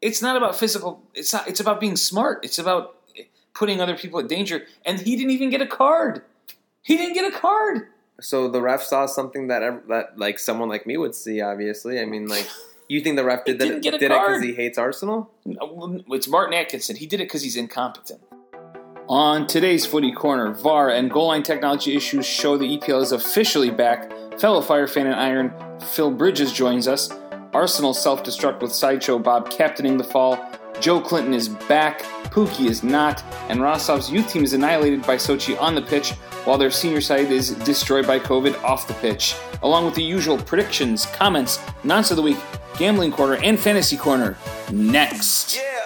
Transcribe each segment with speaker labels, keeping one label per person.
Speaker 1: it's not about physical. It's not. It's about being smart. It's about putting other people at danger. And he didn't even get a card. He didn't get a card.
Speaker 2: So the ref saw something that that like someone like me would see. Obviously, I mean, like you think the ref did that
Speaker 1: didn't get a
Speaker 2: did it because he hates Arsenal?
Speaker 1: No, It's Martin Atkinson. He did it because he's incompetent. On today's Footy Corner, VAR and goal line technology issues show the EPL is officially back. Fellow Fire fan and Iron, Phil Bridges joins us. Arsenal self destruct with Sideshow Bob captaining the fall. Joe Clinton is back. Pookie is not. And Rostov's youth team is annihilated by Sochi on the pitch, while their senior side is destroyed by COVID off the pitch. Along with the usual predictions, comments, nonce of the week, gambling corner, and fantasy corner. Next. And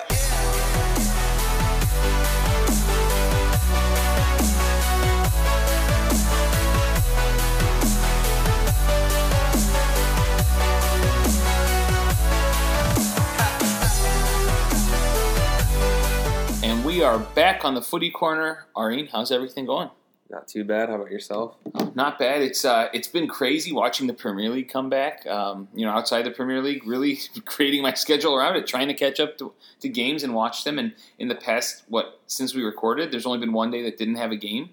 Speaker 1: we are back on the footy corner. Areen, how's everything going?
Speaker 2: Not too bad. How about yourself?
Speaker 1: Not bad. It's uh, it's been crazy watching the Premier League come back. Um, you know, outside the Premier League, really creating my schedule around it, trying to catch up to, to games and watch them. And in the past, what since we recorded, there's only been one day that didn't have a game,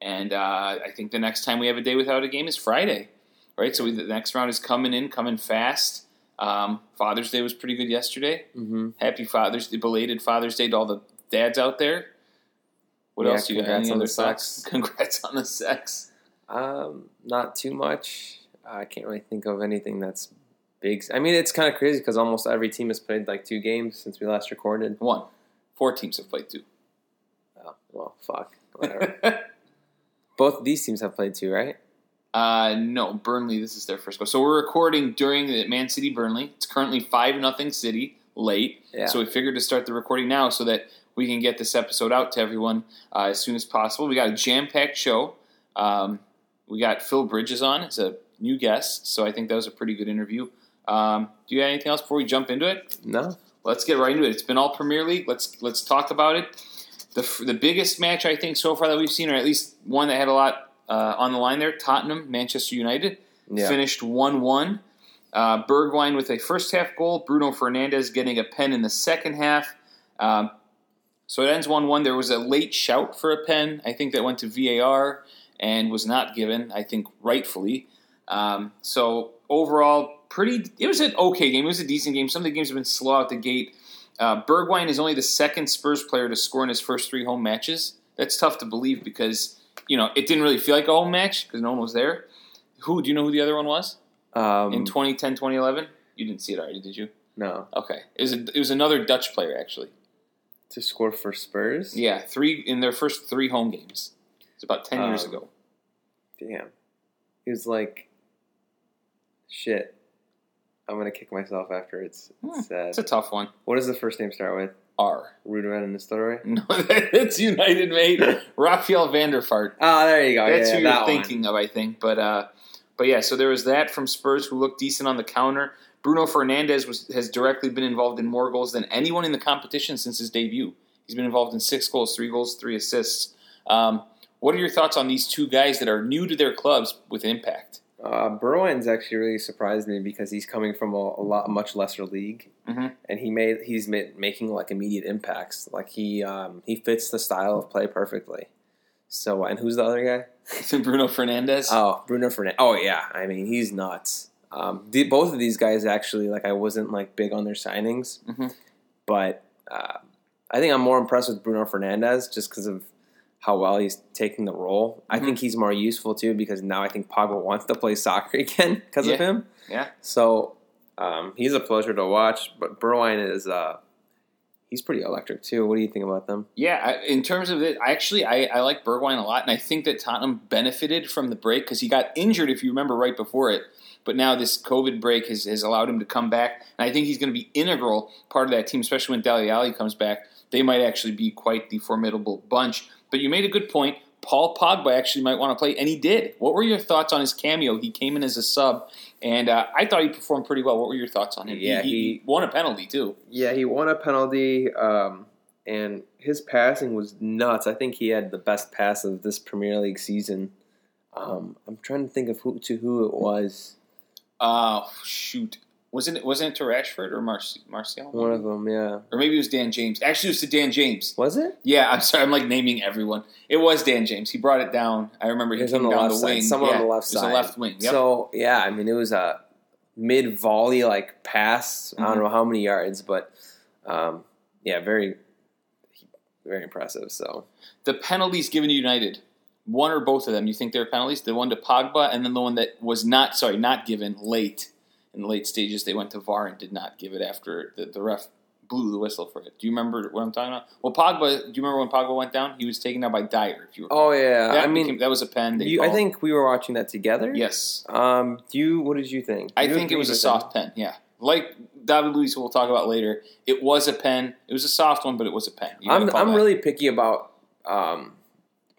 Speaker 1: and uh, I think the next time we have a day without a game is Friday, right? So we, the next round is coming in, coming fast. Um, Father's Day was pretty good yesterday.
Speaker 2: Mm-hmm.
Speaker 1: Happy Father's Day, belated Father's Day to all the dads out there. What
Speaker 2: Yeah,
Speaker 1: else you got?
Speaker 2: congrats
Speaker 1: Any
Speaker 2: on
Speaker 1: other
Speaker 2: the
Speaker 1: thoughts?
Speaker 2: sex.
Speaker 1: Congrats on the sex.
Speaker 2: Um, not too much. I can't really think of anything that's big. I mean, it's kind of crazy because almost every team has played like two games since we last recorded.
Speaker 1: One. Four teams have played two.
Speaker 2: Oh, well, fuck. Whatever. Both these teams have played two, right?
Speaker 1: uh, no, Burnley. This is their first goal. So we're recording during the Man City Burnley. It's currently five nothing City late.
Speaker 2: Yeah.
Speaker 1: So we figured to start the recording now so that we can get this episode out to everyone uh, as soon as possible. We got a jam packed show. Um, we got Phil Bridges on as a new guest, so I think that was a pretty good interview. Um, do you have anything else before we jump into it?
Speaker 2: No.
Speaker 1: Let's get right into it. It's been all Premier League. Let's let's talk about it. The the biggest match I think so far that we've seen, or at least one that had a lot uh, on the line there, Tottenham Manchester United
Speaker 2: Yeah.
Speaker 1: finished one one. Uh, Bergwijn with a first half goal. Bruno Fernandes getting a pen in the second half. Um, so it ends one one. There was a late shout for a pen. I think that went to VAR and was not given. I think rightfully. Um, so overall, pretty. It was an okay game. It was a decent game. Some of the games have been slow out the gate. Uh, Bergwijn is only the second Spurs player to score in his first three home matches. That's tough to believe because you know it didn't really feel like a home match because no one was there. Who do you know who the other one was
Speaker 2: Um,
Speaker 1: in 2010, 2011? You didn't see it already, did you?
Speaker 2: no.
Speaker 1: Okay, it was a, it was another Dutch player actually.
Speaker 2: To score for Spurs?
Speaker 1: Yeah, three in their first three home games. It's about ten years
Speaker 2: Um,
Speaker 1: ago.
Speaker 2: Damn. He was like, shit. I'm going to kick myself after it's,
Speaker 1: Hmm,
Speaker 2: it's said.
Speaker 1: It's a tough one.
Speaker 2: what does the first name start with?
Speaker 1: R.
Speaker 2: Ruud van Nistelrooy?
Speaker 1: No, that's United, mate. Rafael van der Vaart.
Speaker 2: Oh, there you go.
Speaker 1: That's
Speaker 2: yeah,
Speaker 1: who
Speaker 2: that
Speaker 1: you're
Speaker 2: one.
Speaker 1: thinking of, I think. But uh, but yeah, so there was that from Spurs who looked decent on the counter. Bruno Fernandes was has directly been involved in more goals than anyone in the competition since his debut. He's been involved in six goals, three goals, three assists. Um, what are your thoughts on these two guys that are new to their clubs with impact?
Speaker 2: Uh, Bergwijn's actually really surprised me because he's coming from a, a lot much lesser league,
Speaker 1: Mhm.
Speaker 2: and he made he's made, making like immediate impacts. Like he um, he fits the style of play perfectly. So and who's the other guy?
Speaker 1: Bruno Fernandes.
Speaker 2: Oh, Bruno Fernandes. Oh yeah, I mean he's nuts. Um, the, both of these guys actually like I wasn't like big on their signings,
Speaker 1: Mhm.
Speaker 2: but uh, I think I'm more impressed with Bruno Fernandes just because of how well he's taking the role. I
Speaker 1: Mhm.
Speaker 2: think he's more useful too because now I think Pogba wants to play soccer again because of him.
Speaker 1: Yeah.
Speaker 2: So um, he's a pleasure to watch. But Bergwijn is uh, he's pretty electric too. What do you think about them?
Speaker 1: Yeah, I, in terms of it, I actually I, I like Bergwijn a lot, and I think that Tottenham benefited from the break because he got injured, if you remember, right before it. But now this COVID break has, has allowed him to come back, and I think he's going to be integral part of that team, especially when Dele Alli comes back. They might actually be quite the formidable bunch. But you made a good point. Paul Pogba actually might want to play, and he did. What were your thoughts on his cameo? He came in as a sub, and uh, I thought he performed pretty well. What were your thoughts on him?
Speaker 2: Yeah,
Speaker 1: he, he,
Speaker 2: he-
Speaker 1: won a penalty too.
Speaker 2: Yeah, he won a penalty, um, and his passing was nuts. I think he had the best pass of this Premier League season. Um, I'm trying to think of who to who it was.
Speaker 1: Uh, shoot. Wasn't it? Wasn't it to Rashford or Mar- Martial?
Speaker 2: One of them, yeah.
Speaker 1: Or maybe it was Dan James. Actually, it was to Dan James.
Speaker 2: Was it?
Speaker 1: Yeah, I'm sorry. I'm like naming everyone. It was Dan James. He brought it down. I remember he
Speaker 2: was on the
Speaker 1: down
Speaker 2: left
Speaker 1: the
Speaker 2: side.
Speaker 1: wing.
Speaker 2: Someone
Speaker 1: yeah,
Speaker 2: on the left
Speaker 1: it was
Speaker 2: side.
Speaker 1: the left wing. Yep.
Speaker 2: So yeah, I mean it was a mid volley like pass. I
Speaker 1: Mhm.
Speaker 2: don't know how many yards, but um, yeah, very very impressive. So
Speaker 1: the penalties given to United, one or both of them, you think they're penalties? The one to Pogba and then the one that was not, sorry, not given late in the late stages. They went to VAR and did not give it after the, the ref blew the whistle for it. Do you remember what I'm talking about? Well, Pogba, do you remember when Pogba went down? He was taken out by Dier. If you recall.
Speaker 2: oh yeah,
Speaker 1: that
Speaker 2: I mean
Speaker 1: became- that was a pen.
Speaker 2: You, I think we were watching that together.
Speaker 1: yes,
Speaker 2: Um, do you? What did you think?
Speaker 1: I
Speaker 2: You
Speaker 1: think it was a soft pen. Yeah, like David Luiz, we'll talk about later. It was a pen. It was a soft one, but it was a pen.
Speaker 2: I'm I'm
Speaker 1: that.
Speaker 2: really picky about um,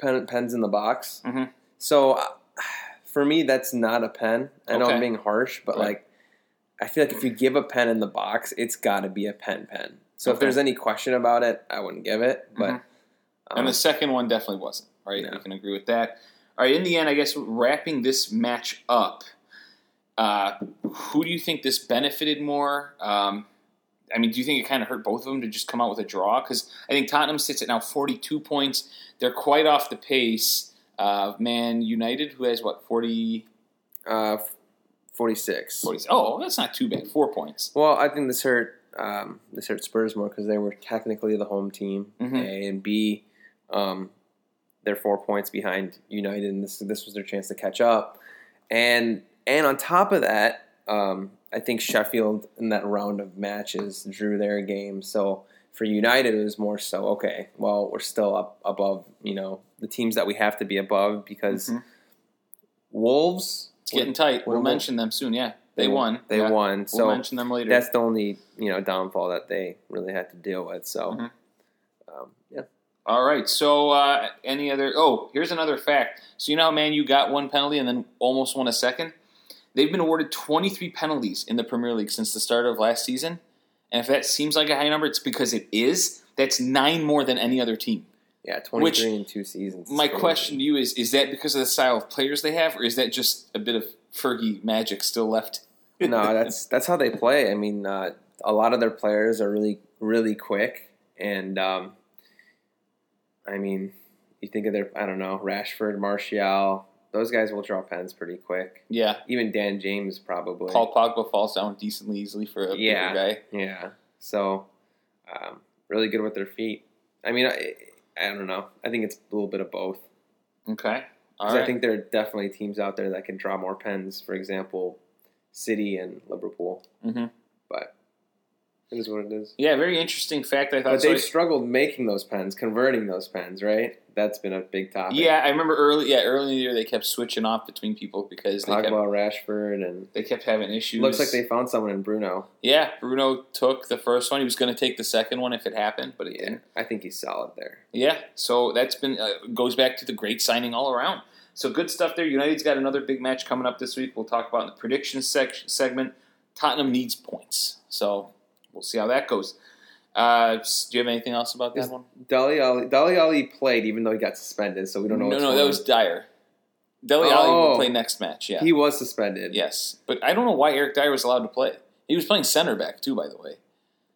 Speaker 2: pen, pens in the box.
Speaker 1: Mhm.
Speaker 2: So uh, for me, that's not a pen. I know
Speaker 1: Okay.
Speaker 2: I'm being harsh, but
Speaker 1: Right.
Speaker 2: like I feel like if you give a pen in the box, it's got to be a pen pen. So if there's any question about it, I wouldn't give it. But
Speaker 1: Mhm. and
Speaker 2: um,
Speaker 1: the second one definitely wasn't. Right,
Speaker 2: No.
Speaker 1: we can agree with that. All right, in the end, I guess wrapping this match up, uh, who do you think this benefited more? Um, I mean, do you think it kind of hurt both of them to just come out with a draw? Because I think Tottenham sits at now 42 points. They're quite off the pace of Man United, who has what 40,
Speaker 2: uh, 46.
Speaker 1: 40 Oh, that's not too bad. Four points.
Speaker 2: Well, I think this hurt. Um, this hurt Spurs more because they were technically the home team,
Speaker 1: Mhm.
Speaker 2: A and B. Um, they're four points behind United, and this this was their chance to catch up. And and on top of that, um, I think Sheffield in that round of matches drew their game. So for United, it was more so okay. Well, we're still up above, you know, the teams that we have to be above because
Speaker 1: Mhm.
Speaker 2: Wolves.
Speaker 1: It's getting tight. We'll
Speaker 2: about-
Speaker 1: mention them soon. Yeah, they won.
Speaker 2: They
Speaker 1: Yeah.
Speaker 2: won.
Speaker 1: We'll
Speaker 2: So
Speaker 1: mention them later.
Speaker 2: that's the only you know downfall that they really had to deal with. So,
Speaker 1: Mhm.
Speaker 2: um, yeah,
Speaker 1: All right. So, uh, any other? Oh, here's another fact. So you know how Man you got one penalty and then almost won a second. They've been awarded 23 penalties in the Premier League since the start of last season. And if that seems like a high number, it's because it is. That's nine more than any other team.
Speaker 2: yeah, twenty
Speaker 1: Which-
Speaker 2: three in two seasons.
Speaker 1: My question to you is: Is that because of the style of players they have, or is that just a bit of Fergie magic still left?
Speaker 2: no, that's that's how they play. I mean, uh, a lot of their players are really really quick, and um, I mean, you think of their I don't know Rashford, Martial. Those guys will draw pens pretty quick.
Speaker 1: yeah.
Speaker 2: Even Dan James probably.
Speaker 1: Paul Pogba falls down decently easily for a
Speaker 2: Yeah.
Speaker 1: bigger guy.
Speaker 2: Yeah. So, um, really good with their feet. I mean, I, I don't know. I think it's a little bit of both.
Speaker 1: Okay. All right.
Speaker 2: I think there are definitely teams out there that can draw more pens. For example, City and Liverpool.
Speaker 1: hmm
Speaker 2: But it is what it is.
Speaker 1: Yeah, very interesting fact. I thought.
Speaker 2: But
Speaker 1: so
Speaker 2: they've struggled making those pens, converting those pens, right? That's been a big topic.
Speaker 1: Yeah, I remember early. Yeah, early in the year they kept switching off between people because they
Speaker 2: Talk
Speaker 1: kept
Speaker 2: Rashford and
Speaker 1: they kept having issues.
Speaker 2: looks like they found someone in Bruno.
Speaker 1: Yeah, Bruno took the first one. He was going to take the second one if it happened, but it
Speaker 2: Yeah,
Speaker 1: didn't.
Speaker 2: I think he's solid there.
Speaker 1: Yeah, so that's been uh, goes back to the great signing all around. So good stuff there. United's got another big match coming up this week. We'll talk about in the predictions sec- segment. Tottenham needs points, so we'll see how that goes. Uh, do you have anything else about that
Speaker 2: Is-
Speaker 1: one?
Speaker 2: Dele Alli, Dele Alli played even though he got suspended, so we don't know.
Speaker 1: No, no,
Speaker 2: going
Speaker 1: that was Dier. Dele Alli will
Speaker 2: Oh.
Speaker 1: play next match. Yeah,
Speaker 2: he was suspended.
Speaker 1: Yes, but I don't know why Eric Dier was allowed to play. He was playing center back too, by the way.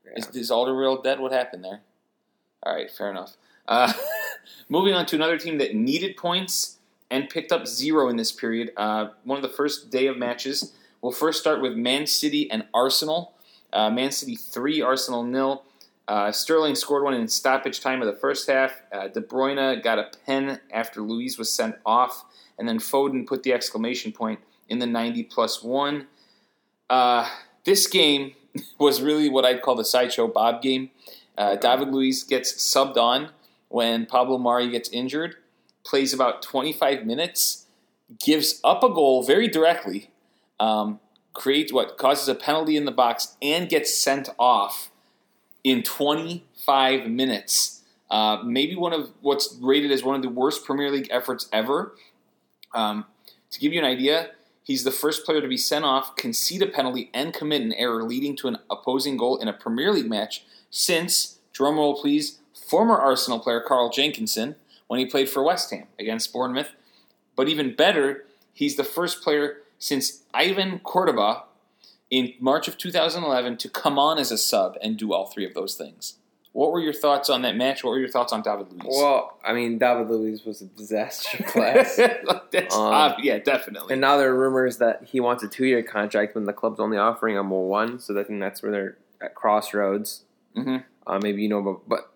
Speaker 2: Yeah.
Speaker 1: Is, is Alderweireld dead? What happened there? All right, fair enough. Uh, moving on to another team that needed points and picked up zero in this period. Uh, one of the first day of matches. We'll first start with Man City and Arsenal. Uh, Man City three, Arsenal nil. Uh, Sterling scored one in stoppage time of the first half. Uh, De Bruyne got a pen after Luiz was sent off, and then Foden put the exclamation point in the 90 plus one. Uh, this game was really what I'd call the sideshow Bob game. Uh, David Luiz gets subbed on when Pablo Mari gets injured, plays about 25 minutes, gives up a goal very directly, um, creates what causes a penalty in the box, and gets sent off in 25 minutes. Uh, maybe one of what's rated as one of the worst Premier League efforts ever. Um, to give you an idea, he's the first player to be sent off, concede a penalty, and commit an error leading to an opposing goal in a Premier League match since, drumroll please, former Arsenal player Carl Jenkinson when he played for West Ham against Bournemouth. But even better, he's the first player since Ivan Cordoba in March of 2011 to come on as a sub and do all three of those things. What were your thoughts on that match? What were your thoughts on David Luiz?
Speaker 2: Well, I mean, David Luiz was a disaster class.
Speaker 1: That's
Speaker 2: Um,
Speaker 1: yeah, definitely.
Speaker 2: and now there are rumors that he wants a two year contract when the club's only offering him a one. So I think that's where they're at crossroads.
Speaker 1: hmm
Speaker 2: Uh, maybe you know, but, but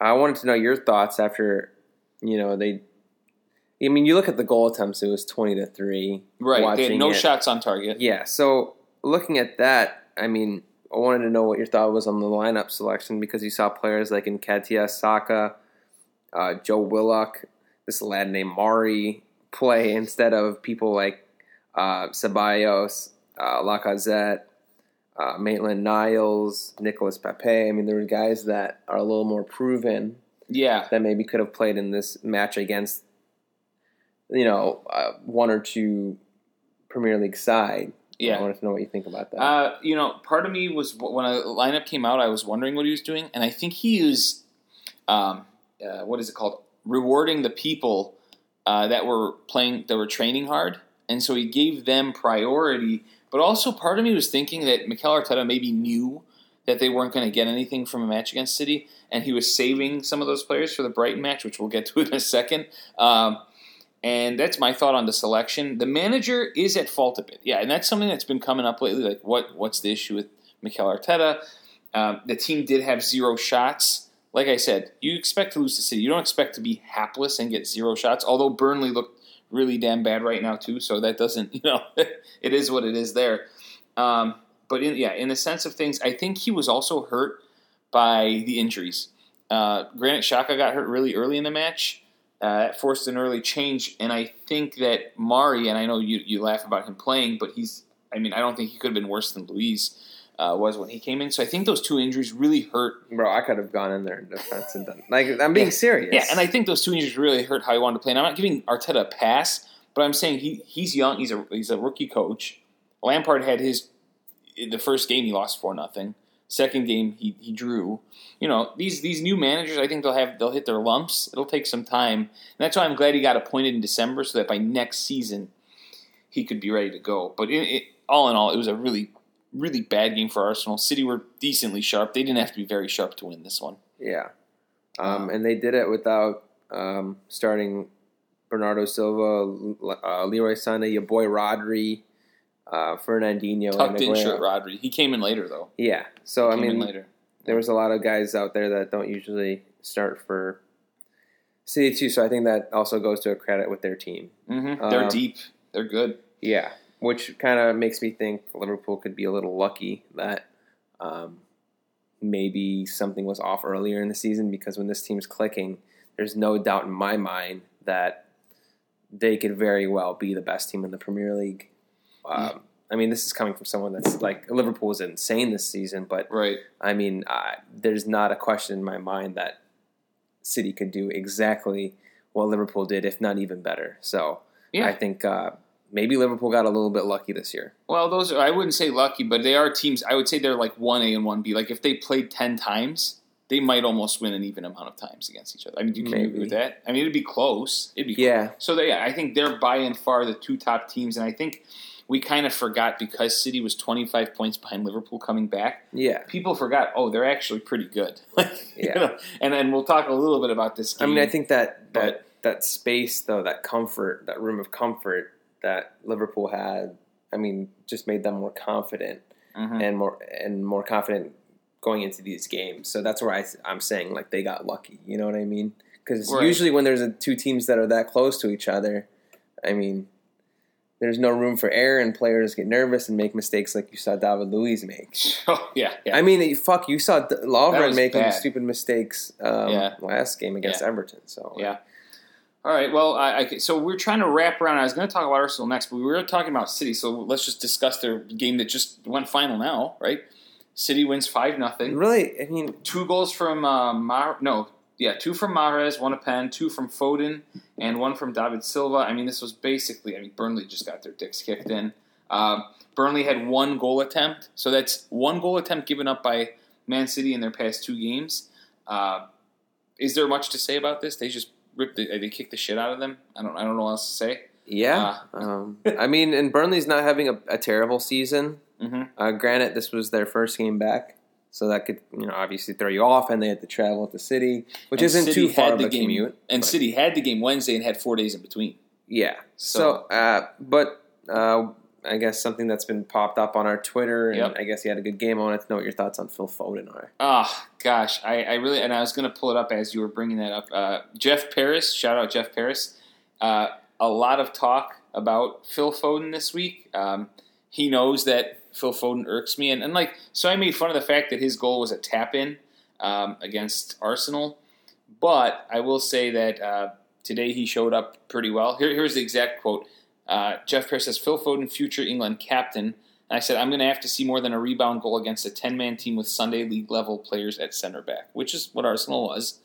Speaker 2: I wanted to know your thoughts after, you know, they. I mean, you look at the goal attempts; it was twenty to three.
Speaker 1: Right. They had no
Speaker 2: it.
Speaker 1: shots on target.
Speaker 2: Yeah. So looking at that, I mean, I wanted to know what your thought was on the lineup selection because you saw players like Nketiah Saka, uh, Joe Willock, this lad named Mari play instead of people like uh, Ceballos, uh, Lacazette, uh, Maitland Niles, Nicholas Pepe. I mean, there were guys that are a little more proven
Speaker 1: Yeah.
Speaker 2: that maybe could have played in this match against, you know, uh, one or two Premier League side.
Speaker 1: Yeah, I
Speaker 2: wanted to know what you think about that.
Speaker 1: Uh, you know, part of me was when a lineup came out, I was wondering what he was doing, and I think he is, um, uh, what is it called, rewarding the people uh, that were playing, that were training hard, and so he gave them priority. But also, part of me was thinking that Mikel Arteta maybe knew that they weren't going to get anything from a match against City, and he was saving some of those players for the Brighton match, which we'll get to in a second. Um, and that's my thought on the selection. The manager is at fault a bit, yeah, and that's something that's been coming up lately. Like, what what's the issue with Mikel Arteta? Um, the team did have zero shots. Like I said, you expect to lose to City. You don't expect to be hapless and get zero shots. Although Burnley looked really damn bad right now too, so that doesn't, you know, it is what it is there. Um, but in, yeah, in the sense of things, I think he was also hurt by the injuries. Uh, Granit Xhaka got hurt really early in the match. Uh, that forced an early change, and I think that Mari, and I know you, you laugh about him playing, but he's, I mean, I don't think he could have been worse than Luiz uh, was when he came in. So I think those two injuries really hurt.
Speaker 2: Bro, I could have gone in there in defense and done. Like, I'm being
Speaker 1: Yeah.
Speaker 2: serious.
Speaker 1: Yeah, and I think those two injuries really hurt how he wanted to play. And I'm not giving Arteta a pass, but I'm saying he he's young. He's a he's a rookie coach. Lampard had his the first game he lost for nothing. Second game he, he drew. You know these these new managers. I think they'll have they'll hit their lumps. It'll take some time, and that's why I'm glad he got appointed in December, so that by next season he could be ready to go. But in, it, all in all, it was a really really bad game for Arsenal. City were decently sharp. They didn't have to be very sharp to win this one.
Speaker 2: Yeah. Um, and they did it without um, starting Bernardo Silva, uh, Leroy Sané, your boy Rodri, uh, Fernandinho.
Speaker 1: Tucked in shirt, Rodri. He came in later though.
Speaker 2: Yeah. So, I mean,
Speaker 1: later.
Speaker 2: there was a lot of guys out there that don't usually start for City too. So I think that also goes to a credit with their team.
Speaker 1: Mm-hmm. They're
Speaker 2: Um,
Speaker 1: deep. They're good.
Speaker 2: Yeah, which kind of makes me think Liverpool could be a little lucky that um, maybe something was off earlier in the season because when this team's clicking, there's no doubt in my mind that they could very well be the best team in the Premier League. Um, I mean, this is coming from someone that's like Liverpool was insane this season, but
Speaker 1: Right.
Speaker 2: I mean, uh, there's not a question in my mind that City could do exactly what Liverpool did, if not even better. So
Speaker 1: Yeah.
Speaker 2: I think uh, maybe Liverpool got a little bit lucky this year.
Speaker 1: Well, those are, I wouldn't say lucky, but they are teams. I would say they're like one A and one B. Like if they played ten times, they might almost win an even amount of times against each other. I mean, do you agree with that? I mean, it'd be close. It'd be
Speaker 2: Yeah.
Speaker 1: So they, yeah, I think they're by and far the two top teams, and I think we kind of forgot because City was twenty five points behind Liverpool coming back.
Speaker 2: Yeah.
Speaker 1: People forgot. Oh, they're actually pretty good. Like, you
Speaker 2: Yeah.
Speaker 1: know, and and we'll talk a little bit about this. game, I
Speaker 2: mean, I think that
Speaker 1: but-
Speaker 2: that that space though, that comfort, that room of comfort that Liverpool had, I mean, just made them more confident
Speaker 1: Mhm.
Speaker 2: and more and more confident going into these games. So that's where I, I'm saying like they got lucky. You know what I mean? Because
Speaker 1: Right.
Speaker 2: usually when there's a, two teams that are that close to each other, I mean, there's no room for error, and players get nervous and make mistakes like you saw David Luiz make.
Speaker 1: Oh yeah, yeah.
Speaker 2: I mean, fuck, you saw Lovren making
Speaker 1: bad.
Speaker 2: stupid mistakes um,
Speaker 1: Yeah.
Speaker 2: last game against
Speaker 1: Yeah.
Speaker 2: Everton. So
Speaker 1: Yeah. All right. Well, I, I, so we're trying to wrap around. I was going to talk about Arsenal next, but we were talking about City. So let's just discuss their game that just went final now, right? City wins five nothing.
Speaker 2: really, I mean,
Speaker 1: Two goals from uh, Mar- no, yeah, two from Mahrez, one a pen, two from Foden, and one from David Silva. I mean, this was basically. I mean, Burnley just got their dicks kicked in. Uh, Burnley had one goal attempt, so that's one goal attempt given up by Man City in their past two games. Uh, is there much to say about this? They just ripped, the, they kicked the shit out of them. I don't, I don't know what else to say.
Speaker 2: yeah.
Speaker 1: Uh,
Speaker 2: um, I mean, and Burnley's not having a, a terrible season.
Speaker 1: hmm
Speaker 2: Uh, granted, this was their first game back, so that could you know obviously throw you off, and they had to travel to the City, which
Speaker 1: And
Speaker 2: isn't
Speaker 1: City
Speaker 2: too far of
Speaker 1: the
Speaker 2: a
Speaker 1: game,
Speaker 2: commute.
Speaker 1: And
Speaker 2: but-
Speaker 1: City had the game Wednesday and had four days in between.
Speaker 2: Yeah. So, uh, but uh, I guess something that's been popped up on our Twitter, and
Speaker 1: Yep.
Speaker 2: I guess he had a good game. I wanted to know what your thoughts on Phil Foden are.
Speaker 1: Oh gosh, I, I really and I was going to pull it up as you were bringing that up. Uh, Jeff Paris, shout out Jeff Paris. Uh, a lot of talk about Phil Foden this week. Um, he knows that Phil Foden irks me, and, and like so, I made fun of the fact that his goal was a tap in um, against Arsenal. But I will say that uh, today he showed up pretty well. Here, here's the exact quote. Uh, Jeff Paris says, Phil Foden, future England captain. And I said, I'm going to have to see more than a rebound goal against a 10 man team with Sunday league level players at center back, which is what Arsenal was.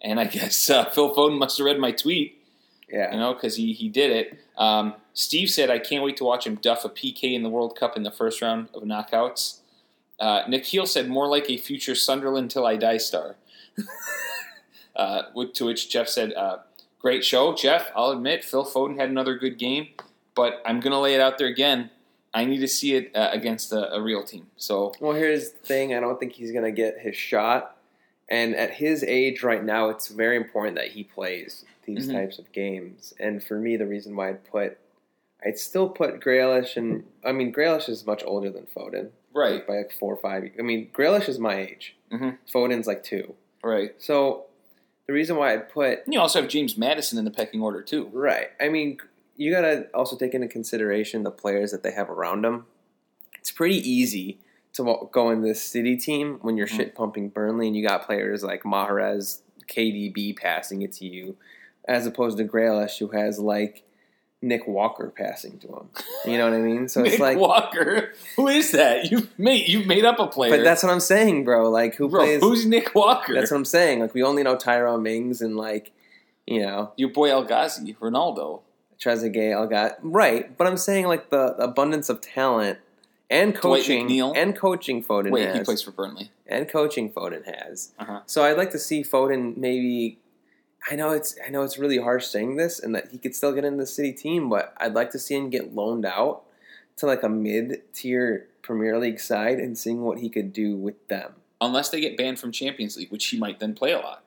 Speaker 1: And I guess uh, Phil Foden must have read my tweet,
Speaker 2: Yeah.
Speaker 1: you know, because he, he did it. Um, Steve said, I can't wait to watch him duff a PK in the World Cup in the first round of knockouts. Uh, Nikhil said, more like a future Sunderland till I die star. uh, to which Jeff said, uh, Great show, Jeff. I'll admit Phil Foden had another good game, but I'm going to lay it out there again. I need to see it uh, against a, a real team. So
Speaker 2: Well, here's the thing. I don't think he's going to get his shot. And at his age right now, it's very important that he plays these
Speaker 1: Mhm.
Speaker 2: types of games. And for me, the reason why I'd put, I'd still put Grealish, and I mean, Grealish is much older than Foden.
Speaker 1: right,
Speaker 2: By like four or five. I mean, Grealish is my age.
Speaker 1: Mhm.
Speaker 2: Foden's like two.
Speaker 1: right.
Speaker 2: So the reason why I'd put
Speaker 1: And you also have James Maddison in the pecking order too.
Speaker 2: right, I mean, you gotta also take into consideration the players that they have around them. It's pretty easy to go in this City team when you're
Speaker 1: Mhm.
Speaker 2: shit pumping Burnley and you got players like Mahrez, KDB passing it to you, as opposed to Grealish who has like Nick Walker passing to him. You know what I mean? So it's like,
Speaker 1: Walker, who is that? You made you made up a player.
Speaker 2: but that's what I'm saying, bro. Like who
Speaker 1: Bro,
Speaker 2: plays?
Speaker 1: who's Nick Walker?
Speaker 2: That's what I'm saying. Like we only know Tyrone Mings and like, you know,
Speaker 1: Your boy El Ghazi, Ronaldo.
Speaker 2: Trezeguet, all got right, but I'm saying like the abundance of talent and coaching and coaching Foden
Speaker 1: Wait,
Speaker 2: has
Speaker 1: he plays for Burnley.
Speaker 2: and coaching Foden has.
Speaker 1: Uh-huh.
Speaker 2: So I'd like to see Foden maybe. I know it's I know it's really harsh saying this, and that he could still get in the City team, but I'd like to see him get loaned out to like a mid tier Premier League side and seeing what he could do with them.
Speaker 1: Unless they get banned from Champions League, which he might then play a lot.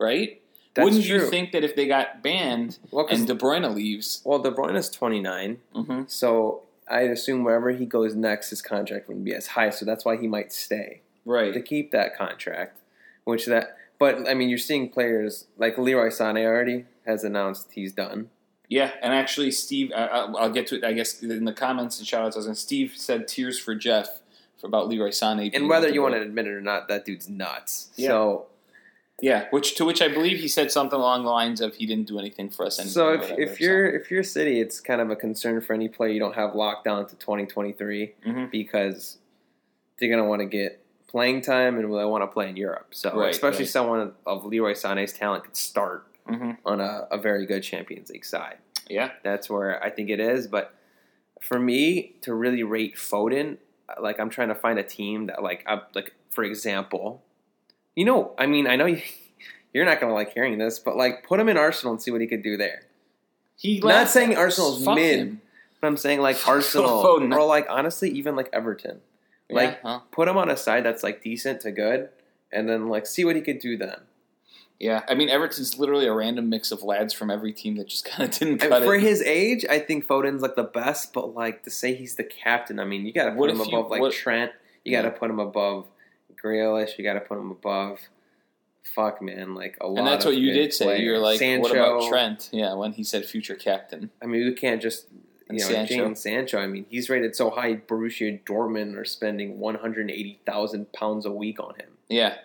Speaker 1: Right?
Speaker 2: That's
Speaker 1: Wouldn't
Speaker 2: true.
Speaker 1: you think that if they got banned
Speaker 2: Well,
Speaker 1: and De Bruyne leaves,
Speaker 2: well, De Bruyne is 29.
Speaker 1: hmm
Speaker 2: So I'd assume wherever he goes next, his contract wouldn't be as high. So that's why he might stay
Speaker 1: Right.
Speaker 2: to keep that contract. Which that, but I mean, you're seeing players like Leroy Sané already has announced he's done.
Speaker 1: Yeah, and actually, Steve, I, I- I'll get to it. I guess in the comments and shoutouts, I was going Steve said tears for Jeff for about Leroy Sané.
Speaker 2: And whether you want to admit it or not, that dude's nuts.
Speaker 1: Yeah.
Speaker 2: So,
Speaker 1: yeah, which to which I believe he said something along the lines of he didn't do anything for us. Anyway,
Speaker 2: so if,
Speaker 1: whatever,
Speaker 2: if you're if you're City, it's kind of a concern for any player you don't have locked down to 2023
Speaker 1: Mhm.
Speaker 2: because they're gonna want to get playing time and they want to play in Europe. So
Speaker 1: Right,
Speaker 2: especially
Speaker 1: right.
Speaker 2: someone of Leroy Sané's talent could start
Speaker 1: Mhm.
Speaker 2: on a, a very good Champions League side.
Speaker 1: yeah,
Speaker 2: That's where I think it is. But for me to really rate Foden, like I'm trying to find a team that like I, like for example, you know, I mean, I know you, you're not gonna like hearing this, but like put him in Arsenal and see what he could do there.
Speaker 1: he
Speaker 2: Not saying Arsenal's mid,
Speaker 1: him.
Speaker 2: but I'm saying like Arsenal or like honestly even like Everton.
Speaker 1: Yeah,
Speaker 2: Like
Speaker 1: huh?
Speaker 2: put him on a side that's like decent to good, and then like see what he could do then.
Speaker 1: yeah. I mean, Everton's literally a random mix of lads from every team that just kind of didn't
Speaker 2: And for
Speaker 1: it.
Speaker 2: his age, I think Foden's like the best, but like to say he's the captain, I mean, you got to put him
Speaker 1: you-
Speaker 2: above like
Speaker 1: what-
Speaker 2: Trent. You got to put him above Grealish. You got to put him above. Fuck man, like a lot.
Speaker 1: and that's what you did say. You're
Speaker 2: players.
Speaker 1: like, what about Trent? Yeah, when he said future captain.
Speaker 2: I mean, we can't just you know
Speaker 1: Sancho.
Speaker 2: Jadon Sancho. I mean, he's rated so high. Borussia Dortmund are spending one hundred eighty thousand pounds a week on him.
Speaker 1: Yeah,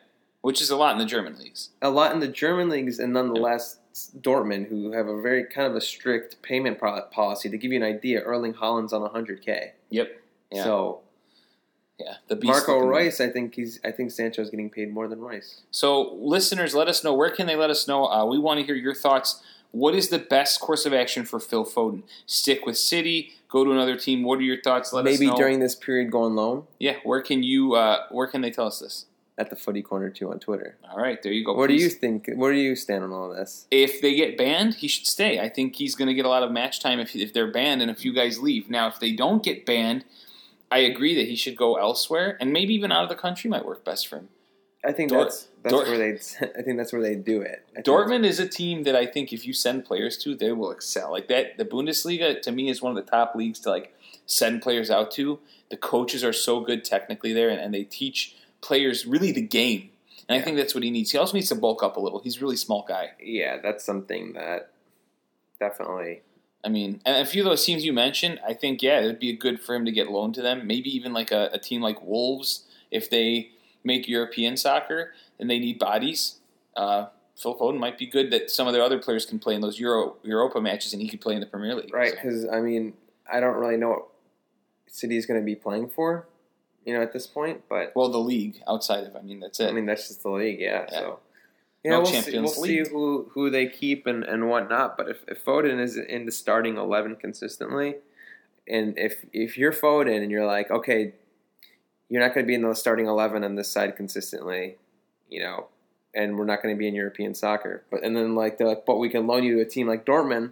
Speaker 1: which is a lot in the German leagues.
Speaker 2: a lot in the German leagues, and nonetheless, Dortmund, who have a very kind of a strict payment pro- policy. To give you an idea, Erling Haaland's on 100k.
Speaker 1: Yep. Yeah.
Speaker 2: So
Speaker 1: Yeah, the beast
Speaker 2: Marco Reus, I think he's, I think Sancho's getting paid more than Reus.
Speaker 1: So, listeners, let us know. Where can they let us know? Uh, we want to hear your thoughts. What is the best course of action for Phil Foden? Stick with City. Go to another team. What are your thoughts? Let
Speaker 2: Maybe
Speaker 1: us know.
Speaker 2: during this period, go on loan
Speaker 1: yeah. Where can you? Uh, where can they tell us this?
Speaker 2: at the Footy Corner too on Twitter.
Speaker 1: All right, there you go.
Speaker 2: What do you think? Where do you stand on all this?
Speaker 1: If they get banned, he should stay. I think he's going to get a lot of match time if if they're banned and a few guys leave. Now, if they don't get banned, I agree that he should go elsewhere, and maybe even out of the country might work best for him.
Speaker 2: I think
Speaker 1: Dort-
Speaker 2: that's that's
Speaker 1: Dort-
Speaker 2: where they. I think that's where they do it. I
Speaker 1: Dortmund is a team that I think if you send players to, they will excel. Like that, the Bundesliga to me is one of the top leagues to like send players out to. The coaches are so good technically there, and, and they teach players really the game. And I think that's what he needs. He also needs to bulk up a little. He's a really small guy.
Speaker 2: Yeah, that's something that definitely.
Speaker 1: I mean, and a few of those teams you mentioned, I think yeah, it'd be good for him to get loaned to them. Maybe even like a, a team like Wolves, if they make European soccer and they need bodies. Uh, Phil Foden might be good that some of their other players can play in those Euro Europa matches, and he could play in the Premier League.
Speaker 2: Right,
Speaker 1: So-
Speaker 2: because I mean, I don't really know what City is going to be playing for, you know, at this point. But
Speaker 1: Well, the league outside of, I mean, that's it.
Speaker 2: I mean, that's just the league, yeah.
Speaker 1: Yeah.
Speaker 2: So, yeah,
Speaker 1: No
Speaker 2: we'll, see, we'll see who who they keep and and whatnot. But if, if Foden is in the starting eleven consistently, and if if you're Foden and you're like, okay, you're not going to be in the starting eleven on this side consistently, you know, and we're not going to be in European soccer. But and then like they're like, but we can loan you to a team like Dortmund.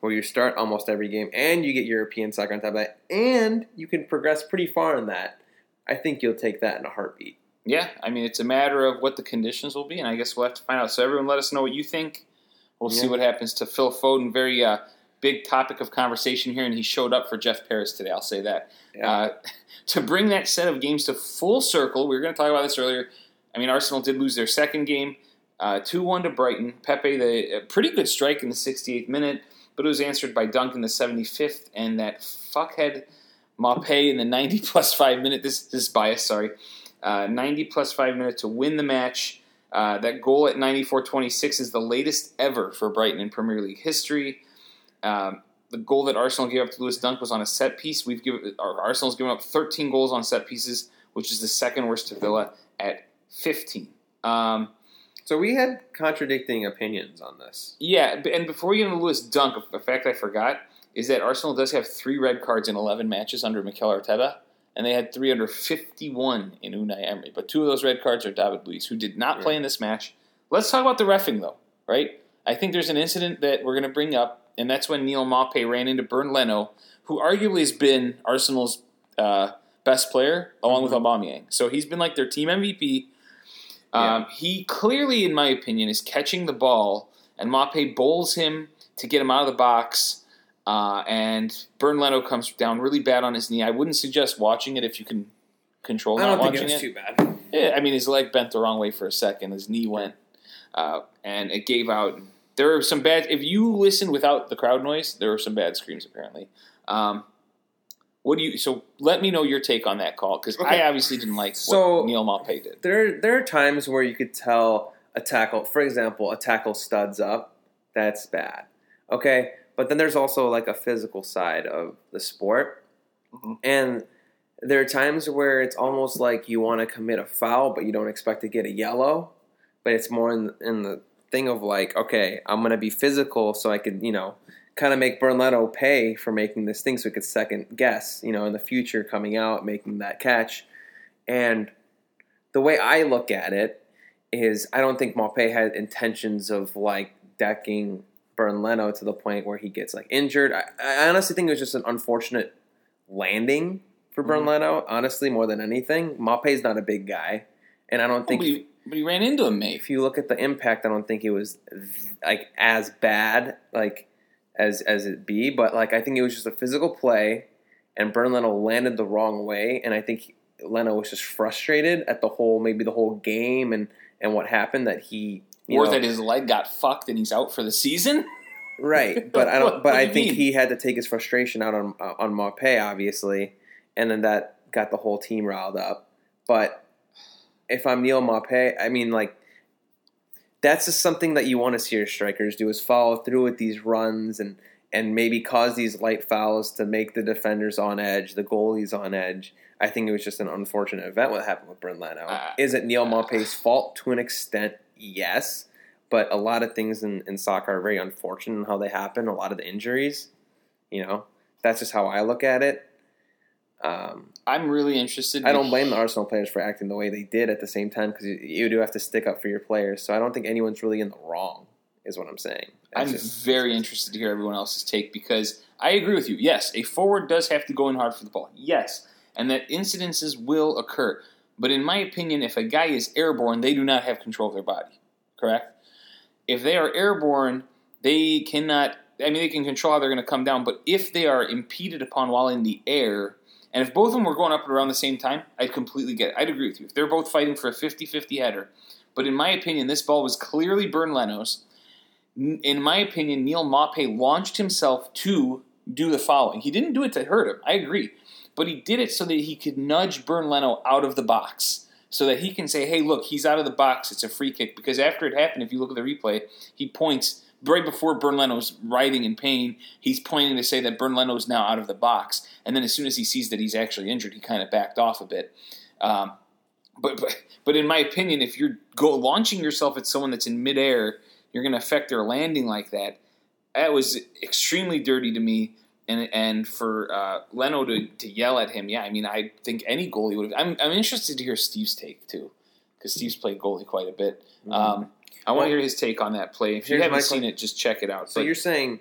Speaker 2: Where you start almost every game and you get European soccer on top of that, and you can progress pretty far in that. I think you'll take that in a heartbeat.
Speaker 1: yeah, I mean, it's a matter of what the conditions will be, and I guess we'll have to find out. So, everyone, let us know what you think. We'll see what happens to Phil Foden. Very uh, big topic of conversation here, and he showed up for Jeff Paris today. I'll say that.
Speaker 2: Yeah.
Speaker 1: Uh, to bring that set of games to full circle, we were going to talk about this earlier. I mean, Arsenal did lose their second game, uh, two one to Brighton. Pepe, the a pretty good strike in the 68th minute, but it was answered by Dunk in the 75th, and that fuckhead Maupay in the 90 plus five minute. This this is bias, sorry. Uh, 90 plus five minute to win the match. Uh, that goal at 94-26 is the latest ever for Brighton in Premier League history. Um, the goal that Arsenal gave up to Lewis Dunk was on a set piece. We've given Arsenal's given up 13 goals on set pieces, which is the second worst to Villa at 15. Um,
Speaker 2: So we had contradicting opinions on this.
Speaker 1: yeah, and before we get into Lewis Dunk, a fact I forgot is that Arsenal does have three red cards in 11 matches under Mikel Arteta, and they had three under 51 in Unai Emery. But two of those red cards are David Luiz, who did not play in this match. Let's talk about the refing, though, right? I think there's an incident that we're going to bring up, and that's when Neal Maupay ran into Bernd Leno, who arguably has been Arsenal's uh, best player, along with Aubameyang. So he's been like their team MVP. Um, He clearly, in my opinion, is catching the ball, and Maupay bowls him to get him out of the box. Uh, and Bernd Leno comes down really bad on his knee. I wouldn't suggest watching it if you can control
Speaker 2: I
Speaker 1: not
Speaker 2: don't think
Speaker 1: watching
Speaker 2: it was
Speaker 1: it.
Speaker 2: too bad.
Speaker 1: Yeah, I mean, his leg bent the wrong way for a second. His knee went, uh, and it gave out. There are some bad. If you listen without the crowd noise, there are some bad screams. Apparently, um, what do you? So let me know your take on that call because
Speaker 2: Okay.
Speaker 1: I obviously didn't like
Speaker 2: So-
Speaker 1: what Neal Maupay did.
Speaker 2: There, there are times where you could tell a tackle, for example, a tackle studs up. That's bad. Okay, but then there's also like a physical side of the sport,
Speaker 1: Mhm.
Speaker 2: and there are times where it's almost like you want to commit a foul, but you don't expect to get a yellow. But it's more in, in the thing of like, okay, I'm gonna be physical, so I could, you know, kind of make Bernardo pay for making this thing, so he could second guess, you know, in the future coming out making that catch. And the way I look at it is, I don't think Maupay had intentions of like decking Bernd Leno to the point where he gets like injured. I, I honestly think it was just an unfortunate landing for Bernd
Speaker 1: Mhm.
Speaker 2: Leno. Honestly, more than anything, Maupay's not a big guy, and I don't think
Speaker 1: he, but he ran into him, mate.
Speaker 2: if you look at the impact, I don't think it was like as bad like as as it be, but like I think it was just a physical play, and Bernd Leno landed the wrong way, and I think Leno was just frustrated at the whole maybe the whole game and and what happened that he you
Speaker 1: or
Speaker 2: know,
Speaker 1: that his leg got fucked and he's out for the season.
Speaker 2: right, but I don't.
Speaker 1: What-
Speaker 2: But
Speaker 1: what
Speaker 2: I think
Speaker 1: mean?
Speaker 2: he had to take his frustration out on on Maupay, obviously, and then that got the whole team riled up. But if I'm Neal Maupay, I mean, like that's just something that you want to see your strikers do is follow through with these runs and and maybe cause these light fouls to make the defenders on edge, the goalies on edge. I think it was just an unfortunate event what happened with Bernd Leno.
Speaker 1: Uh,
Speaker 2: Is it Neal
Speaker 1: uh,
Speaker 2: Maupay's fault to an extent? Yes. But a lot of things in, in soccer are very unfortunate in how they happen. A lot of the injuries, you know, that's just how I look at it. Um,
Speaker 1: I'm really interested.
Speaker 2: I don't blame the Arsenal players for acting the way they did at the same time because you, you do have to stick up for your players. So I don't think anyone's really in the wrong, is what I'm saying. That's
Speaker 1: I'm
Speaker 2: just-
Speaker 1: very interested to hear everyone else's take because I agree with you. Yes, a forward does have to go in hard for the ball. Yes, and that incidences will occur. But in my opinion, if a guy is airborne, they do not have control of their body. Correct? If they are airborne, they cannot. I mean, they can control how they're going to come down, but if they are impeded upon while in the air, and if both of them were going up at around the same time, I'd completely get it. I'd agree with you. If they're both fighting for a 50 50 header, but in my opinion, this ball was clearly Bernd Leno's. In my opinion, Neal Maupay launched himself to do the following. He didn't do it to hurt him. I agree but he did it so that he could nudge Bernd Leno out of the box. So that he can say, hey, look, he's out of the box. It's a free kick. Because after it happened, if you look at the replay, he points right before Bernd Leno's writhing in pain. He's pointing to say that Bernd Leno's now out of the box. And then as soon as he sees that he's actually injured, he kind of backed off a bit. Um, but, but but in my opinion, if you're go launching yourself at someone that's in midair, you're going to affect their landing like that. That was extremely dirty to me and and for uh, Leno to, to yell at him, yeah, I mean, I think any goalie would. have I'm I'm interested to hear Steve's take too, because Steve's played goalie quite a bit. Mm-hmm. Um, I want to hear his take on that play. If you haven't seen it, just check it out.
Speaker 2: So but, you're saying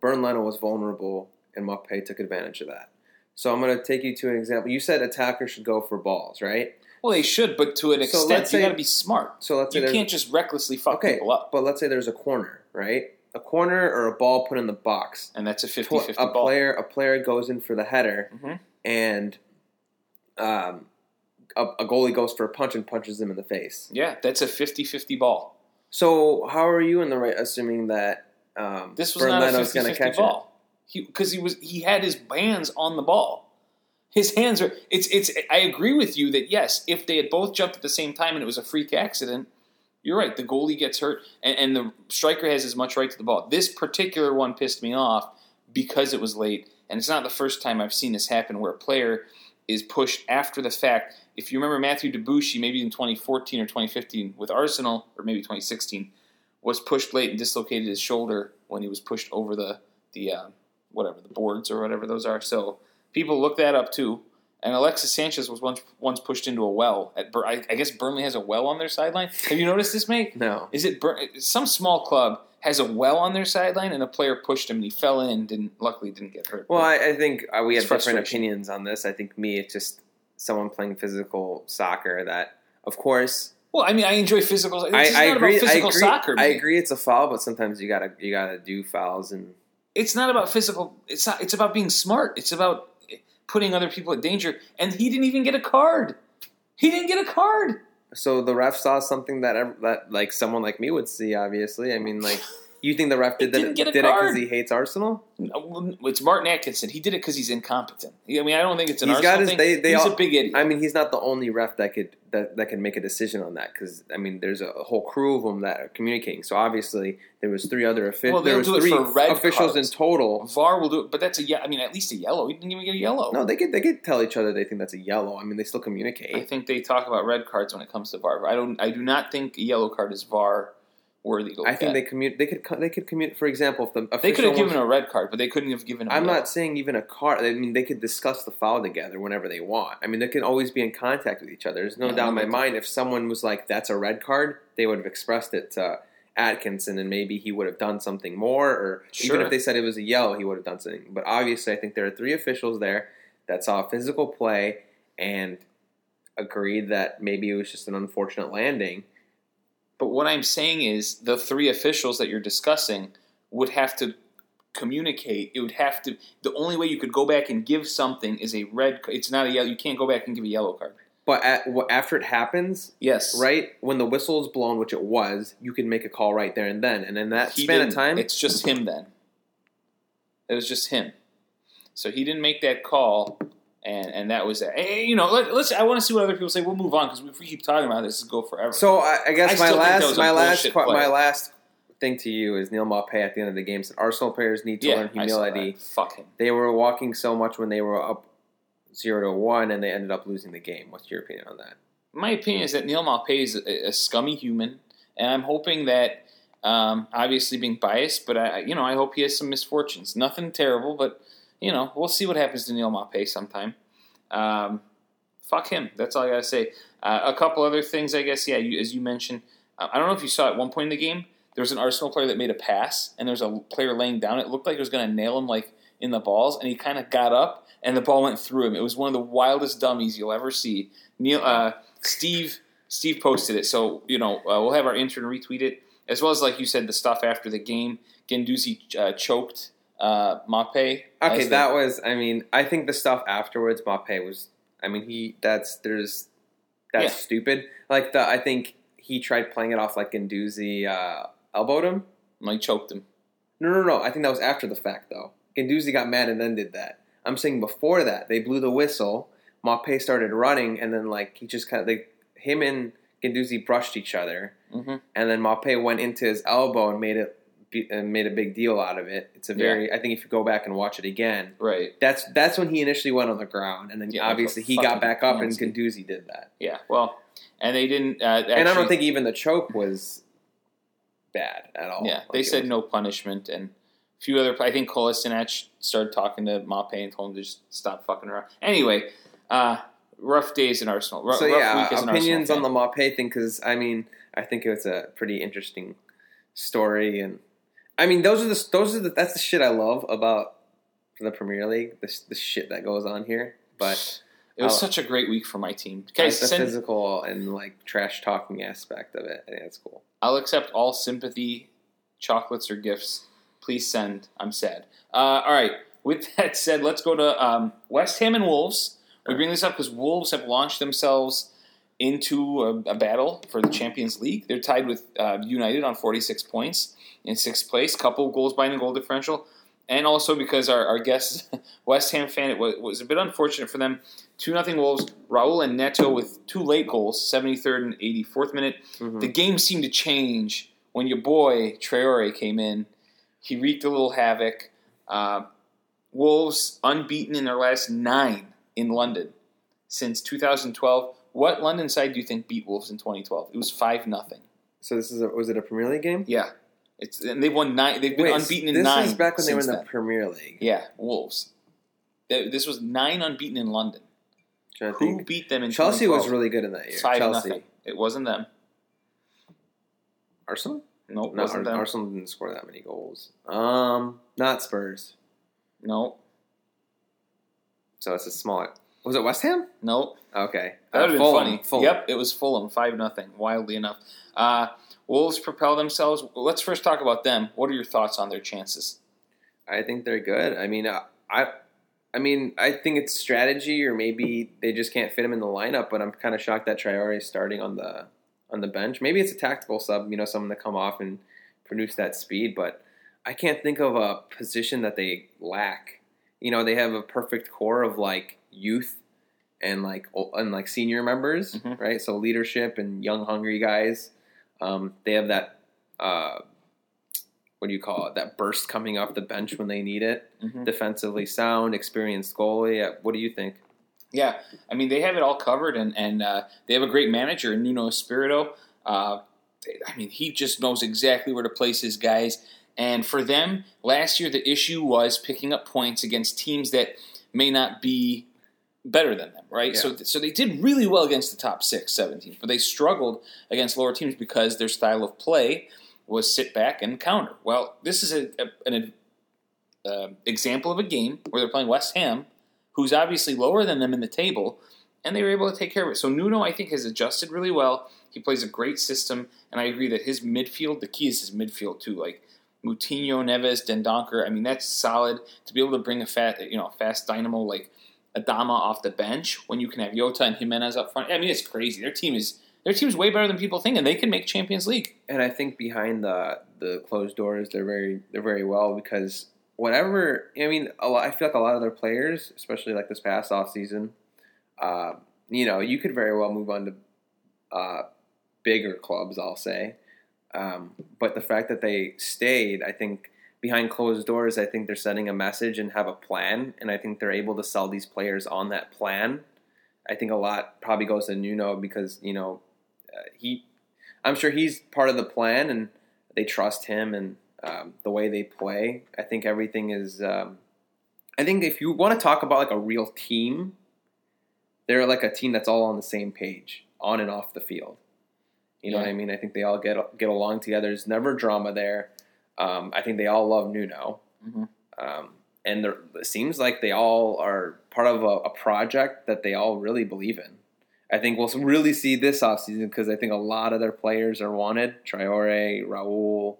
Speaker 2: Bernd Leno was vulnerable, and Maupay took advantage of that. So I'm going to take you to an example. You said attackers should go for balls, right?
Speaker 1: Well, they should, but to an so extent, you got to be smart. So let's say you can't just recklessly fuck okay, people up.
Speaker 2: But let's say there's a corner, right? a corner or a ball put in the box.
Speaker 1: And that's a 50-50 a
Speaker 2: ball. player a player goes in for the header mm-hmm. and um, a, a, goalie goes for a punch and punches him in the face.
Speaker 1: Yeah, that's a 50-50 ball.
Speaker 2: So how are you in the right assuming that um,
Speaker 1: this was not a 50-50 ball? Because he, he was he had his hands on the ball. His hands are it's it's I agree with you that yes, if they had both jumped at the same time and it was a freak accident, you're right. The goalie gets hurt, and, and, the striker has as much right to the ball. This particular one pissed me off because it was late, and it's not the first time I've seen this happen where a player is pushed after the fact. If you remember Mathieu Debuchy, maybe in 2014 or 2015 with Arsenal, or maybe 2016, was pushed late and dislocated his shoulder when he was pushed over the the uh, whatever the boards or whatever those are. So people look that up too. And Alexis Sanchez was once once pushed into a well. At Bur- I, I, guess Burnley has a well on their sideline. Have you noticed this, mate?
Speaker 2: No.
Speaker 1: Is it Bur- some small club has a well on their sideline, and a player pushed him, and he fell in, and didn't luckily didn't get hurt.
Speaker 2: Well, I, I, think uh, we have different opinions on this. I think me, it's just someone playing physical soccer that, of course.
Speaker 1: Well, I mean, I enjoy physical. It's I, I agree.
Speaker 2: physical
Speaker 1: I agree, soccer.
Speaker 2: I agree. It's a foul, but sometimes you gotta you gotta do fouls and.
Speaker 1: It's not about physical. It's not. It's about being smart. It's about putting other people at danger, and he didn't even get a card. He didn't get a card.
Speaker 2: So the ref saw something that that like someone like me would see. Obviously, I mean, like You think the ref did, that, did it because he hates Arsenal?
Speaker 1: Uh, no, it's Martin Atkinson. He did it because he's incompetent. I mean, I don't think it's an he's Arsenal got his, thing. They, they he's all, a big idiot.
Speaker 2: I mean, he's not the only ref that could that, that can make a decision on that because I mean, there's a, a, whole crew of them that are communicating. So obviously, there was three other officials. Well, there was three officials cards. in total.
Speaker 1: VAR will do it, but that's a yeah. I mean, at least a yellow. He didn't even get a yellow.
Speaker 2: No, they could they could tell each other they think that's a yellow. I mean, they still communicate.
Speaker 1: I think they talk about red cards when it comes to VAR. I don't. I do not think a yellow card is VAR
Speaker 2: I think they commute. They could. They could commute. For example, if the
Speaker 1: they could have given a red card, but they couldn't have given.
Speaker 2: I'm not saying even a card. I mean, they could discuss the foul together whenever they want. I mean, they can always be in contact with each other. There's no yeah, doubt in my mind. If someone was like, "That's a red card," they would have expressed it to Atkinson, and maybe he would have done something more. Or sure. even if they said it was a yellow, he would have done something. But obviously, I think there are three officials there that saw physical play and agreed that maybe it was just an unfortunate landing
Speaker 1: but what I'm saying is the three officials that you're discussing would have to communicate. It would have to. The only way you could go back and give something is a red. It's not a yellow. You can't go back and give a yellow card.
Speaker 2: But at, after it happens,
Speaker 1: yes,
Speaker 2: right when the whistle is blown, which it was, you can make a call right there and then. And in that he span of time,
Speaker 1: it's just him. Then it was just him. So he didn't make that call and and that was it. And, you know, let, us I want to see what other people say. We'll move on because if we keep talking about this, this go forever.
Speaker 2: So I, I guess I my last my last my last thing to you is Neal Maupay at the end of the game said Arsenal players need to yeah, learn humility.
Speaker 1: Fuck him.
Speaker 2: They were walking so much when they were up zero to one, and they ended up losing the game. What's your opinion on that?
Speaker 1: My opinion is that Neal Maupay is a, a scummy human, and I'm hoping that. Um, obviously, being biased, but I, you know, I hope he has some misfortunes. Nothing terrible, but you know, we'll see what happens to Neal Maupay sometime. Um, fuck him. That's all I gotta say. Uh, a couple other things, I guess. Yeah, you, as you mentioned, uh, I don't know if you saw at one point in the game there was an Arsenal player that made a pass, and there was a player laying down. It looked like it was to nail him like in the balls, and he kind of got up, and the ball went through him. It was one of the wildest dummies you'll ever see. Neil, uh, Steve, Steve posted it, so you know uh, we'll have our intern retweet it, as well as like you said, the stuff after the game. Guendouzi uh, choked uh, Maupay.
Speaker 2: Okay,
Speaker 1: as the-
Speaker 2: that was. I mean, I think the stuff afterwards, Maupay was. I mean, he. That's there's. That's
Speaker 1: Yeah.
Speaker 2: stupid. Like the, I think he tried playing it off like Guendouzi uh, elbowed him.
Speaker 1: like choked him.
Speaker 2: No, no, no. I think that was after the fact though. Guendouzi got mad and then did that. I'm saying before that, they blew the whistle. Maupay started running, and then like he just kind of like him and Guendouzi brushed each other,
Speaker 1: hmm
Speaker 2: and then Maupay went into his elbow and made it be- made a big deal out of it. It's a very. I think if you go back and watch it again,
Speaker 1: Right.
Speaker 2: that's that's when he initially went on the ground, and then
Speaker 1: Yeah,
Speaker 2: obviously he got back up, and. Guendouzi did that.
Speaker 1: Yeah. Well, and they didn't. Uh, actually,
Speaker 2: and I don't think even the choke was bad at all.
Speaker 1: Yeah,
Speaker 2: Like,
Speaker 1: they said
Speaker 2: was-
Speaker 1: no punishment, and a few other. I think Kolasinac started talking to Maupay and told him to just stop fucking around. Anyway, uh, rough days in Arsenal. Ru-
Speaker 2: so
Speaker 1: rough
Speaker 2: yeah, opinions on the Maupay thing because I mean I think it's a pretty interesting story, and I mean those are the those are the that's the shit I love about the Premier League. The the shit that goes on here, but
Speaker 1: It was
Speaker 2: I'll-
Speaker 1: such a great week for my team.
Speaker 2: like the
Speaker 1: send,
Speaker 2: physical and like trash talking aspect of it, I think that's cool.
Speaker 1: I'll accept all sympathy, chocolates or gifts. Please send. I'm sad. Uh, all right. With that said, let's go to um, West Ham and Wolves. We bring this up because Wolves have launched themselves into a, a battle for the Champions League. They're tied with uh, United on 46 points in sixth place, couple goals by and goal differential. And also because our, our guest, West Ham fan, it was, was a bit unfortunate for them. 2 0 Wolves. Raul and Neto with two late goals, 73rd and 84th minute.
Speaker 2: Mhm.
Speaker 1: The game seemed to change when your boy Traore came in. He wreaked a little havoc. Uh, Wolves unbeaten in their last nine in London since 2012. What London side do you think beat Wolves in 2012? It was five nothing.
Speaker 2: So this is a, was it a Premier League game?
Speaker 1: Yeah, it's and they've won nine. They've been
Speaker 2: Wait,
Speaker 1: unbeaten in
Speaker 2: this
Speaker 1: nine.
Speaker 2: is back when they were in the
Speaker 1: then.
Speaker 2: Premier League.
Speaker 1: Yeah, Wolves. This was nine unbeaten in London. Who
Speaker 2: think.
Speaker 1: beat them in
Speaker 2: Chelsea was really good in that year.
Speaker 1: five
Speaker 2: Chelsea,
Speaker 1: nothing. It wasn't them.
Speaker 2: Arsenal.
Speaker 1: No, wasn't
Speaker 2: Ar-
Speaker 1: them.
Speaker 2: Arsenal didn't score that many goals. Um, not Spurs.
Speaker 1: No,
Speaker 2: So it's a small. Was it West Ham?
Speaker 1: no.
Speaker 2: Okay,
Speaker 1: That would
Speaker 2: Uh,
Speaker 1: have been funny.
Speaker 2: Fulham.
Speaker 1: Yep, it was Fulham, five nothing. Wildly enough, uh, Wolves propel themselves. Let's first talk about them. What are your thoughts on their chances?
Speaker 2: I think they're good. I mean, uh, I, I mean, I think it's strategy, or maybe they just can't fit him in the lineup. But I'm kind of shocked that Traore is starting on the on the bench. Maybe it's a tactical sub, you know, someone to come off and produce that speed. But I can't think of a position that they lack. You know, they have a perfect core of like youth and like and like senior members,
Speaker 1: Mhm.
Speaker 2: right? So leadership and young, hungry guys. Um, they have that. Uh, what do you call it? That burst coming off the bench when they need it.
Speaker 1: Mhm.
Speaker 2: Defensively sound, experienced goalie. Uh, What do you think?
Speaker 1: Yeah, I mean they have it all covered, and and uh, they have a great manager, Nuno Espirito. Uh, I mean he just knows exactly where to place his guys. And for them, last year the issue was picking up points against teams that may not be better than them, right?
Speaker 2: Yeah.
Speaker 1: So so they did really well against the top six, seven teams, but they struggled against lower teams because their style of play was sit back and counter. Well, this is a, a, an uh, example of a game where they're playing West Ham, who's obviously lower than them in the table, and they were able to take care of it. So Nuno, I think, has adjusted really well. He plays a great system, and I agree that his midfield, the key is his midfield too. Like Moutinho, Neves, Dendoncker. I mean, that's solid to be able to bring a fat, you know, fast dynamo like Adama off the bench when you can have Jota and Jimenez up front. I mean, it's crazy. Their team is their team's way better than people think, and they can make Champions League.
Speaker 2: And I think behind the the closed doors, they're very they're very well because whatever. I mean, lot, I feel like a lot of their players, especially like this past off season, uh, you know, you could very well move on to uh, bigger clubs. I'll say, um, but the fact that they stayed, I think. Behind closed doors, I think they're sending a message and have a plan, and I think they're able to sell these players on that plan. I think a lot probably goes to Nuno because you know uh, he, I'm sure he's part of the plan, and they trust him and um, the way they play. I think everything is. Um, I think if you want to talk about like a real team, they're like a team that's all on the same page, on and off the field. You know what I mean? I think they all get get along together. There's never drama there. Um, I think they all love Nuno.
Speaker 1: Mhm.
Speaker 2: Um, and it seems like they all are part of a, a, project that they all really believe in. I think we'll really see this offseason because I think a lot of their players are wanted. Traore, Raul,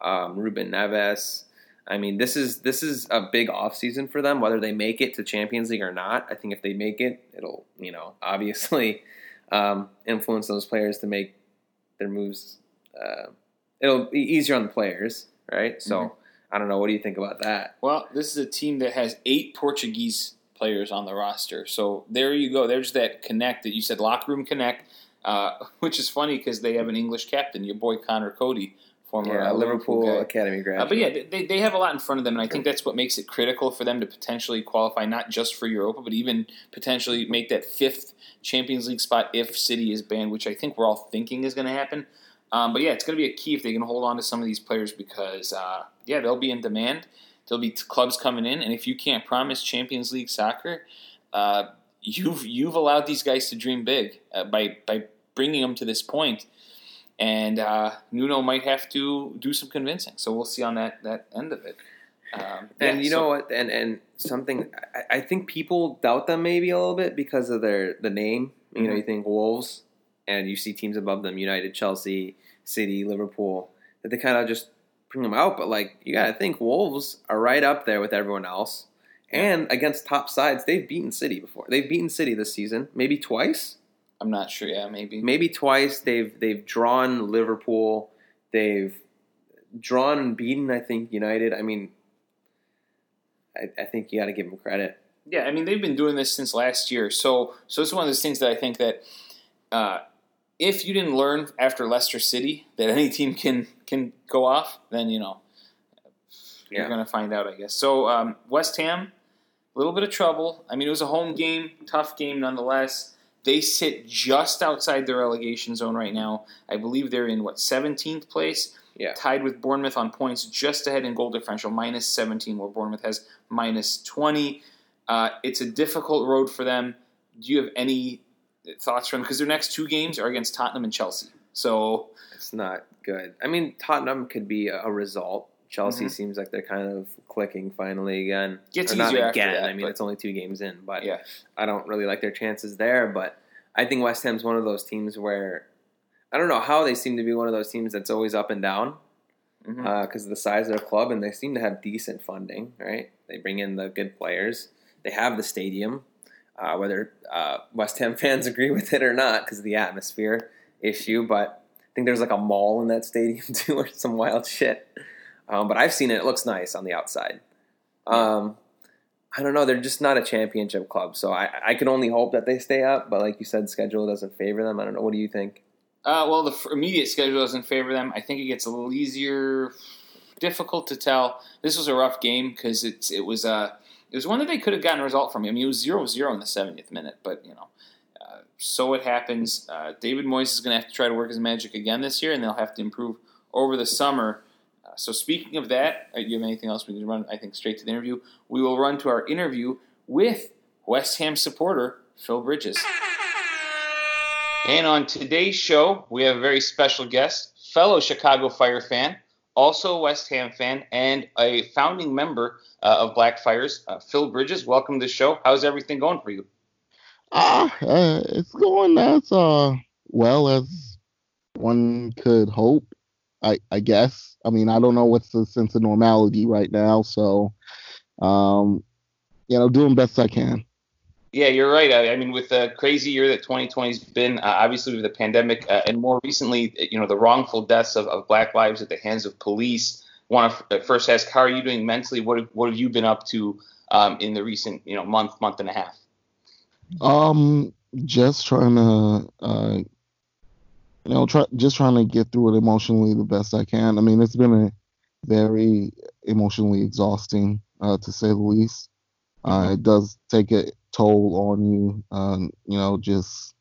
Speaker 2: um, Ruben Neves. I mean, this is this is a big offseason for them, whether they make it to Champions League or not. I think if they make it, it'll, you know, obviously um, influence those players to make their moves. Uh, it'll be easier on the players, right? So mm-hmm. I don't know. What do you think about that?
Speaker 1: Well, this is a team that has eight Portuguese players on the roster. So there you go. There's that connect that you said, locker room connect, uh, which is funny because they have an English captain, your boy Conor Coady, former
Speaker 2: yeah, uh, Liverpool, Liverpool Academy graduate.
Speaker 1: Uh, but yeah, they, they have a lot in front of them, and I think that's what makes it critical for them to potentially qualify not just for Europa, but even potentially make that fifth Champions League spot if City is banned, which I think we're all thinking is going to happen. Um, but yeah, it's going to be a key if they can hold on to some of these players because uh, yeah, they'll be in demand. There'll be clubs coming in, and if you can't promise Champions League soccer, uh, you've you've allowed these guys to dream big uh, by by bringing them to this point. And uh, Nuno might have to do some convincing, so we'll see on that that end of it.
Speaker 2: Um, and yeah, you so, know what? And and something I, I, think people doubt them maybe a little bit because of their the name. You mm-hmm. know, you think Wolves, and you see teams above them: United, Chelsea, City, Liverpool. That they kind of just bring them out. But like you got to think, Wolves are right up there with everyone else, and against top sides, they've beaten City before. They've beaten City this season, maybe twice.
Speaker 1: I'm not sure. Yeah, maybe
Speaker 2: maybe twice. They've they've drawn Liverpool. They've drawn and beaten. I think United. I mean, I, I think you got to give them credit.
Speaker 1: Yeah, I mean they've been doing this since last year. So so it's one of those things that I think that. Uh, if you didn't learn after Leicester City that any team can can go off, then you know you're yeah. going to find out, I guess. So um, West Ham, a little bit of trouble. I mean, it was a home game, tough game nonetheless. They sit just outside the relegation zone right now. I believe they're in what 17th place,
Speaker 2: yeah.
Speaker 1: tied with Bournemouth on points, just ahead in goal differential, minus 17, where Bournemouth has minus 20. Uh, it's a difficult road for them. Do you have any thoughts from because their next two games are against Tottenham and Chelsea? So
Speaker 2: it's not good. I mean, Tottenham could be a result. Chelsea mm-hmm. seems like they're kind of clicking finally again.
Speaker 1: Gets or not again. That,
Speaker 2: I mean, it's only two games in, but yeah. I don't really like their chances there. But I think West Ham's one of those teams where I don't know how they seem to be one of those teams that's always up and down because mm-hmm. uh, of the size of their club, and they seem to have decent funding. Right? They bring in the good players. They have the stadium. Uh, whether uh, West Ham fans agree with it or not, because of the atmosphere issue, but I think there's like a mall in that stadium too, or some wild shit. Um, but I've seen it; it looks nice on the outside. Um, I don't know; they're just not a championship club, so I, I can only hope that they stay up. But like you said, schedule doesn't favor them. I don't know. What do you think?
Speaker 1: Uh, well, the immediate schedule doesn't favor them. I think it gets a little easier. Difficult to tell. This was a rough game because it's it was uh it was one that they could have gotten a result from. I mean, it was 0-0 in the 70th minute, but you know, uh, so it happens. Uh, David Moyes is going to have to try to work his magic again this year, and they'll have to improve over the summer. So speaking of that, uh, you have anything else we can run? I think straight to the interview. We will run to our interview with West Ham supporter Phil Bridges. And on today's show, we have a very special guest, fellow Chicago Fire fan, also a West Ham fan, and a founding member uh, of Blackfires, uh, Phil Bridges. Welcome to the show. How's everything going for you?
Speaker 3: Ah, uh, it's going as uh, well as one could hope. I I guess. I mean, I don't know what's the sense of normality right now, so um, you know, doing best I can.
Speaker 1: Yeah, you're right. I, I, mean, with the crazy year that 2020's been, uh, obviously with the pandemic, uh, and more recently, you know, the wrongful deaths of, of black lives at the hands of police. Want to first ask, how are you doing mentally? What have, what have you been up to um, in the recent, you know, month, month and a half?
Speaker 3: Um, just trying to, uh, you know, try just trying to get through it emotionally the best I can. I mean, it's been a very emotionally exhausting, uh, to say the least. Uh, it does take a toll on you. Um, you know, just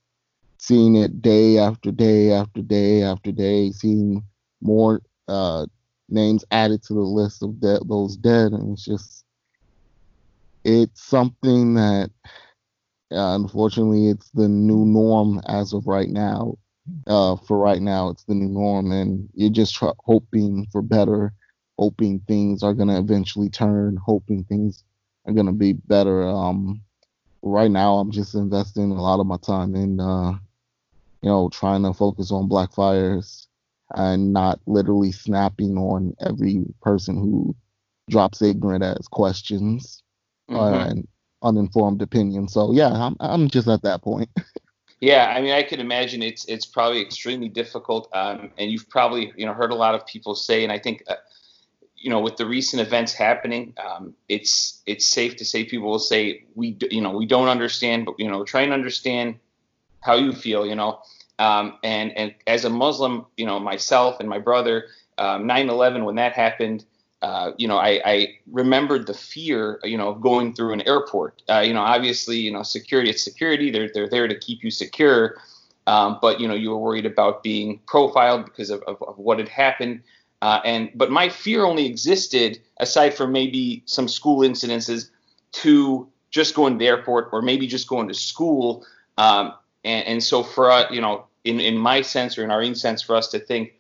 Speaker 3: seeing it day after day after day after day, seeing more uh, names added to the list of de- those dead, and it's just it's something that uh, unfortunately it's the new norm as of right now. Uh, for right now, it's the new norm, and you're just tr- hoping for better, hoping things are gonna eventually turn, hoping things are gonna be better. Um, right now, I'm just investing a lot of my time in, uh, you know, trying to focus on black fires and not literally snapping on every person who drops ignorant as questions mm-hmm. and uninformed opinions. So yeah, I'm I'm just at that point.
Speaker 1: yeah, I mean, I can imagine it's it's probably extremely difficult, um, and you've probably you know heard a lot of people say, and I think. Uh, you know, with the recent events happening, um, it's it's safe to say people will say we you know we don't understand, but you know try and understand how you feel. You know, um, and and as a Muslim, you know myself and my brother, um, 9/11 when that happened, uh, you know I, I remembered the fear you know of going through an airport. Uh, you know obviously you know security it's security they're they're there to keep you secure, um, but you know you were worried about being profiled because of, of, of what had happened. Uh, and but my fear only existed aside from maybe some school incidences to just going to the airport or maybe just going to school. Um, and, and, so for uh, you know, in in my sense or in our sense, for us to think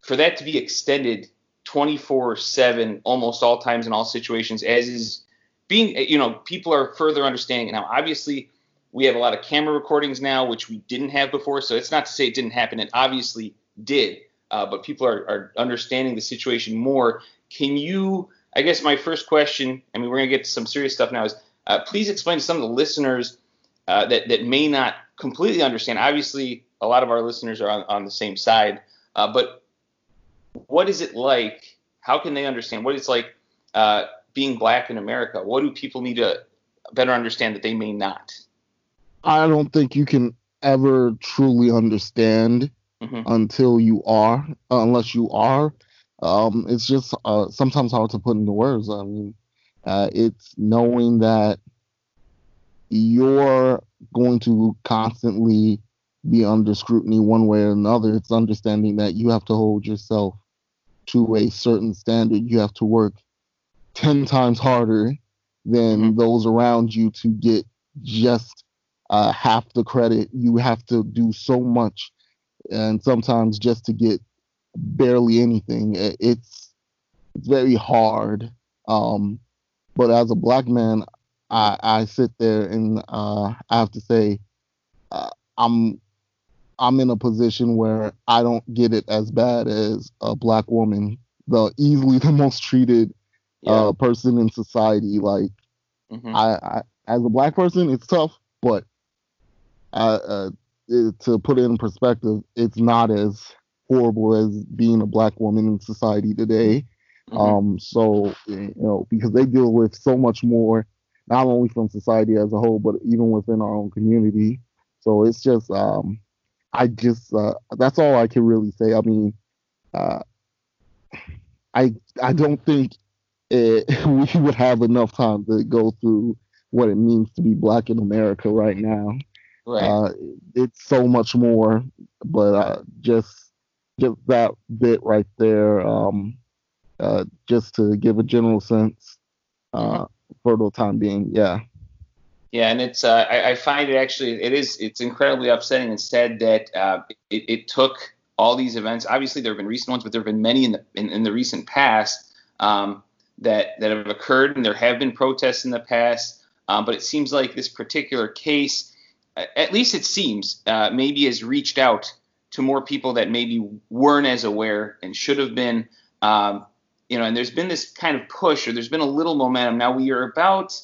Speaker 1: for that to be extended 24/7, almost all times in all situations, as is being you know people are further understanding now. Obviously, we have a lot of camera recordings now, which we didn't have before. So it's not to say it didn't happen. It obviously did uh, but people are, are understanding the situation more. Can you, I guess my first question, I mean, we're going to get to some serious stuff now, is uh, please explain to some of the listeners uh, that, that may not completely understand. Obviously, a lot of our listeners are on, on the same side, uh, but what is it like? How can they understand what it's like uh, being black in America? What do people need to better understand that they may not?
Speaker 3: I don't think you can ever truly understand mm-hmm. until you are, uh, unless you are. Um, it's just uh, sometimes hard to put into words. I mean, uh, it's knowing that you're going to constantly be under scrutiny one way or another. It's understanding that you have to hold yourself to a certain standard. You have to work 10 times harder than mm-hmm. those around you to get just uh, half the credit. You have to do so much and sometimes just to get barely anything, it's it's very hard. Um, but as a black man, I, I sit there and uh, I have to say uh, I'm I'm in a position where I don't get it as bad as a black woman, the easily the most treated uh, person in society. Like mm-hmm. I, I, as a black person, it's tough, but uh, uh it, to put it in perspective, it's not as horrible as being a black woman in society today. Mm-hmm. Um, so you know, because they deal with so much more, not only from society as a whole, but even within our own community. So it's just, um, I just, uh, that's all I can really say. I mean, uh, I I don't think it, we would have enough time to go through what it means to be black in America right now. Right. Uh, it's so much more, but uh, just just that bit right there, um, uh, just to give a general sense uh, for the time being. Yeah.
Speaker 1: Yeah, and it's uh, I, I, find it actually it is it's incredibly upsetting and sad that uh, it, it, took all these events. Obviously, there have been recent ones, but there have been many in the in, in the recent past um, that that have occurred, and there have been protests in the past. Um, but it seems like this particular case at least it seems, uh, maybe has reached out to more people that maybe weren't as aware and should have been. Um, you know, and there's been this kind of push, or there's been a little momentum. Now we are about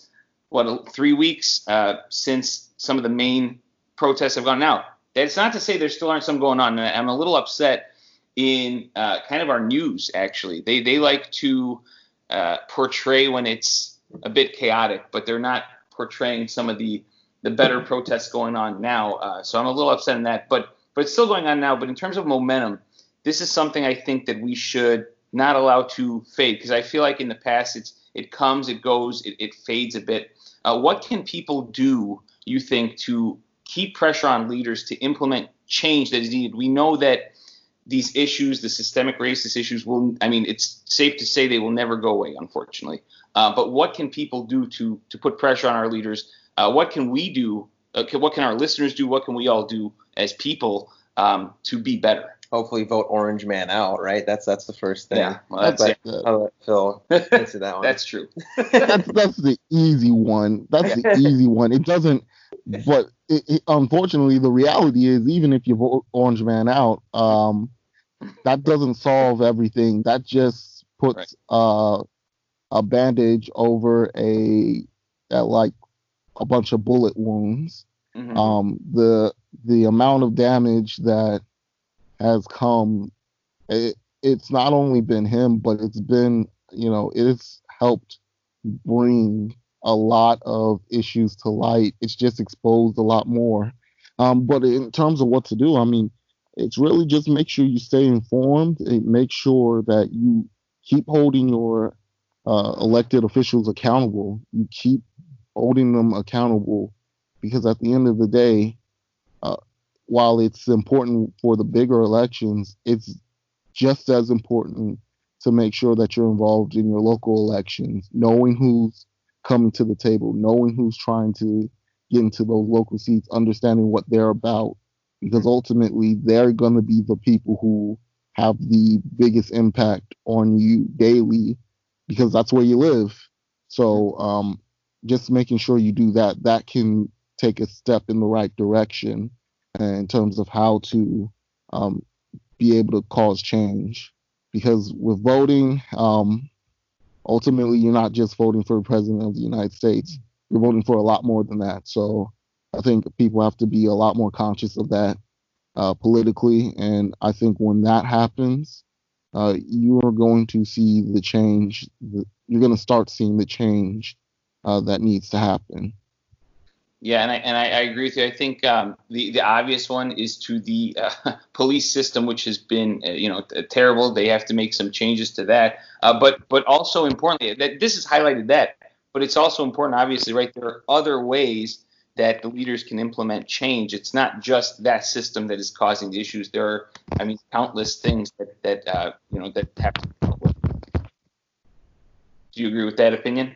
Speaker 1: what three weeks uh, since some of the main protests have gone out. That's not to say there still aren't some going on. And I'm a little upset in uh, kind of our news. Actually, they they like to uh, portray when it's a bit chaotic, but they're not portraying some of the the better protests going on now. Uh, so I'm a little upset in that, but but it's still going on now. But in terms of momentum, this is something I think that we should not allow to fade because I feel like in the past it's it comes, it goes, it, it fades a bit. Uh, what can people do, you think, to keep pressure on leaders to implement change that is needed? We know that these issues, the systemic racist issues, will, I mean, it's safe to say they will never go away, unfortunately. Uh, but what can people do to to put pressure on our leaders uh, what can we do? Uh, what can our listeners do? What can we all do as people um, to be better?
Speaker 2: Hopefully vote Orange Man out, right? That's that's the first thing.
Speaker 1: Yeah, well, that's
Speaker 2: But
Speaker 1: it.
Speaker 2: I'll let Phil answer that one.
Speaker 1: That's true.
Speaker 3: that's that's the easy one. That's the easy one. It doesn't, but it, it, unfortunately, the reality is, even if you vote Orange Man out, um, that doesn't solve everything. That just puts uh, a bandage over a, uh like a bunch of bullet wounds.
Speaker 1: Mhm.
Speaker 3: Um, the the amount of damage that has come, it, it's not only been him, but it's been you know it's helped bring a lot of issues to light. It's just exposed a lot more. Um, but in terms of what to do, I mean, it's really just make sure you stay informed and make sure that you keep holding your uh, elected officials accountable. You keep holding them accountable because at the end of the day, uh, while it's important for the bigger elections, it's just as important to make sure that you're involved in your local elections, knowing who's coming to the table, knowing who's trying to get into those local seats, understanding what they're about, because ultimately they're going to be the people who have the biggest impact on you daily because that's where you live. So um, just making sure you do that, that can take a step in the right direction in terms of how to um, be able to cause change. Because with voting, um, ultimately you're not just voting for the president of the United States. You're voting for a lot more than that. So I think people have to be a lot more conscious of that uh, politically. And I think when that happens, uh, you are going to see the change. The, you're going to start seeing the change uh, that needs to happen.
Speaker 1: Yeah, and I and I, I agree with you. I think um, the the obvious one is to the uh, police system, which has been uh, you know terrible. They have to make some changes to that. Uh, but but also importantly, that this has highlighted that. But it's also important, obviously, right? There are other ways that the leaders can implement change. It's not just that system that is causing the issues. There are, I mean, countless things that that uh, you know that have to. Do you agree with that opinion?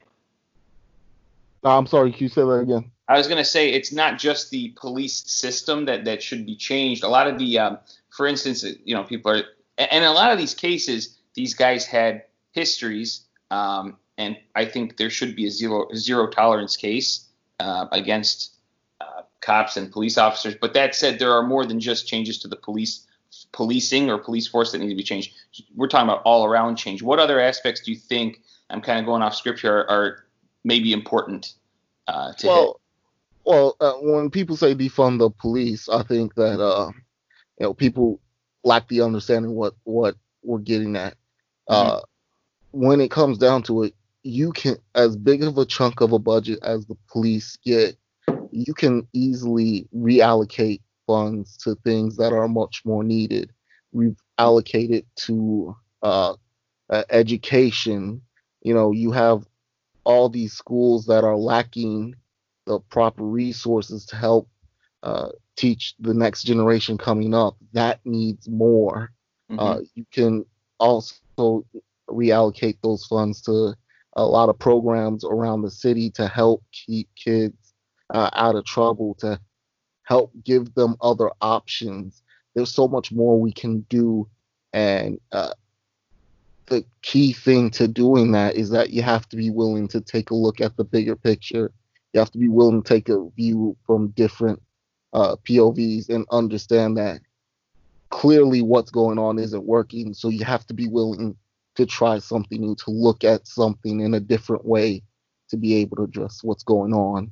Speaker 3: No, I'm sorry. Can you say that again?
Speaker 1: I was going to say it's not just the police system that, that should be changed. A lot of the, um, for instance, you know, people are, and a lot of these cases, these guys had histories, um, and I think there should be a zero zero tolerance case uh, against uh, cops and police officers. But that said, there are more than just changes to the police policing or police force that need to be changed. We're talking about all around change. What other aspects do you think? I'm kind of going off script here. Are, are maybe important uh, to hit?
Speaker 3: Well, uh, when people say defund the police, I think that uh, you know people lack the understanding what what we're getting at. Uh, when it comes down to it, you can as big of a chunk of a budget as the police get, you can easily reallocate funds to things that are much more needed. We've allocated to uh, uh, education. You know, you have all these schools that are lacking the proper resources to help uh, teach the next generation coming up. That needs more.
Speaker 1: Mhm.
Speaker 3: Uh, you can also reallocate those funds to a lot of programs around the city to help keep kids uh, out of trouble, to help give them other options. There's so much more we can do, and uh, the key thing to doing that is that you have to be willing to take a look at the bigger picture. You have to be willing to take a view from different uh, POVs and understand that clearly what's going on isn't working. So you have to be willing to try something new, to look at something in a different way to be able to address what's going on.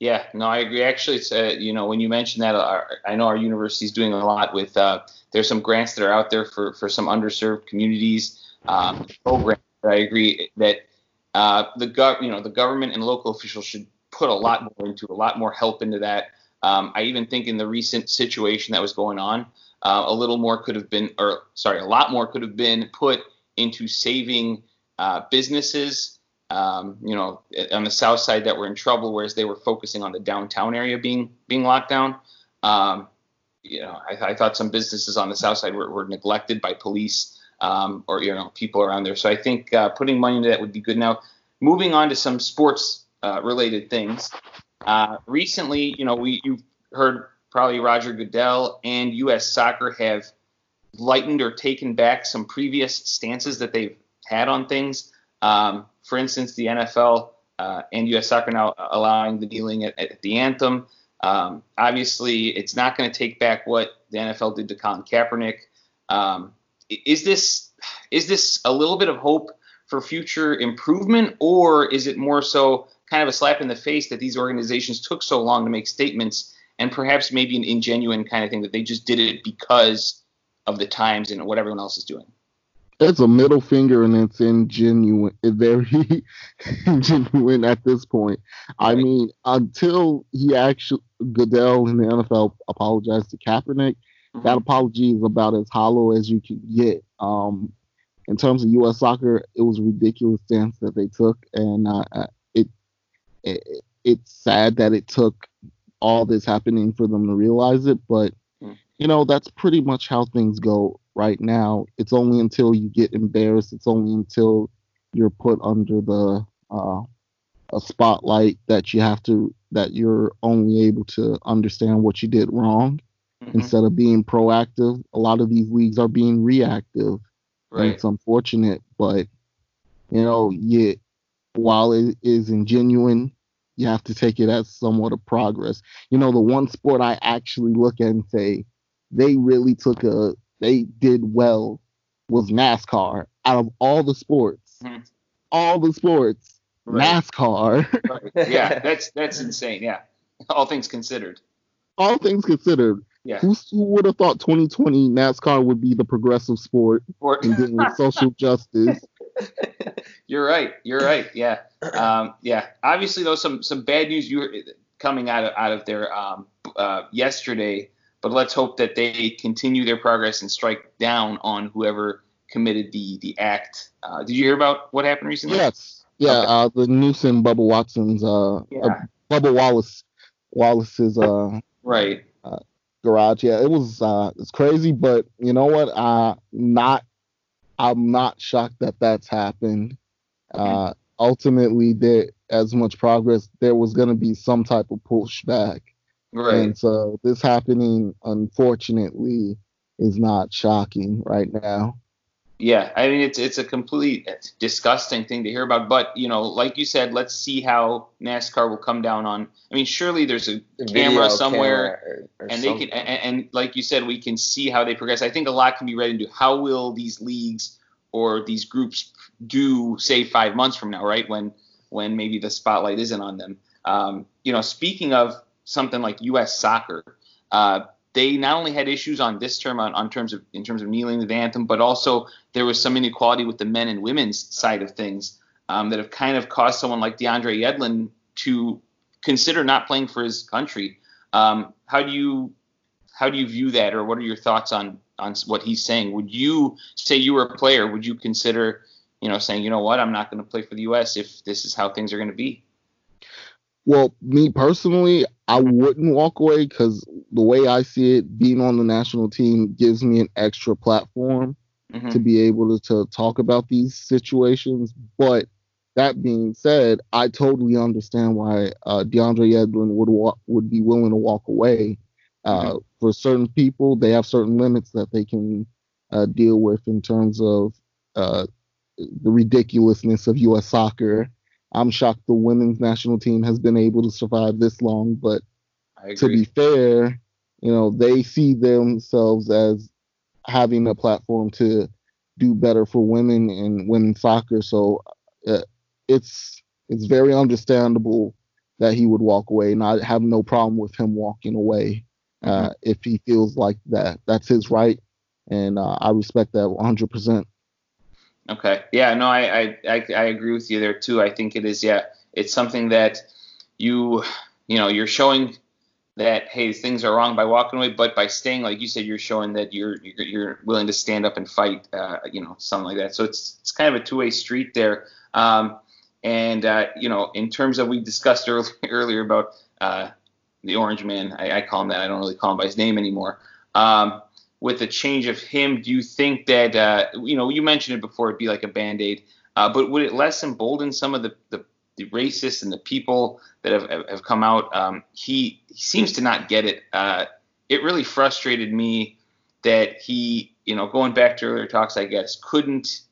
Speaker 1: Yeah, no, I agree. Actually, it's uh, you know when you mentioned that, uh, I know our university is doing a lot with. Uh, there's some grants that are out there for for some underserved communities. Um, programs. I agree that uh, the gov, you know, the government and local officials should put a lot more into, a lot more help into that. Um, I even think in the recent situation that was going on, uh, a little more could have been, or sorry, a lot more could have been put into saving uh, businesses um, you know, on the south side that were in trouble, whereas they were focusing on the downtown area being being locked down. Um, you know, I, I, thought some businesses on the south side were, were neglected by police um, or you know people around there. So I think uh, putting money into that would be good. Now, moving on to some sports uh, related things. Uh, recently, you know, we you heard probably Roger Goodell and U.S. Soccer have lightened or taken back some previous stances that they've had on things. Um, for instance, the NFL uh, and U.S. Soccer now allowing the kneeling at, at the anthem. Um, obviously, it's not going to take back what the NFL did to Colin Kaepernick. Um, is this is this a little bit of hope for future improvement, or is it more so kind of a slap in the face that these organizations took so long to make statements and perhaps maybe an ingenuine kind of thing that they just did it because of the times and what everyone else is doing?
Speaker 3: It's a middle finger and it's ingenuine, very ingenuine at this point. Right. I mean, until he actually Goodell in the NFL apologized to Kaepernick, mm-hmm. that apology is about as hollow as you can get. Um, in terms of U.S. soccer, it was a ridiculous stance that they took, and uh, uh it, it it's sad that it took all this happening for them to realize it. But mm. you know, that's pretty much how things go right now. It's only until you get embarrassed. It's only until you're put under the uh, a spotlight that you have to that you're only able to understand what you did wrong mm-hmm. instead of being proactive. A lot of these leagues are being reactive Right. It's unfortunate, but you know, yeah, while it is ingenuine, you have to take it as somewhat of progress. You know, the one sport I actually look at and say they really took a they did well was NASCAR. Out of all the sports, mm-hmm. all the sports, right. NASCAR.
Speaker 1: right. Yeah, that's that's insane. Yeah, all things considered.
Speaker 3: All things considered, yeah. Who, who would have thought 2020 NASCAR would be the progressive sport Sport. and dealing with social justice?
Speaker 1: You're right. You're right. Yeah. Um, yeah. Obviously, though, some some bad news you coming out of out of there um, uh, yesterday. But let's hope that they continue their progress and strike down on whoever committed the the act. Uh, did you hear about what happened recently?
Speaker 3: Yes. Yeah. Okay. Uh, the Newsom Bubba Watson's uh, yeah. Uh, Bubba Wallace Wallace's uh,
Speaker 1: right
Speaker 3: garage. Yeah, it was uh, it's crazy, but you know what? Uh, not I'm not shocked that that's happened. Uh, ultimately, there as much progress, there was going to be some type of pushback, right? And so this happening, unfortunately, is not shocking right now.
Speaker 1: Yeah, I mean it's it's a completely disgusting thing to hear about, but you know, like you said, let's see how NASCAR will come down on. I mean, surely there's a camera somewhere, camera or, or and they can, and, and, like you said, we can see how they progress. I think a lot can be read into how will these leagues or these groups do, say, five months from now, right? When when maybe the spotlight isn't on them. Um, you know, speaking of something like U.S. soccer. Uh, they not only had issues on this term on, on terms of in terms of kneeling the anthem, but also there was some inequality with the men and women's side of things um, that have kind of caused someone like DeAndre Yedlin to consider not playing for his country. Um, how do you how do you view that, or what are your thoughts on on what he's saying? Would you say you were a player? Would you consider you know saying you know what I'm not going to play for the U.S. if this is how things are going to be?
Speaker 3: Well, me personally, I wouldn't walk away because the way I see it, being on the national team gives me an extra platform mm-hmm. to be able to, to talk about these situations. But that being said, I totally understand why uh, DeAndre Yedlin would walk, would be willing to walk away. Uh, mm-hmm. For certain people, they have certain limits that they can uh, deal with in terms of uh, the ridiculousness of U.S. soccer I'm shocked the women's national team has been able to survive this long. But to be fair, you know, they see themselves as having a platform to do better for women and women's soccer. So uh, it's it's very understandable that he would walk away, and I have no problem with him walking away uh, mm-hmm. if he feels like that. That's his right, and uh, I respect that 100.
Speaker 1: Okay. Yeah. No, I, I, I agree with you there too. I think it is. Yeah, it's something that you you know you're showing that hey things are wrong by walking away, but by staying, like you said, you're showing that you're you're, you're willing to stand up and fight. Uh, you know, something like that. So it's it's kind of a two way street there. Um, and uh, you know, in terms of we discussed earlier, earlier about uh, the Orange Man, I, I, call him that. I don't really call him by his name anymore. Um, with the change of him, do you think that uh, you know you mentioned it before it'd be like a band aid, uh, but would it less embolden some of the, the, the racists and the people that have have come out? Um, he, he seems to not get it. Uh, it really frustrated me that he, you know, going back to earlier talks, I guess, couldn't,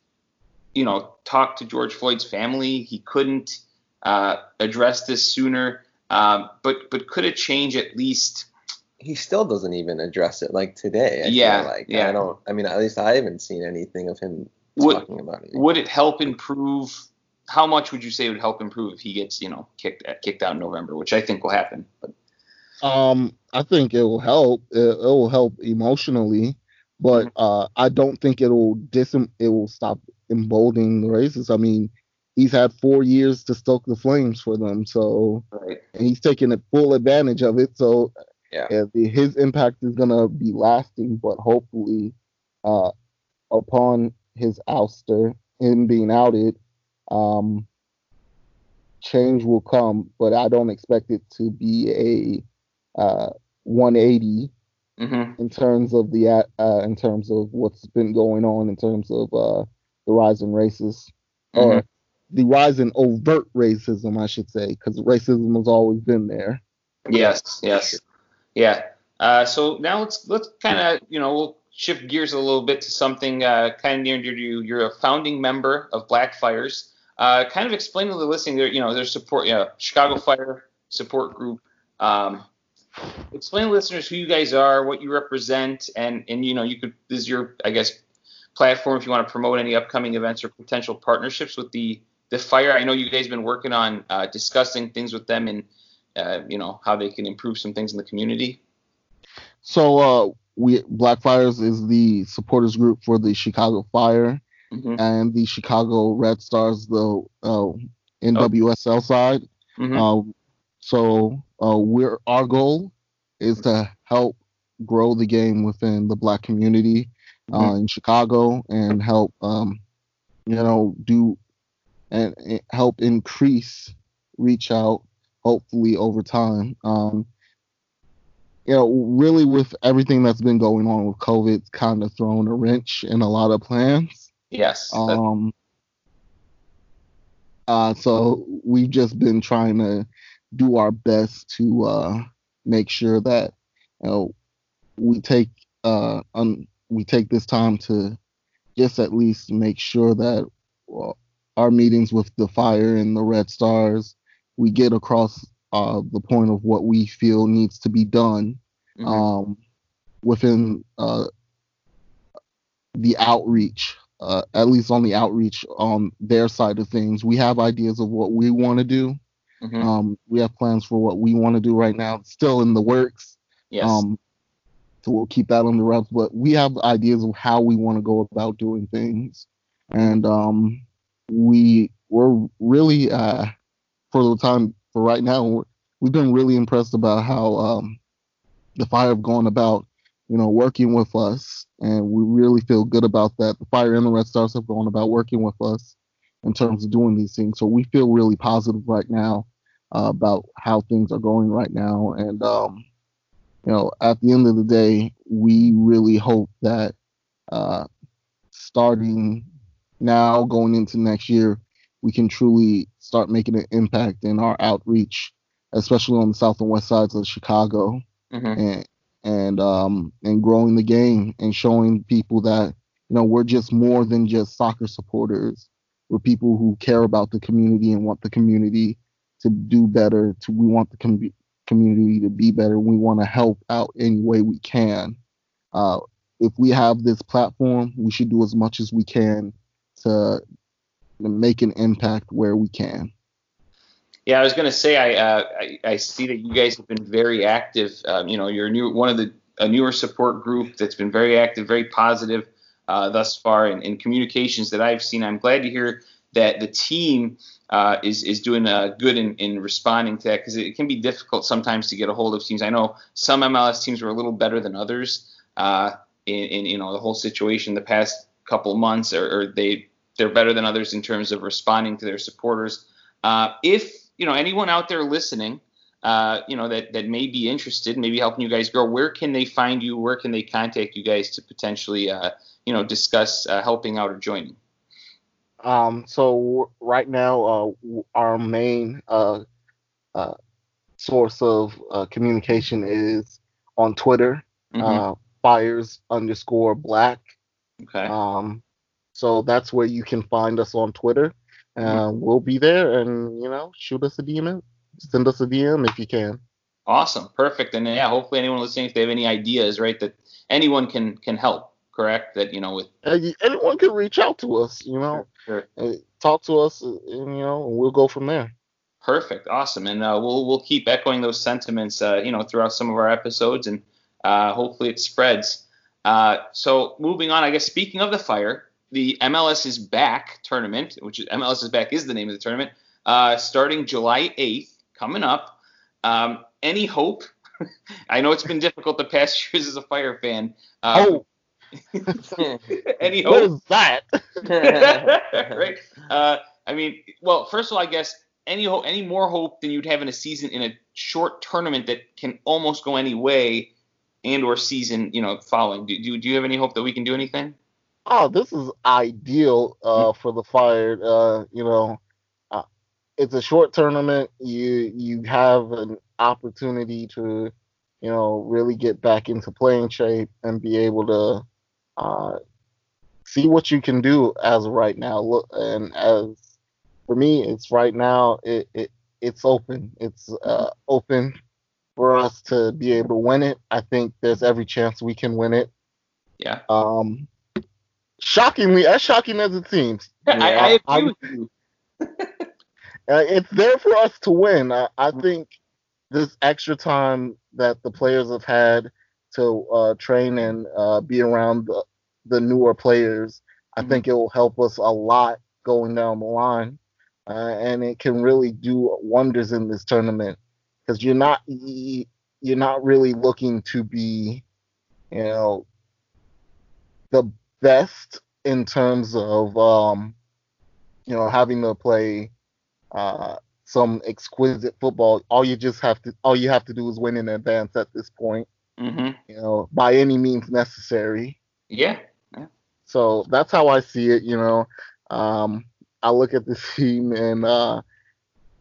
Speaker 1: you know, talk to George Floyd's family. He couldn't uh, address this sooner. Um, but but could it change at least?
Speaker 2: He still doesn't even address it like today. I
Speaker 1: yeah,
Speaker 2: feel like
Speaker 1: yeah.
Speaker 2: I don't. I mean, at least I haven't seen anything of him
Speaker 1: Would-
Speaker 2: talking about it.
Speaker 1: Would it help improve? How much would you say it would help improve if he gets you know kicked kicked out in November, which I think will happen. But
Speaker 3: Um, I think it will help. It, it will help emotionally, but uh, I don't think it will dis. It will stop emboldening the racists. I mean, he's had four years to stoke the flames for them, so
Speaker 1: right.
Speaker 3: and he's taking a full advantage of it. So
Speaker 2: Yeah.
Speaker 3: uh, the- his impact is gonna be lasting, but hopefully, uh, upon his ouster, him being outed, um, change will come. But I don't expect it to be a uh, 180
Speaker 1: hmm
Speaker 3: in terms of the uh, in terms of what's been going on in terms of uh, the rise in racism or the rise in overt racism, I should say, because racism has always been there.
Speaker 1: Yes, yes, yeah. Uh, so now let's let's kind of you know we'll shift gears a little bit to something uh, kind of near and dear to you. You're a founding member of Black Fires. Uh, kind of explain to the listening their you know their support, you know, Chicago Fire support group. Um, explain to listeners who you guys are, what you represent, and and you know you could this is your I guess platform if you want to promote any upcoming events or potential partnerships with the the fire. I know you guys have been working on uh, discussing things with them and uh, you know how they can improve some things in the community.
Speaker 3: So uh, we Blackfires is the supporters group for the Chicago Fire
Speaker 1: hmm
Speaker 3: and the Chicago Red Stars, the uh, NWSL side.
Speaker 1: hmm
Speaker 3: Um, so uh, we're our goal is to help grow the game within the Black community uh, in Chicago and help um, you know do and help increase reach out hopefully over time. Um, you know, really with everything that's been going on with COVID, kind of thrown a wrench in a lot of plans.
Speaker 1: Yes.
Speaker 3: Um, uh, so we've just been trying to do our best to uh, make sure that you know we take uh, un- we take this time to just at least make sure that well, our meetings with the fire and the Red Stars we get across uh, the point of what we feel needs to be done
Speaker 1: mhm.
Speaker 3: um, within uh, the outreach, uh, at least on the outreach on their side of things. We have ideas of what we want to do.
Speaker 1: Mhm.
Speaker 3: Um, we have plans for what we want to do right now. It's still in the works.
Speaker 1: yes.
Speaker 3: Um, so we'll keep that on the wraps. But we have ideas of how we want to go about doing things, and um, we we're really uh, for the time for right now we've been really impressed about how um, the fire have gone about you know working with us, and we really feel good about that. The fire and the Red Stars have gone about working with us in terms of doing these things. So we feel really positive right now uh, about how things are going right now, and um, you know, at the end of the day, we really hope that uh, starting now, going into next year, we can truly start making an impact in our outreach, especially on the south and west sides of Chicago,
Speaker 1: Mhm.
Speaker 3: and and um, and growing the game and showing people that you know we're just more than just soccer supporters. We're people who care about the community and want the community to do better. To we want the com- community to be better. We want to help out any way we can. Uh, if we have this platform, we should do as much as we can to make an impact where we can.
Speaker 1: Yeah, I was going to say I, uh, I I see that you guys have been very active. Um, you know, you're new one of the a newer support group that's been very active, very positive uh, thus far in, in communications that I've seen. I'm glad to hear that the team uh, is is doing uh, good in, in responding to that because it can be difficult sometimes to get a hold of teams. I know some MLS teams were a little better than others uh, in, in you know the whole situation the past couple months, or, or they they're better than others in terms of responding to their supporters. Uh, if you know anyone out there listening, uh, you know that that may be interested, maybe helping you guys grow, where can they find you? Where can they contact you guys to potentially, uh, you know, discuss uh, helping out or joining?
Speaker 3: Um, so w- right now, uh, w- our main uh, uh, source of uh, communication is on Twitter
Speaker 1: Mhm.
Speaker 3: uh, fires underscore black.
Speaker 1: okay.
Speaker 3: Um, so that's where you can find us on Twitter. Uh, we'll be there, and you know, shoot us a DM, send us a DM if you can.
Speaker 1: Awesome, perfect, and yeah, hopefully anyone listening, if they have any ideas, right, that anyone can can help. Correct, that you know with
Speaker 3: Uh, anyone can reach out to us. You know,
Speaker 1: Sure.
Speaker 3: uh, talk to us, and you know, and we'll go from there.
Speaker 1: perfect, awesome, and uh, we'll we'll keep echoing those sentiments, uh, you know, throughout some of our episodes, and uh, hopefully it spreads. Uh, so moving on, I guess speaking of the fire, the MLS is back tournament, which is MLS is back is the name of the tournament, uh, starting July 8th, coming up. Um, any hope? I know it's been difficult the past years as a fire fan. Uh,
Speaker 3: Oh,
Speaker 1: any hope?
Speaker 3: is that?
Speaker 1: right. Uh, I mean, well, first of all, I guess any ho- any more hope than you'd have in a season in a short tournament that can almost go any way, and or season, you know, following. Do, do, do you have any hope that we can do anything?
Speaker 3: Oh, this is ideal uh, for the Fire. Uh, you know, uh, it's a short tournament. You you have an opportunity to, you know, really get back into playing shape and be able to uh, see what you can do as of right now. Look, and as for me, it's right now. It, it it's open. It's uh, open for us to be able to win it. I think there's every chance we can win it.
Speaker 1: Yeah.
Speaker 3: Um, shockingly, as shocking as it seems,
Speaker 1: I, I agree
Speaker 3: I'm-
Speaker 1: with you.
Speaker 3: uh, it's there for us to win. I, I think this extra time that the players have had to uh, train and uh, be around the, the newer players, I
Speaker 1: Mhm.
Speaker 3: think it will help us a lot going down the line, uh, and it can really do wonders in this tournament because you're not you're not really looking to be, you know, the best in terms of um, you know having to play uh, some exquisite football. All you just have to all you have to do is win in advance at this point.
Speaker 1: hmm
Speaker 3: You know, by any means necessary.
Speaker 1: Yeah.
Speaker 3: So that's how I see it. You know, um, I look at this team and uh,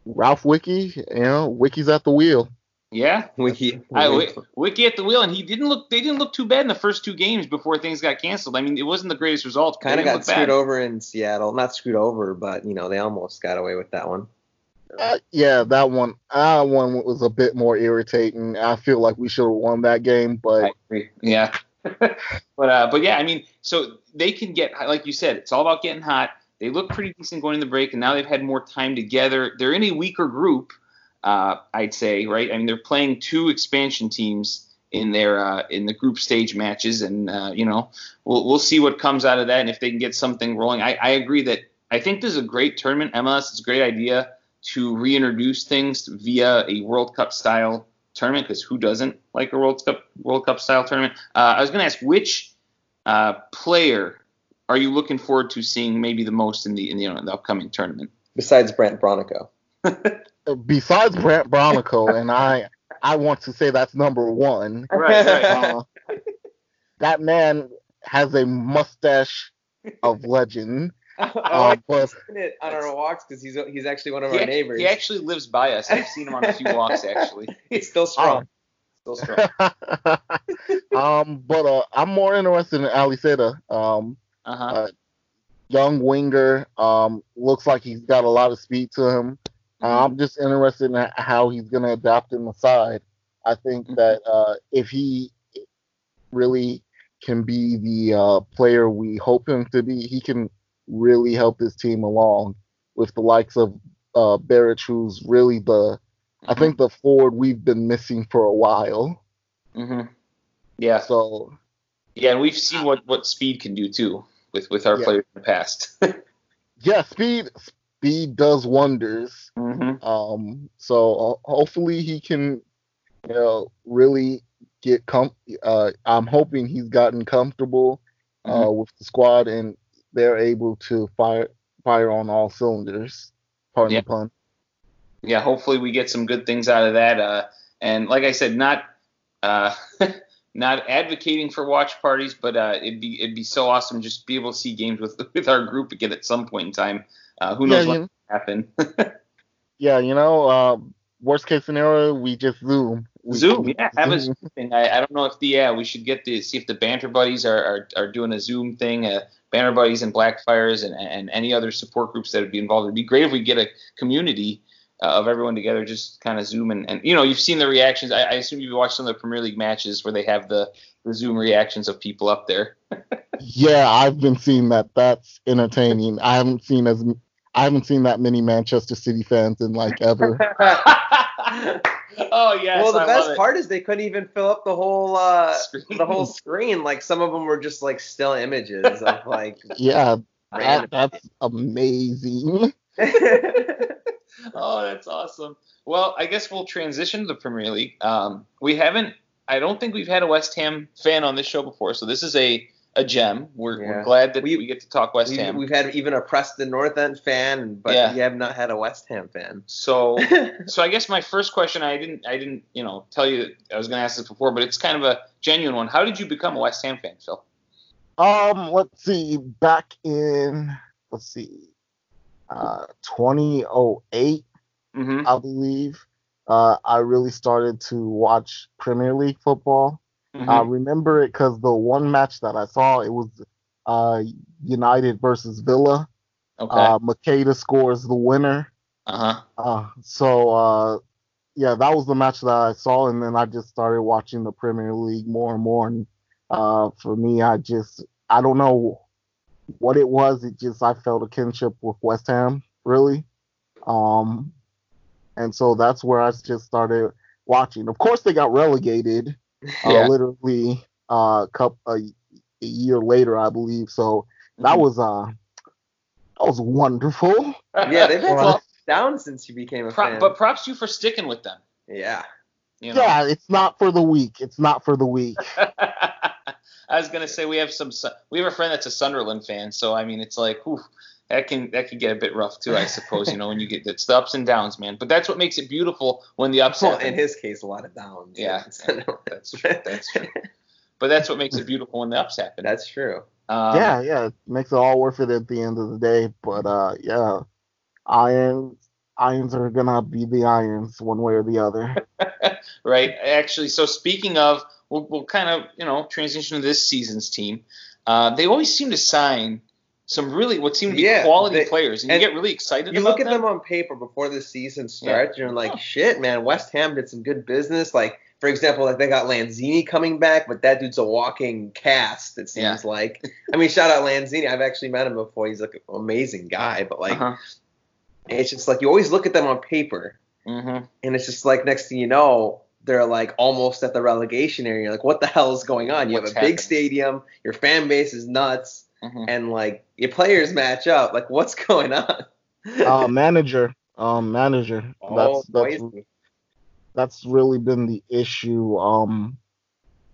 Speaker 3: Ralph Wicky. You know, Wicky's at the wheel.
Speaker 1: Yeah.
Speaker 2: Wicky.
Speaker 1: I, Wi- Wicky at the wheel, and he didn't look. They didn't look too bad in the first two games before things got canceled. I mean, it wasn't the greatest result.
Speaker 2: kind of got screwed
Speaker 1: bad.
Speaker 2: over in Seattle. Not screwed over, but you know they almost got away with that one.
Speaker 3: Uh, yeah, that one. That one was a bit more irritating. I feel like we should have won that game, but
Speaker 1: Yeah. but uh, but yeah, I mean, so they can get like you said, it's all about getting hot. They look pretty decent going in the break, and now they've had more time together. They're in a weaker group, uh, I'd say, right? I mean, they're playing two expansion teams in their uh, in the group stage matches, and uh, you know, we'll we'll see what comes out of that, and if they can get something rolling. I, I agree that I think this is a great tournament. MLS is a great idea to reintroduce things via a World Cup style tournament because who doesn't like a World Cup World Cup style tournament? Uh, I was going to ask which uh, player are you looking forward to seeing maybe the most in the in the, you know, the upcoming tournament?
Speaker 2: Besides Brandt Bronico.
Speaker 3: besides Brandt Bronico, and I, I want to say that's number one.
Speaker 1: Right, right.
Speaker 3: Uh, that man has a mustache of legend.
Speaker 2: oh,
Speaker 3: Uh,
Speaker 2: I've
Speaker 3: but
Speaker 2: seen it on our walks because he's he's actually one of our
Speaker 1: ac-
Speaker 2: neighbors.
Speaker 1: he actually lives by us. I've seen him on a few walks actually.
Speaker 2: he's still strong.
Speaker 1: Still strong.
Speaker 3: um, but uh, I'm more interested in Aliseda. Um,
Speaker 1: Uh huh.
Speaker 3: uh, young winger. Um, looks like he's got a lot of speed to him. Uh, I'm just interested in how he's going to adapt in the side. I think
Speaker 1: Mhm.
Speaker 3: that uh, if he really can be the uh, player we hope him to be, he can really help this team along with the likes of uh, Berić, who's really the, I think, the forward we've been missing for a while.
Speaker 1: hmm Yeah.
Speaker 3: So
Speaker 1: Yeah, and we've seen what what speed can do too with with our
Speaker 3: Yeah.
Speaker 1: players in the past.
Speaker 3: yeah, speed speed does wonders.
Speaker 1: hmm
Speaker 3: Um, so uh, hopefully he can, you know, really get com. Uh, I'm hoping he's gotten comfortable uh, with the squad and they're able to fire fire on all cylinders. Pardon
Speaker 1: Yeah.
Speaker 3: the pun.
Speaker 1: yeah, hopefully we get some good things out of that. Uh, and like I said, not uh, not advocating for watch parties, but uh, it'd be it'd be so awesome just to be able to see games with with our group again at some point in time. Uh, who
Speaker 3: Yeah,
Speaker 1: knows what'll happen?
Speaker 3: yeah, you know, uh, worst case scenario, we just zoom. we-
Speaker 1: Zoom, yeah, have a Zoom thing. I, I don't know if the yeah we should get the see if the Banter Buddies are, are, are doing a Zoom thing. Uh, Banter Buddies and Blackfires and, and any other support groups that would be involved. It'd be great if we get a community uh, of everyone together, just kind of Zoom and, and you know you've seen the reactions. I, I assume you've watched some of the Premier League matches where they have the, the Zoom reactions of people up there.
Speaker 3: Yeah, I've been seeing that. That's entertaining. I haven't seen as I haven't seen that many Manchester City fans in like ever.
Speaker 1: oh yes,
Speaker 2: well, the
Speaker 1: I
Speaker 2: best part is they couldn't even fill up the whole uh,
Speaker 1: Screen.
Speaker 2: the whole screen. Like some of them were just like still images of like.
Speaker 3: Yeah, that, that's amazing.
Speaker 1: Oh, that's awesome. Well, I guess we'll transition to the Premier League. Um, we haven't. I don't think we've had a West Ham fan on this show before, so this is a a gem. We're, we're glad that
Speaker 2: We-
Speaker 1: we, get to talk West
Speaker 2: We've,
Speaker 1: Ham.
Speaker 2: we've had even a Preston North End fan, but
Speaker 1: Yeah.
Speaker 2: we have not had a West Ham fan.
Speaker 1: So, so I guess my first question, I didn't, I didn't, you know, tell you I was going to ask this before, but it's kind of a genuine one. How did you become a West Ham fan, Phil?
Speaker 3: Um, let's see. Back in let's see, uh, 2008,
Speaker 1: Mm-hmm.
Speaker 3: I believe. Uh, I really started to watch Premier League football.
Speaker 1: Mm-hmm.
Speaker 3: I remember it because the one match that I saw, it was uh, United versus Villa.
Speaker 1: okay.
Speaker 3: Uh, Macheda scores the winner.
Speaker 1: Uh huh.
Speaker 3: Uh, so uh, yeah, that was the match that I saw, and then I just started watching the Premier League more and more. And uh, for me, I just I don't know what it was. It just I felt a kinship with West Ham, really. Um, and so that's where I just started watching. Of course, they got relegated uh,
Speaker 1: Yeah.
Speaker 3: literally uh, cup a, a year later, I believe. So that
Speaker 1: Mhm.
Speaker 3: was uh that was wonderful.
Speaker 2: Yeah, they've been
Speaker 3: Well,
Speaker 2: down since you became a
Speaker 1: Pro-
Speaker 2: fan.
Speaker 1: but props you for sticking with them.
Speaker 2: yeah,
Speaker 1: You know?
Speaker 3: Yeah, it's not for the weak. It's not for the weak.
Speaker 1: I was gonna say we have some. We have a friend that's a Sunderland fan, so I mean, it's like, whew, that can that can get a bit rough too, I suppose. You know, when you get it's the ups and downs, man. But that's what makes it beautiful when the ups
Speaker 2: well,
Speaker 1: happen.
Speaker 2: in his case, a lot of downs.
Speaker 1: Yeah, that's true. That's true. But that's what makes it beautiful when the ups happen.
Speaker 2: That's true.
Speaker 1: Um,
Speaker 3: yeah, yeah, it makes it all worth it at the end of the day. But uh, yeah, irons irons are gonna be the irons one way or the other.
Speaker 1: right? Actually, so speaking of, we'll, we'll kind of you know transition to this season's team. Uh, they always seem to sign some really what seem to be
Speaker 2: Yeah,
Speaker 1: quality
Speaker 2: they-
Speaker 1: players, and,
Speaker 2: and
Speaker 1: you get really excited.
Speaker 2: You look at them on paper before the season starts, you're like,
Speaker 1: Oh.
Speaker 2: shit, man. West Ham did some good business. Like, for example, like they got Lanzini coming back, but that dude's a walking cast. It seems
Speaker 1: Yeah.
Speaker 2: like. I mean, shout out Lanzini. I've actually met him before. He's like an amazing guy, but like,
Speaker 1: Uh-huh.
Speaker 2: it's just like you always look at them on paper,
Speaker 1: Mm-hmm.
Speaker 2: and it's just like next thing you know. They're like almost at the relegation area. You're like, what the hell is going on? You
Speaker 1: What's
Speaker 2: have a big stadium, your fan base is nuts,
Speaker 1: hmm
Speaker 2: and like your players match up. Like, what's going on?
Speaker 3: uh, manager, um, manager.
Speaker 2: Oh,
Speaker 3: That's that's
Speaker 2: crazy.
Speaker 3: that's really been the issue. Um,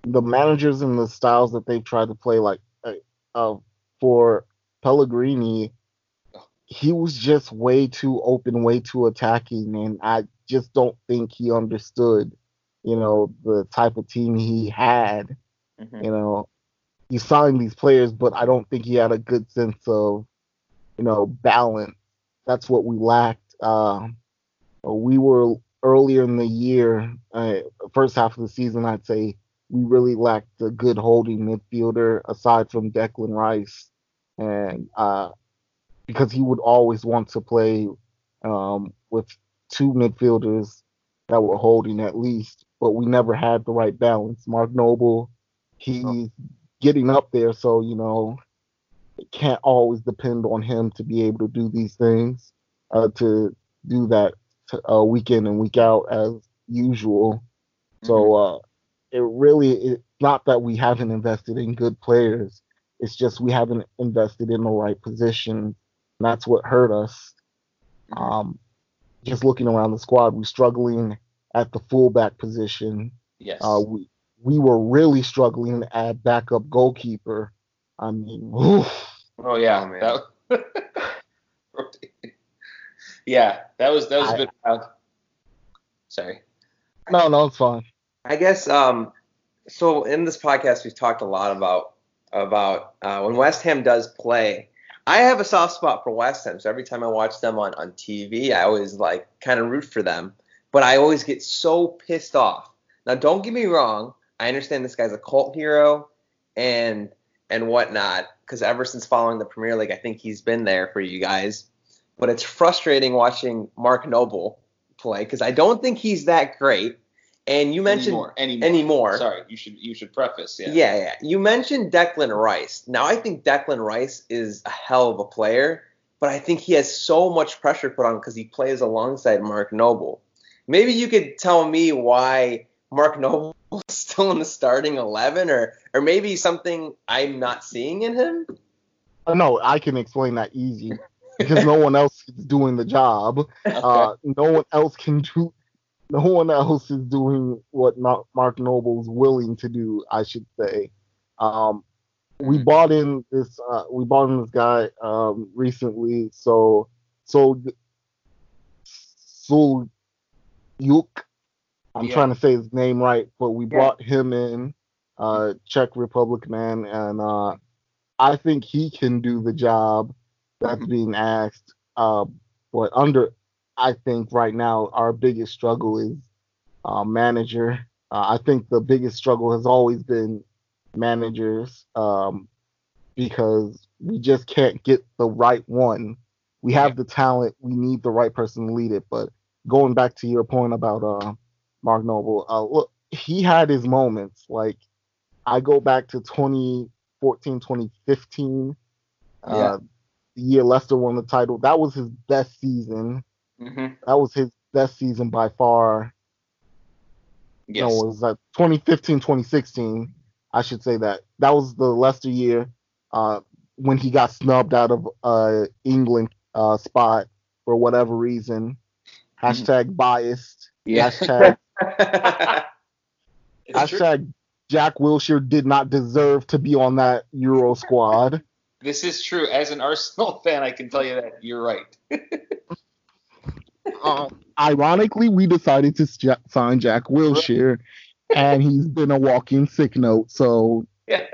Speaker 3: the managers and the styles that they've tried to play, like uh, uh, for Pellegrini, he was just way too open, way too attacking, and I just don't think he understood, you know, the type of team he had.
Speaker 1: hmm
Speaker 3: You know, he signed these players, but I don't think he had a good sense of, you know, balance. That's what we lacked. Um, we were earlier in the year, uh, first half of the season, I'd say we really lacked a good holding midfielder aside from Declan Rice, and uh, because he would always want to play um, with two midfielders that were holding at least, but we never had the right balance. Mark Noble, he's getting up there, so you know, it can't always depend on him to be able to do these things, uh, to do that uh, week in and week out as usual. So uh, it really it's not that we haven't invested in good players. It's just we haven't invested in the right position. And that's what hurt us. Um, just looking around the squad, we're struggling at the fullback position.
Speaker 1: Yes.
Speaker 3: Uh, we we were really struggling at backup goalkeeper. I mean, oof.
Speaker 1: oh yeah.
Speaker 2: Oh, man.
Speaker 1: that, yeah, that was that was a
Speaker 3: I-
Speaker 1: bit wild. Sorry.
Speaker 3: no, no, it's fine.
Speaker 2: I guess um, so. In this podcast, we've talked a lot about about uh, when West Ham does play. I have a soft spot for West Ham, so every time I watch them on on TV, I always like kind of root for them. But I always get so pissed off Now, don't get me wrong. I understand this guy's a cult hero and and whatnot because ever since following the Premier League, I think he's been there for you guys. But it's frustrating watching Mark Noble play because I don't think he's that great. And you mentioned
Speaker 1: anymore, anymore.
Speaker 2: anymore.
Speaker 1: Sorry, you should you should preface. Yeah.
Speaker 2: Yeah, yeah. You mentioned Declan Rice. Now I think Declan Rice is a hell of a player, but I think he has so much pressure put on because he plays alongside Mark Noble. Maybe you could tell me why Mark Noble is still in the starting eleven, or or maybe something I'm not seeing in him.
Speaker 3: Uh, no, I can explain that easy because no one else is doing the job. Uh, no one else can do. No one else is doing what Ma- Mark Noble's willing to do. I should say. Um, we
Speaker 1: Mhm.
Speaker 3: bought in this. Uh, we bought in this guy um, recently. So so so Yuk. I'm
Speaker 1: Yeah.
Speaker 3: trying to say his name right, but we
Speaker 2: Yeah.
Speaker 3: brought him in, uh, Czech Republic man, and uh, I think he can do the job that's
Speaker 1: Mhm.
Speaker 3: being asked. Uh, but under, I think right now our biggest struggle is uh, manager. Uh, I think the biggest struggle has always been managers um, because we just can't get the right one. We have the talent, we need the right person to lead it. But going back to your point about uh, Mark Noble, uh, look, he had his moments. Like I go back to 2014, 2015,
Speaker 2: Yeah.
Speaker 3: uh, the year Leicester won the title. That was his best season.
Speaker 1: hmm
Speaker 3: That was his best season by far.
Speaker 1: Yes.
Speaker 3: No, it was like 2015, 2016. I should say that. That was the Leicester year uh, when he got snubbed out of uh, England uh, spot for whatever reason. Hashtag biased.
Speaker 1: Yeah.
Speaker 3: Hashtag,
Speaker 2: true.
Speaker 3: hashtag Jack Wilshere did not deserve to be on that Euro squad.
Speaker 1: This is true. As an Arsenal fan, I can tell you that you're right.
Speaker 3: Um, ironically, we decided to j- sign Jack Wilshere, and he's been a walking sick note. So
Speaker 1: yeah.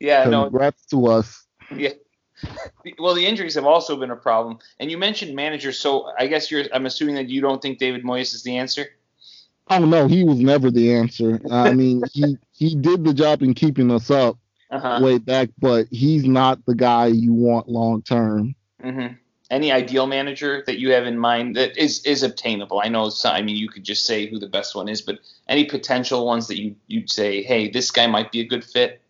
Speaker 1: Yeah. No.
Speaker 3: congrats to us.
Speaker 1: Yeah. Well, the injuries have also been a problem. And you mentioned manager, so I guess you're. I'm assuming that you don't think David Moyes is the answer.
Speaker 3: Oh no, he was never the answer. I mean, he he did the job in keeping us up
Speaker 1: Uh huh.
Speaker 3: way back, but he's not the guy you want long term.
Speaker 1: hmm Any ideal manager that you have in mind that is is obtainable? I know. Some, I mean, you could just say who the best one is, but any potential ones that you you'd say, hey, this guy might be a good fit.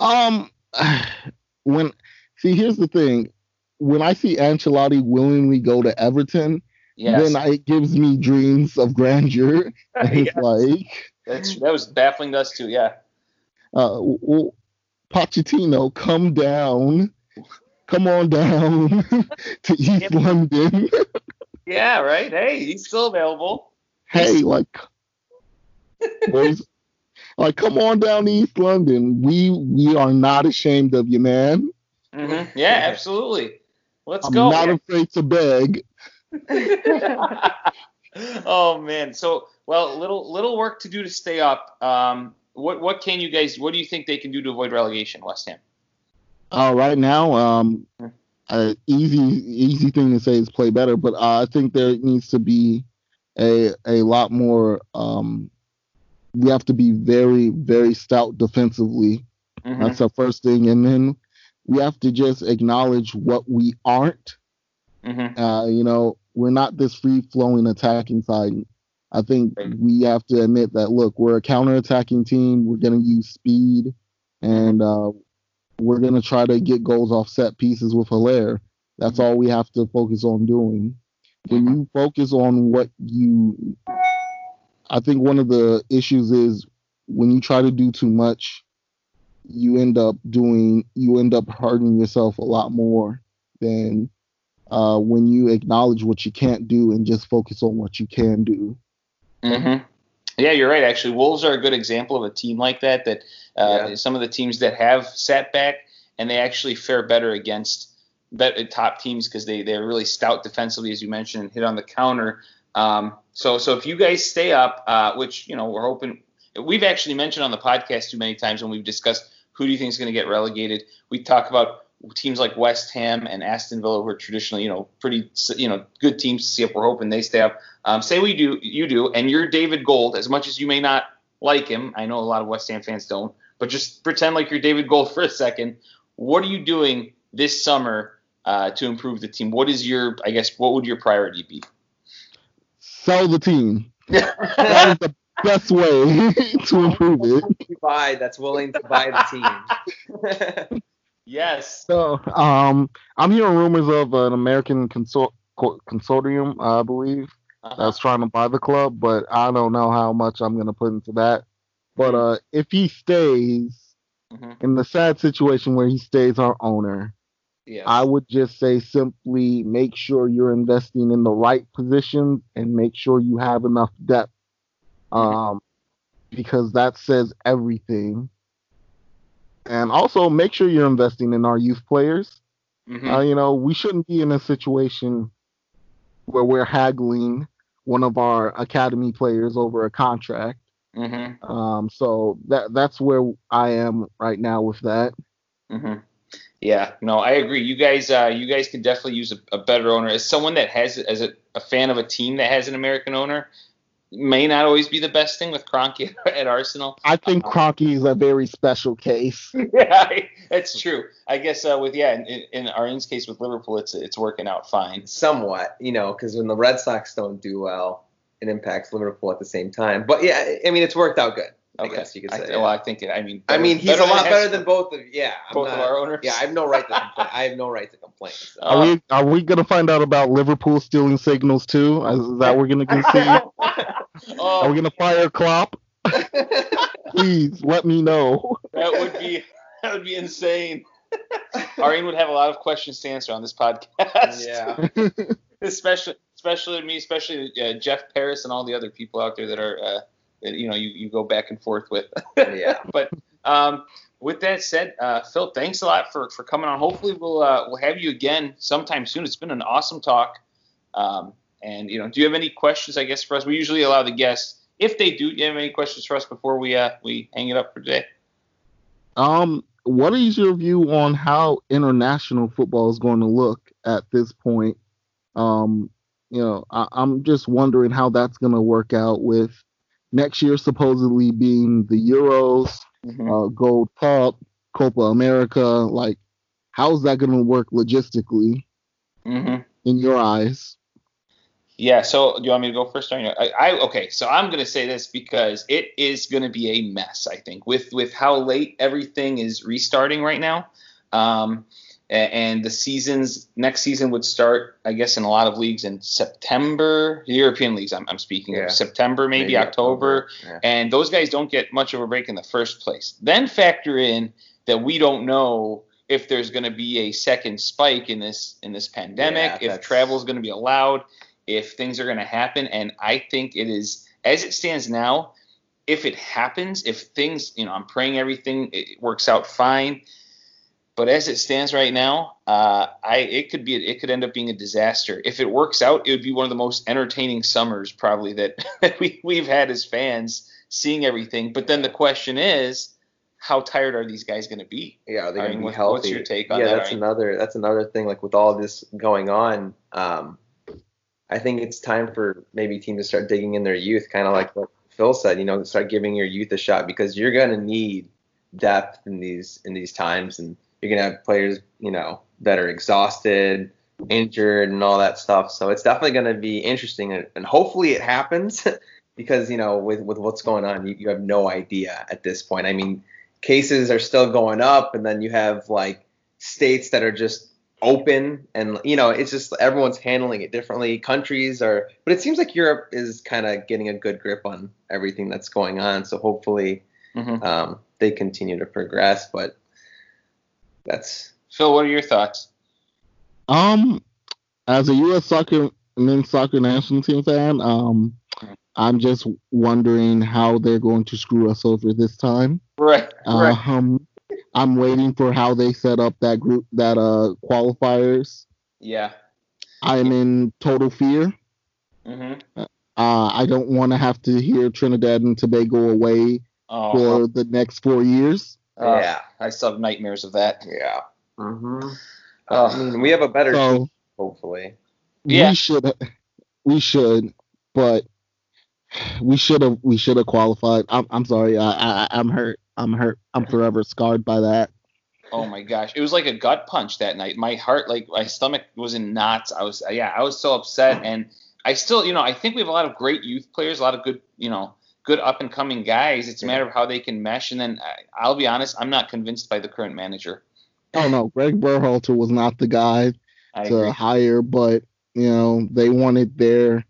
Speaker 3: Um, when see, here's the thing: when I see Ancelotti willingly go to Everton,
Speaker 1: Yes.
Speaker 3: then I, it gives me dreams of grandeur. And it's like,
Speaker 1: that's that was baffling to us too. Yeah.
Speaker 3: uh, well, Pochettino, come down, come on down to East. London.
Speaker 1: Yeah. Right. Hey, he's still available.
Speaker 3: hey, like, like, come on down to East London. We we are not ashamed of you, man.
Speaker 1: hmm Yeah. Absolutely. Let's go.
Speaker 3: I'm not
Speaker 1: Yeah.
Speaker 3: afraid to beg.
Speaker 1: oh man. So well, little little work to do to stay up. Um, what what can you guys? What do you think they can do to avoid relegation, West Ham?
Speaker 3: Uh, right now, um, uh, easy easy thing to say is play better, but uh, I think there needs to be a a lot more. Um, we have to be very very stout defensively.
Speaker 1: Mhm.
Speaker 3: That's the first thing, and then we have to just acknowledge what we aren't.
Speaker 1: Mhm.
Speaker 3: Uh, you know, we're not this free flowing attacking side. I think we have to admit that. Look, we're a counter attacking team. We're going to use speed, and uh, we're going to try to get goals off set pieces with Hilaire. That's
Speaker 1: Mhm.
Speaker 3: all we have to focus on doing. When you focus on what you, I think one of the issues is when you try to do too much, you end up doing, you end up hurting yourself a lot more than uh, when you acknowledge what you can't do and just focus on what you can do.
Speaker 1: hmm Yeah, you're right. Actually, Wolves are a good example of a team like that. That uh,
Speaker 2: Yeah.
Speaker 1: some of the teams that have sat back and they actually fare better against bet- top teams because they they're really stout defensively, as you mentioned, and hit on the counter. Um, so so if you guys stay up, uh, which you know we're hoping, we've actually mentioned on the podcast too many times when we've discussed who do you think is going to get relegated. We talk about teams like West Ham and Aston Villa, who are traditionally, you know, pretty, you know, good teams to see if we're hoping they stay up. Um, say we do, you do, and you're David Gold. As much as you may not like him, I know a lot of West Ham fans don't, but just pretend like you're David Gold for a second. What are you doing this summer uh, to improve the team? What is your, I guess, what would your priority be?
Speaker 3: Sell the team. that is the best way to improve it.
Speaker 2: Buy that's willing to buy the
Speaker 1: team. yes.
Speaker 3: So, um, I'm hearing rumors of an American consor- consortium, I believe, uh-huh. that's trying to buy the club, but I don't know how much I'm gonna put into that. But mm-hmm. uh, if he stays mm-hmm. in the sad situation where he stays our owner, yeah. I would just say simply make sure you're investing in the right positions and make sure you have enough depth um, because that says everything. And also make sure you're investing in our youth players. Mm-hmm. Uh, you know, we shouldn't be in a situation where we're haggling one of our academy players over a contract. Mm-hmm. Um, so that that's where I am right now with that.
Speaker 1: Mm-hmm. Yeah, no, I agree. You guys, uh, you guys can definitely use a, a, better owner. As someone that has, as a, a, fan of a team that has an American owner, may not always be the best thing with Kroenke at Arsenal.
Speaker 3: I think uh, Kroenke is a very special case.
Speaker 1: yeah, that's true. I guess uh, with yeah, in, in Arne's case with Liverpool, it's it's working out fine.
Speaker 2: Somewhat, you know, because when the Red Sox don't do well, it impacts Liverpool at the same time. But yeah, I mean, it's worked out good. I okay. guess you could say. I,
Speaker 1: yeah. Well, I think I mean.
Speaker 2: I mean, he's a lot better than both of yeah.
Speaker 1: Both not, of our owners.
Speaker 2: Yeah, I have no right to complain. I have no right to complain. So.
Speaker 3: Are we are we gonna find out about Liverpool stealing signals too? Is that we're gonna see? oh. Are we gonna fire Klopp? Please let me know.
Speaker 1: That would be that would be insane. Arjen would have a lot of questions to answer on this podcast.
Speaker 2: Yeah.
Speaker 1: especially especially me, especially uh, Jeff Paris and all the other people out there that are. Uh, that you know you, you go back and forth with.
Speaker 2: yeah.
Speaker 1: But um, with that said, uh, Phil, thanks a lot for, for coming on. Hopefully we'll uh, we'll have you again sometime soon. It's been an awesome talk. Um, and you know, do you have any questions? I guess for us, we usually allow the guests, if they do, do you have any questions for us before we uh, we hang it up for today?
Speaker 3: Um, what is your view on how international football is going to look at this point? Um, you know, I, I'm just wondering how that's going to work out with next year supposedly being the Euros, mm-hmm. uh, Gold Cup, Copa America. Like, how is that going to work logistically mm-hmm. in your eyes?
Speaker 1: Yeah. So, do you want me to go first? Or I, I okay. So I'm going to say this because it is going to be a mess. I think with with how late everything is restarting right now. Um, and the seasons next season would start, I guess, in a lot of leagues in September, European leagues. I'm, I'm speaking yeah. of September, maybe, maybe October, October. Yeah. and those guys don't get much of a break in the first place. Then factor in that we don't know if there's going to be a second spike in this in this pandemic, yeah, if travel is going to be allowed, if things are going to happen, and I think it is as it stands now. If it happens, if things, you know, I'm praying everything it works out fine but as it stands right now, uh, I it could be it could end up being a disaster. If it works out, it would be one of the most entertaining summers probably that, that we we've had as fans seeing everything. But then the question is, how tired are these guys going to be?
Speaker 2: Yeah, are they going to be
Speaker 1: what,
Speaker 2: healthy?
Speaker 1: What's your take on
Speaker 2: yeah,
Speaker 1: that?
Speaker 2: Yeah, that's another that's another thing. Like with all this going on, um, I think it's time for maybe teams to start digging in their youth, kind of like what Phil said. You know, start giving your youth a shot because you're going to need depth in these in these times and you're gonna have players, you know, that are exhausted, injured, and all that stuff. So it's definitely gonna be interesting, and, hopefully it happens because you know with with what's going on, you, you have no idea at this point. I mean, cases are still going up, and then you have like states that are just open and you know it's just everyone's handling it differently countries are but it seems like europe is kind of getting a good grip on everything that's going on so hopefully mm-hmm. um, they continue to progress but that's
Speaker 1: Phil. What are your thoughts?
Speaker 3: Um, as a U.S. soccer men's soccer national team fan, um, I'm just wondering how they're going to screw us over this time.
Speaker 1: Right. right.
Speaker 3: Um, I'm waiting for how they set up that group, that uh qualifiers.
Speaker 1: Yeah.
Speaker 3: I'm in total fear. Mm-hmm. Uh, I don't want to have to hear Trinidad and Tobago away oh, for the next four years.
Speaker 1: Uh, yeah, I still have nightmares of that.
Speaker 2: Yeah. Mm-hmm.
Speaker 1: Uh,
Speaker 2: I mean, we have a better
Speaker 3: So
Speaker 2: team, hopefully.
Speaker 1: Yeah.
Speaker 3: we should we should, but we should have we should have qualified. I'm I'm sorry. I, I I'm hurt. I'm hurt. I'm forever scarred by that.
Speaker 1: Oh my gosh, it was like a gut punch that night. My heart, like my stomach, was in knots. I was, yeah, I was so upset, and I still, you know, I think we have a lot of great youth players, a lot of good, you know, good up and coming guys. It's a matter of how they can mesh. And then I, I'll be honest, I'm not convinced by the current manager.
Speaker 3: Oh no, Greg Berhalter was not the guy
Speaker 1: I
Speaker 3: to
Speaker 1: agree.
Speaker 3: hire, but you know they wanted their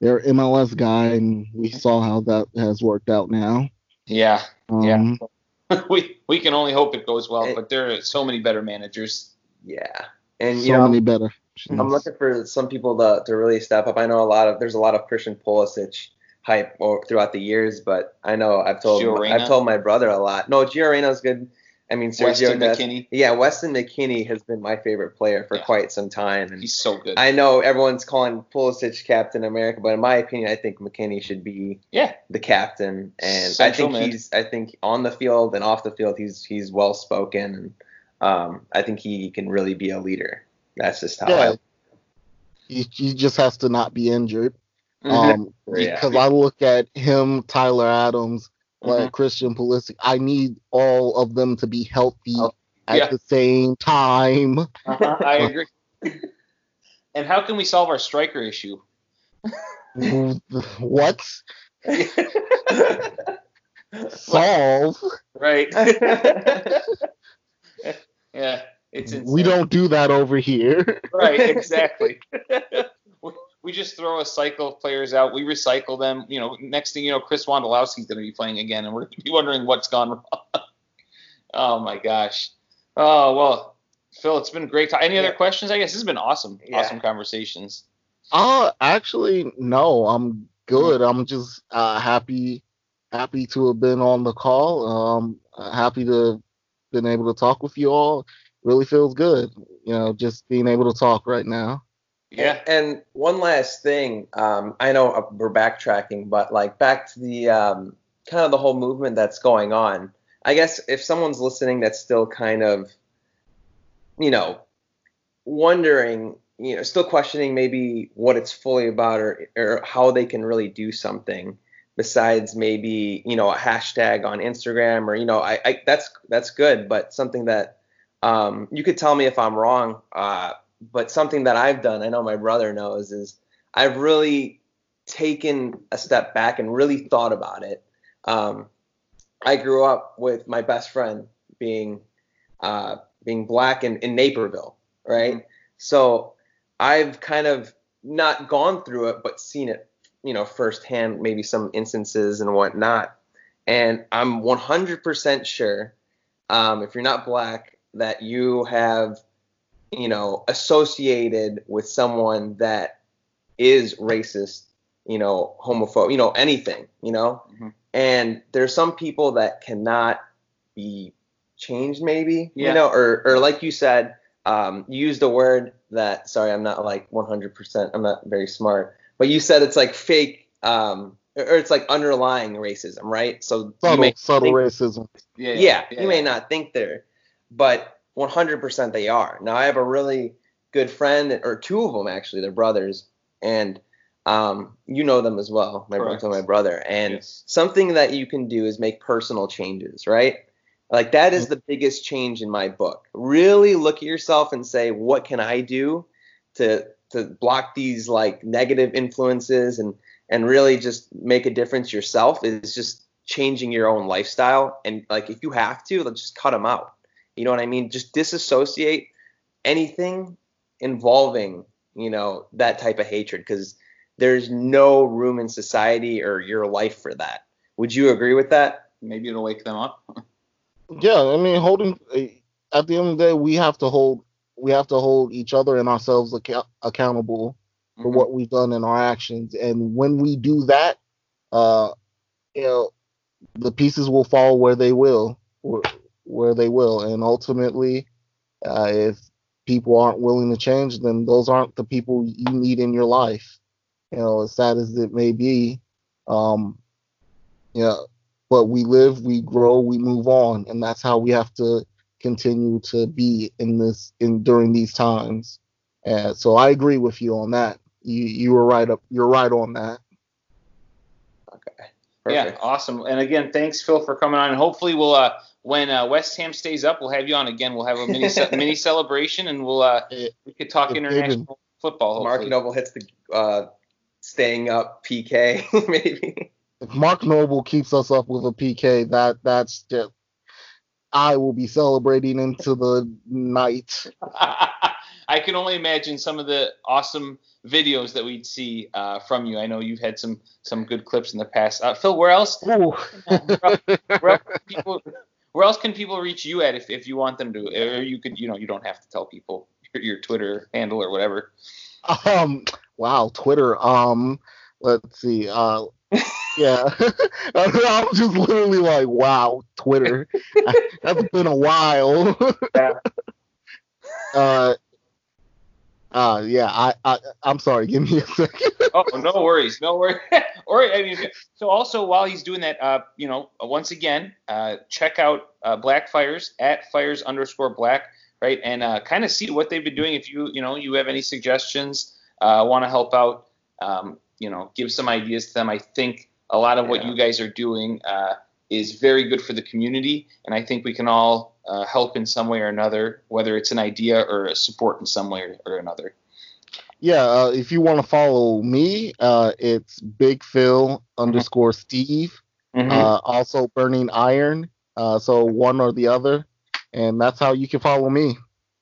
Speaker 3: their MLS guy, and we saw how that has worked out now.
Speaker 1: Yeah,
Speaker 3: Um,
Speaker 1: Yeah. we we can only hope it goes well.
Speaker 2: It-
Speaker 1: but there are so many better managers.
Speaker 2: Yeah, and
Speaker 3: so
Speaker 2: you know,
Speaker 3: many better.
Speaker 2: I'm looking for some people to, to really step up. I know a lot of there's a lot of Christian Pulisic hype or, throughout the years, but I know I've told
Speaker 1: Gio
Speaker 2: I've told my brother a lot. No, Gio Reyna's good. I mean, Sergio
Speaker 1: Weston
Speaker 2: Dest-
Speaker 1: McKinney,
Speaker 2: Yeah, Weston McKennie has been my favorite player for
Speaker 1: Yeah.
Speaker 2: quite some time, and
Speaker 1: he's so good.
Speaker 2: I know everyone's calling Pulisic Captain America, but in my opinion, I think McKinney should be
Speaker 1: Yeah.
Speaker 2: the captain. And
Speaker 1: Central
Speaker 2: I think
Speaker 1: mid.
Speaker 2: he's I think on the field and off the field he's he's well spoken and um, I think he can really be a leader. That's just how
Speaker 3: Yeah.
Speaker 2: I
Speaker 3: He, he just has to not be injured.
Speaker 1: Mhm.
Speaker 3: Um,
Speaker 2: Yeah.
Speaker 3: because I look at him, Tyler Adams, like
Speaker 1: Mm-hmm.
Speaker 3: Christian Pulisic. I need all of them to be healthy
Speaker 2: Oh,
Speaker 3: at
Speaker 1: yeah.
Speaker 3: the same time.
Speaker 1: Uh-huh, I agree. and how can we solve our striker issue?
Speaker 3: what? Solve?
Speaker 1: Right. yeah, it's insane.
Speaker 3: We don't do that over here.
Speaker 1: Right, exactly. We- just throw a cycle of players out. We recycle them. You know, next thing you know, Chris Wondolowski's going to be playing again, and we're going to be wondering what's gone wrong. oh my gosh. Oh well, Phil, it's been great. Any
Speaker 2: Yeah.
Speaker 1: other questions? I guess this has been awesome.
Speaker 2: Yeah.
Speaker 1: Awesome conversations.
Speaker 3: Uh actually no, I'm good. I'm just uh happy happy to have been on the call. Um happy to have been able to talk with you all. Really feels good. You know, just being able to talk right now.
Speaker 1: Yeah.
Speaker 2: And one last thing, um, I know uh, we're backtracking, but like back to the um, kind of the whole movement that's going on. I guess if someone's listening that's still kind of, you know, wondering, you know, still questioning maybe what it's fully about or, or how they can really do something besides maybe, you know, a hashtag on Instagram or, you know, I, I that's that's good, but something that um, you could tell me if I'm wrong. Uh, but something that I've done, I know my brother knows, is I've really taken a step back and really thought about it. Um, I grew up with my best friend being uh, being black in, in Naperville, right? So I've kind of not gone through it, but seen it, you know, firsthand, maybe some instances and whatnot. And I'm 100% sure, um, if you're not black, that you have you know, associated with someone that is racist, you know, homophobe, you know, anything, you know.
Speaker 1: Mhm.
Speaker 2: And there's some people that cannot be changed, maybe,
Speaker 1: Yeah.
Speaker 2: you know, or or like you said, um, you used a word that. Sorry, I'm not like 100%. I'm not very smart, but you said it's like fake, um, or or it's like underlying racism, right? So you
Speaker 3: Subtle,
Speaker 2: may
Speaker 3: subtle
Speaker 2: think-
Speaker 3: racism.
Speaker 1: Yeah.
Speaker 2: yeah, you may not think they're, but 100% they are. Now I have a really good friend, or two of them actually, they're brothers, and um, you know them as well, my
Speaker 1: Correct.
Speaker 2: brother, my brother, and
Speaker 1: Yes.
Speaker 2: something that you can do is make personal changes, right? Like that is the biggest change in my book. Really look at yourself and say, what can I do to to block these like negative influences and and really just make a difference yourself is just changing your own lifestyle and like if you have to, then just cut them out. You know what I mean? Just disassociate anything involving, you know, that type of hatred because there's no room in society or your life for that. Would you agree with that?
Speaker 1: Maybe it'll wake them up.
Speaker 3: Yeah, I mean, holding at the end of the day, we have to hold we have to hold each other and ourselves account- accountable for
Speaker 1: Mhm.
Speaker 3: what we've done in our actions. And when we do that, uh, you know, the pieces will fall where they will, where, where they will. And ultimately, uh, if people aren't willing to change, then those aren't the people you need in your life. You know, as sad as it may be, um, yeah. But we live, we grow, we move on, and that's how we have to continue to be in this in during these times. And so I agree with you on that. You you were right up. You're right on that.
Speaker 2: Okay.
Speaker 1: Yeah, awesome. And again, thanks Phil for coming on. And hopefully, we'll uh, when uh, West Ham stays up, we'll have you on again. We'll have a mini ce- mini celebration, and we'll uh,
Speaker 3: It-
Speaker 1: we could talk
Speaker 3: it-
Speaker 1: international football.
Speaker 2: Mark Noble hits the uh, staying up PK maybe.
Speaker 3: If Mark Noble keeps us up with a PK, that that's just I will be celebrating into the night.
Speaker 1: I can only imagine some of the awesome videos that we'd see uh, from you. I know you've had some some good clips in the past. Uh, Phil, where else?
Speaker 3: Ooh.
Speaker 1: Where else people? Where else can people reach you at if, if you want them to? Or you could, you know, you don't have to tell people your, your Twitter handle or whatever.
Speaker 3: Um. Wow. Twitter. Um. Let's see. Uh. Yeah. I'm just literally like, wow. Twitter. That's been a while.
Speaker 1: Yeah.
Speaker 3: uh. Uh. Yeah. I. I. I'm sorry. Give me a second.
Speaker 1: Oh, no worries, no worries. or I mean, so also while he's doing that, uh, you know, once again, uh, check out uh, Black Fires at fires underscore black, right, and uh, kind of see what they've been doing. If you, you know, you have any suggestions, uh, want to help out, um, you know, give some ideas to them. I think a lot of what
Speaker 2: Yeah.
Speaker 1: you guys are doing uh, is very good for the community, and I think we can all uh, help in some way or another, whether it's an idea or a support in some way or, or another.
Speaker 3: Yeah. Uh, if you want to follow me, uh, it's Big Phil underscore Steve. Uh, also Burning Iron. Uh, so one or the other, and that's how you can follow me.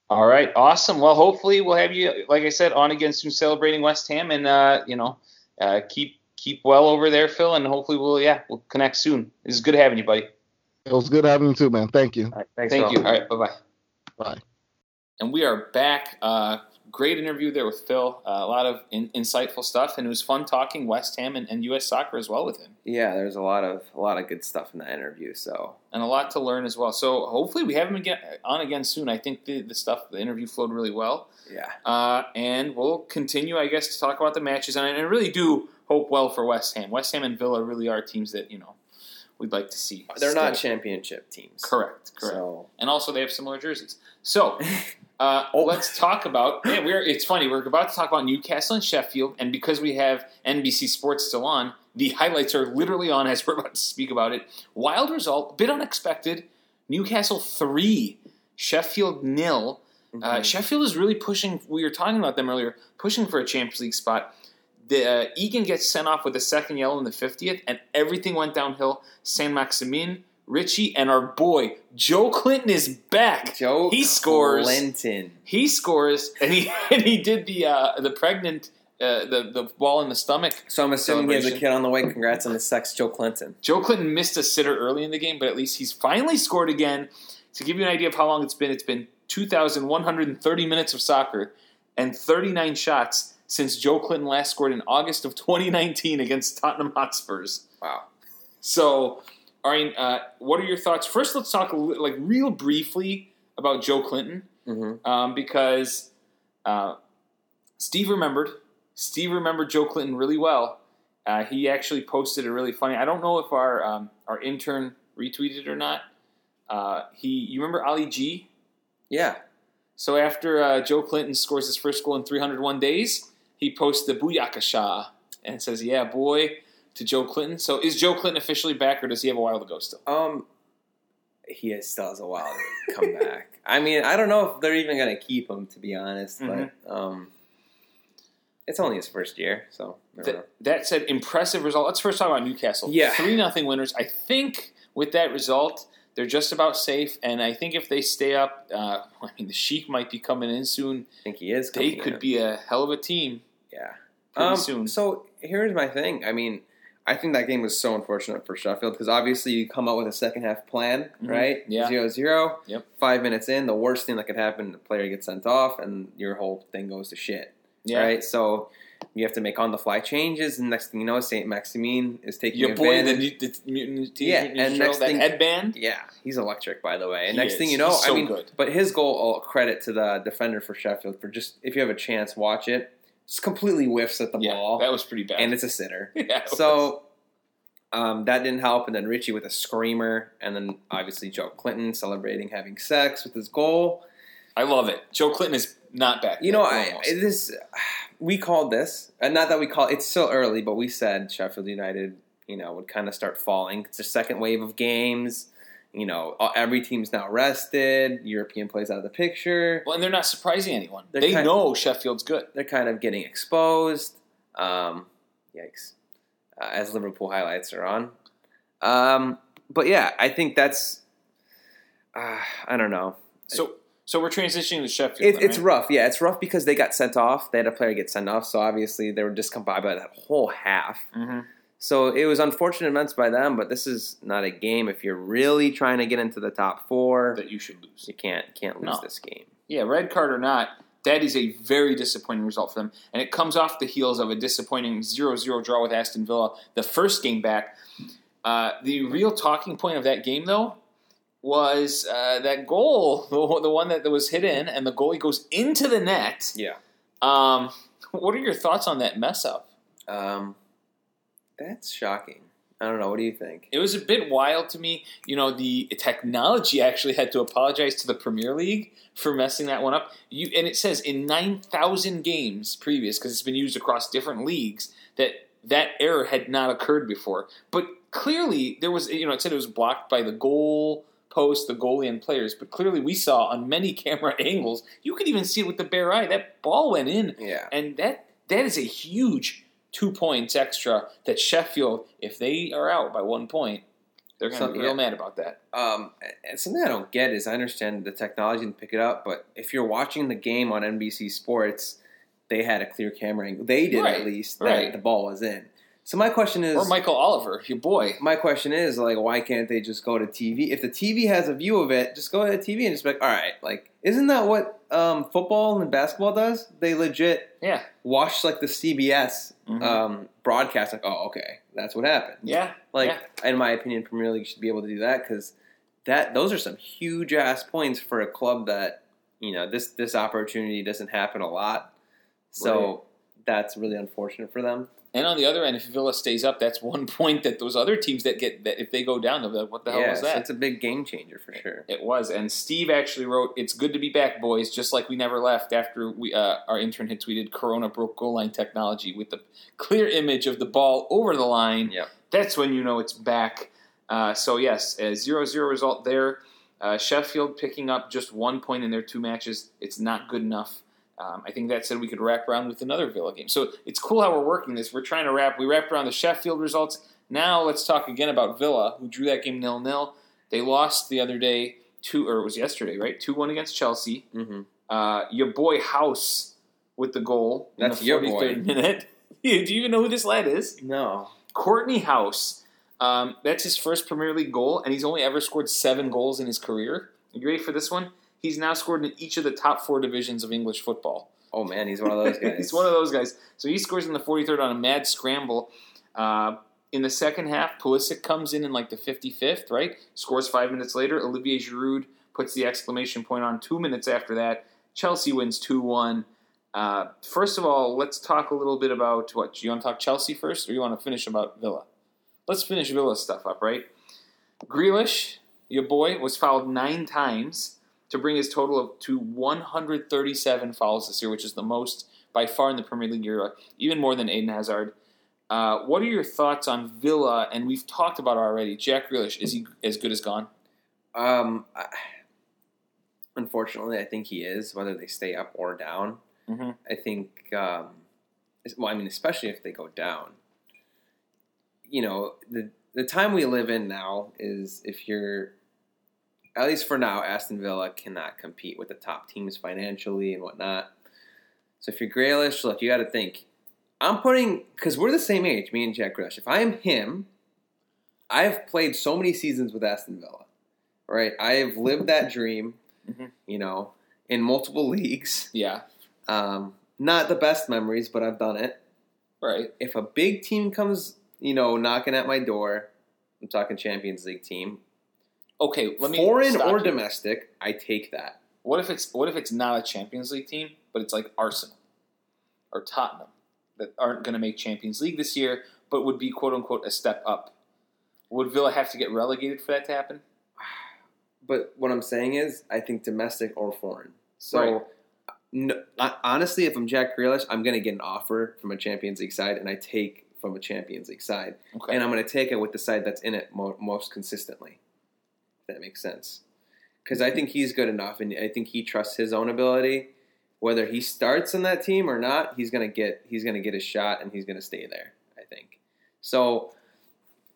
Speaker 1: All right, awesome. Well, hopefully we'll have you, like I said, on again soon, celebrating West Ham, and uh, you know, uh, keep keep well over there, Phil, and hopefully we'll yeah we'll connect soon. It was good having you, buddy.
Speaker 3: It was good having you too, man. Thank you.
Speaker 2: All right, thanks,
Speaker 1: Thank
Speaker 2: Phil.
Speaker 1: you. All right, bye bye.
Speaker 3: Bye.
Speaker 1: And we are back. Uh, great interview there with Phil. Uh, a lot of in, insightful stuff, and it was fun talking West Ham and, and U.S. soccer as well with him,
Speaker 2: Yeah, there's a lot of a lot of good stuff in that interview. So
Speaker 1: and a lot to learn as well. So hopefully we have him again on again soon. I think the the stuff the interview flowed really well.
Speaker 2: yeah,
Speaker 1: Uh, and we'll continue, I guess, to talk about the matches. And I, I really do hope well for West Ham. West Ham and Villa really are teams that you know we'd like to see.
Speaker 2: they're not championship teams.
Speaker 1: correct, correct.
Speaker 2: So
Speaker 1: And also, they have similar jerseys. So. Uh,
Speaker 2: Oh.
Speaker 1: Let's talk about. Yeah, we're. It's funny. We're about to talk about Newcastle and Sheffield, and because we have NBC Sports still on, the highlights are literally on as we're about to speak about it. Wild result, bit unexpected. Newcastle three, Sheffield nil. Uh,
Speaker 2: mhm.
Speaker 1: Sheffield is really pushing. We were talking about them earlier, pushing for a Champions League spot. The uh, Egan gets sent off with a second yellow in the 50th, and everything went downhill. Saint Maximin, Ritchie, and our boy Joelinton is back.
Speaker 2: Joe
Speaker 1: he scores.
Speaker 2: Clinton.
Speaker 1: He scores, and he and he did the uh, the pregnant uh, the the ball in the stomach.
Speaker 2: So I'm assuming he has a kid on the way. Congrats on the sex, Joelinton.
Speaker 1: Joe Clinton missed a sitter early in the game, but at least he's finally scored again. To give you an idea of how long it's been, it's been 2,130 minutes of soccer and 39 shots since Joelinton last scored in August of 2019 against Tottenham Hotspurs.
Speaker 2: Wow.
Speaker 1: So, Arian, uh, what are your thoughts? First, let's talk a li- like real briefly about Joelinton
Speaker 2: Mm-hmm.
Speaker 1: um, because uh, Steve remembered. Steve remembered Joelinton really well. Uh, he actually posted a really funny. I don't know if our um, our intern retweeted or not. Uh, he, you remember Ali G?
Speaker 2: Yeah.
Speaker 1: So after uh, Joelinton scores his first goal in 301 days, he posts the Booyakasha and says, "Yeah, boy." To Joelinton. So is Joelinton officially back, or does he have a while to go still?
Speaker 2: Um, he is, still has a while to come back. I mean, I don't know if they're even going to keep him, to be honest.
Speaker 1: Mhm.
Speaker 2: But um, it's only his first year, so.
Speaker 1: That, that said, impressive result. Let's first talk about Newcastle.
Speaker 2: Yeah.
Speaker 1: three nothing winners. I think with that result, they're just about safe. And I think if they stay up, uh, I mean, the Sheik might be coming in soon.
Speaker 2: I think he is.
Speaker 1: They could
Speaker 2: in.
Speaker 1: be a hell of a team
Speaker 2: Yeah.
Speaker 1: pretty
Speaker 2: Um,
Speaker 1: soon.
Speaker 2: So here's my thing. I mean, I think that game was so unfortunate for Sheffield because obviously you come out with a second half plan,
Speaker 1: Mhm.
Speaker 2: right?
Speaker 1: Yeah.
Speaker 2: Zero zero.
Speaker 1: Yep.
Speaker 2: Five minutes in, the worst thing that could happen, the player gets sent off, and your whole thing goes to shit.
Speaker 1: yeah,
Speaker 2: Right. So you have to make on the fly changes, and next thing you know, Saint Maximin is taking
Speaker 1: your boy, the,
Speaker 2: advantage.
Speaker 1: the, the mutant
Speaker 2: Yeah,
Speaker 1: Mutant
Speaker 2: and next thing-
Speaker 1: that headband.
Speaker 2: Yeah, he's electric, by the way. And
Speaker 1: He
Speaker 2: next
Speaker 1: is.
Speaker 2: thing you know,
Speaker 1: so
Speaker 2: I mean,
Speaker 1: good.
Speaker 2: but his goal, all credit to the defender for Sheffield for just if you have a chance, watch it. Just completely whiffs at the
Speaker 1: Yeah,
Speaker 2: ball,
Speaker 1: that was pretty bad.
Speaker 2: and it's a sitter.
Speaker 1: yeah.
Speaker 2: So Um, that didn't help, and then Ritchie with a screamer, and then obviously Joelinton celebrating having sex with his goal.
Speaker 1: I love it. Joelinton is not back.
Speaker 2: You know, I, this we called this, and not that we call it's still early, but we said Sheffield United, you know, would kind of start falling. It's a second wave of games. You know, every team's now rested. European plays out of the picture.
Speaker 1: well, and they're not surprising anyone.
Speaker 2: They're
Speaker 1: they know Sheffield's good.
Speaker 2: They're kind of getting exposed. Um, yikes! Uh, as Liverpool highlights are on. Um, but yeah, I think that's. Uh, I don't know.
Speaker 1: So, so we're transitioning to Sheffield.
Speaker 2: It,
Speaker 1: then,
Speaker 2: it's
Speaker 1: right?
Speaker 2: rough. Yeah, it's rough because they got sent off. They had a player get sent off, so obviously they were discombobulated by that whole half.
Speaker 1: Mhm.
Speaker 2: So it was unfortunate events by them, but this is not a game. If you're really trying to get into the top four,
Speaker 1: that you should lose.
Speaker 2: you can't can't lose
Speaker 1: No.
Speaker 2: this game.
Speaker 1: Yeah, red card or not, that is a very disappointing result for them. And it comes off the heels of a disappointing 0 0 draw with Aston Villa the first game back. Uh, the real talking point of that game, though, was uh, that goal, the, the one that was hit in, and the goalie goes into the net.
Speaker 2: Yeah.
Speaker 1: Um, what are your thoughts on that mess up?
Speaker 2: Um, that's shocking. I don't know. What do you think?
Speaker 1: It was a bit wild to me. You know, the technology actually had to apologize to the Premier League for messing that one up. You and it says in nine thousand games previous, because it's been used across different leagues, that that error had not occurred before. But clearly, there was. You know, it said it was blocked by the goal post, the goalie, and players. But clearly, we saw on many camera angles, you could even see it with the bare eye. That ball went in,
Speaker 2: Yeah.
Speaker 1: and that that is a huge two points extra that Sheffield, if they are out by one point, they're going to be real mad about that.
Speaker 2: Um, and something I don't get is I understand the technology and pick it up, but if you're watching the game on NBC Sports, they had a clear camera angle. They did
Speaker 1: Right,
Speaker 2: at least that
Speaker 1: right.
Speaker 2: the ball was in. So my question is,
Speaker 1: Or Michael Oliver, your boy.
Speaker 2: my question is like, why can't they just go to TV? If the TV has a view of it, just go to the TV and just be like, all right, like, isn't that what um, football and basketball does? They legit
Speaker 1: Yeah,
Speaker 2: watch like the CBS
Speaker 1: Mhm.
Speaker 2: um, broadcast, like, oh, okay, that's what happened.
Speaker 1: yeah,
Speaker 2: Like,
Speaker 1: yeah.
Speaker 2: in my opinion, Premier League should be able to do that because that those are some huge ass points for a club that you know this this opportunity doesn't happen a lot. So
Speaker 1: Right.
Speaker 2: that's really unfortunate for them.
Speaker 1: And on the other end, if Villa stays up, that's one point that those other teams that get that if they go down, they'll be like, "What the hell was that?"
Speaker 2: it's a big game changer for sure.
Speaker 1: It was, and Steve actually wrote, "It's good to be back, boys. Just like we never left." After we, uh, our intern had tweeted, "Corona broke goal line technology with the clear image of the ball over the line."
Speaker 2: Yep.
Speaker 1: That's when you know it's back. Uh, so yes, a 0-0 result there. Uh, Sheffield picking up just one point in their two matches. It's not good enough. Um, I think that said we could wrap around with another Villa game. So it's cool how we're working this. We're trying to wrap. We wrapped around the Sheffield results. Now let's talk again about Villa, who drew that game nil nil. They lost the other day two, or it was yesterday, right? Two one against Chelsea.
Speaker 2: hmm
Speaker 1: Uh, your boy Hause with the goal.
Speaker 2: That's
Speaker 1: the
Speaker 2: your boy.
Speaker 1: minute. Do you even know who this lad is?
Speaker 2: No,
Speaker 1: Kortney Hause. Um, that's his first Premier League goal, and he's only ever scored seven goals in his career. Are you ready for this one? He's now scored in each of the top four divisions of English football.
Speaker 2: oh man, he's one of those guys.
Speaker 1: he's one of those guys. So he scores in the 43rd on a mad scramble. Uh, in the second half, Pulisic comes in in like the 55th, right? Scores five minutes later. Olivier Giroud puts the exclamation point on two minutes after that. Chelsea wins 2 1. Uh, first of all, let's talk a little bit about what? Do you want to talk Chelsea first, or you want to finish about Villa? Let's finish Villa stuff up, right? Grealish, your boy, was fouled nine times to bring his total of to 137 fouls this year, which is the most by far in the Premier League era, even more than Eden Hazard. Uh, what are your thoughts on Villa? And we've talked about already. Jack Grealish, is he as good as gone?
Speaker 2: Um, I, unfortunately, I think he is. Whether they stay up or down,
Speaker 1: Mm-hmm.
Speaker 2: I think. Um, well, I mean, especially if they go down. You know, the the time we live in now is if you're, at least for now, Aston Villa cannot compete with the top teams financially and whatnot. So if you're Grealish, look, you got to think. I'm putting because we're the same age, me and Jack Grealish. If I am him, I've played so many seasons with Aston Villa, right? I have lived that dream,
Speaker 1: Mhm.
Speaker 2: you know, in multiple leagues.
Speaker 1: Yeah,
Speaker 2: Um, not the best memories, but I've done it.
Speaker 1: right.
Speaker 2: If a big team comes, you know, knocking at my door, I'm talking Champions League team,
Speaker 1: Okay, let me
Speaker 2: foreign or
Speaker 1: you.
Speaker 2: domestic, I take that.
Speaker 1: What if it's what if it's not a Champions League team, but it's like Arsenal or Tottenham that aren't going to make Champions League this year, but would be quote unquote a step up Would Villa have to get relegated for that to happen?
Speaker 2: But what I'm saying is, I think domestic or foreign. So,
Speaker 1: Right.
Speaker 2: no, honestly, if I'm Jack Grealish, I'm going to get an offer from a Champions League side, and I take from a Champions League side,
Speaker 1: Okay.
Speaker 2: and I'm going to take it with the side that's in it mo- most consistently. That makes sense. Because I think he's good enough, and I think he trusts his own ability. Whether he starts on that team or not, he's gonna get he's gonna get his shot, and he's gonna stay there. I think. So,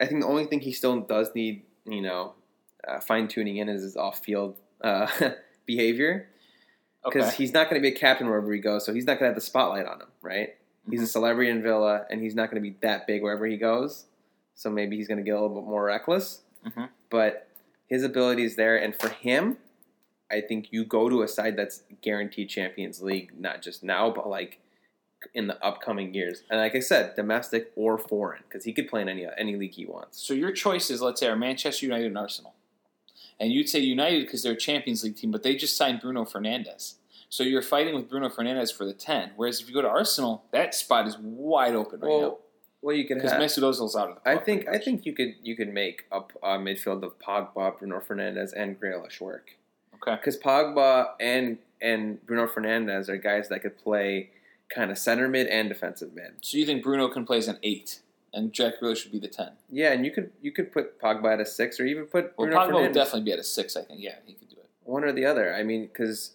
Speaker 2: I think the only thing he still does need, you know, uh, fine tuning in is his off field uh, behavior because
Speaker 1: okay.
Speaker 2: he's not going to be a captain wherever he goes, so he's not going to have the spotlight on him, right? He's a
Speaker 1: Mhm.
Speaker 2: celebrity in Villa, and he's not going to be that big wherever he goes, so maybe he's going to get a little bit more reckless. But his ability is there, and for him, I think you go to a side that's guaranteed Champions League, not just now, but like in the upcoming years. And like I said, domestic or foreign, because he could play in any any league he wants.
Speaker 1: So your choices, let's say, are Manchester United and Arsenal. And you'd say United because they're a Champions League team, but they just signed Bruno Fernandes. So you're fighting with Bruno Fernandes for the 10. Whereas if you go to Arsenal, that spot is wide open right now.
Speaker 2: Well, you could
Speaker 1: Because. Mesut Ozil's out of the
Speaker 2: I think I think you could you could make a, a midfield of Pogba, Bruno Fernandes, and Grealish work.
Speaker 1: Okay.
Speaker 2: Because Pogba and and Bruno Fernandes are guys that could play kind of center mid and defensive mid.
Speaker 1: So you think Bruno can play as an 8, and Jack Grealish should be the 10.
Speaker 2: Yeah, and you could you could put Pogba at a six, or even put
Speaker 1: Well,
Speaker 2: Bruno
Speaker 1: Pogba would definitely be at a 6, I think. Yeah, he could do it.
Speaker 2: one or the other. I mean, because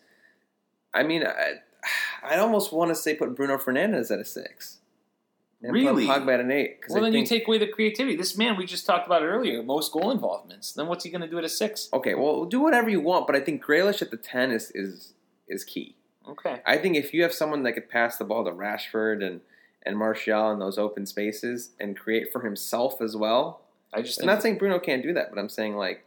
Speaker 2: I mean, I I almost want to say put Bruno Fernandes at a six. And
Speaker 1: Really?
Speaker 2: Pogba at an eight.
Speaker 1: Well,
Speaker 2: I
Speaker 1: then
Speaker 2: think,
Speaker 1: you take away the creativity. This man, we just talked about earlier, most goal involvements. Then what's he going to do at a 6?
Speaker 2: Okay, well, do whatever you want, but I think Grealish at the ten is is is key.
Speaker 1: Okay.
Speaker 2: I think if you have someone that could pass the ball to Rashford and and Martial in those open spaces and create for himself as well.
Speaker 1: I just
Speaker 2: I'm not saying Bruno can't do that, but I'm saying like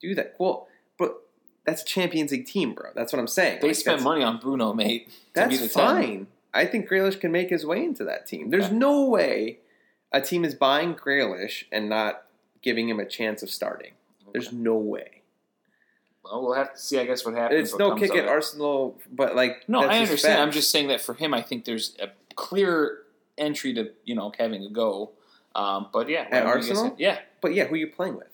Speaker 2: do that. Well, but that's a Champions League team, bro. That's what I'm saying.
Speaker 1: they
Speaker 2: Like,
Speaker 1: spent money on Bruno, mate.
Speaker 2: That's
Speaker 1: the 10.
Speaker 2: I think Grealish can make his way into that team. There's
Speaker 1: Okay.
Speaker 2: no way a team is buying Grealish and not giving him a chance of starting. There's no way.
Speaker 1: Well, we'll have to see, I guess, what happens.
Speaker 2: It's
Speaker 1: what
Speaker 2: no kick at
Speaker 1: it.
Speaker 2: Arsenal, but like
Speaker 1: No, I understand. I'm just saying that for him, I think there's a clear entry to you know having a go. Um, but yeah, guys
Speaker 2: Arsenal?
Speaker 1: yeah.
Speaker 2: But yeah, who are you playing with?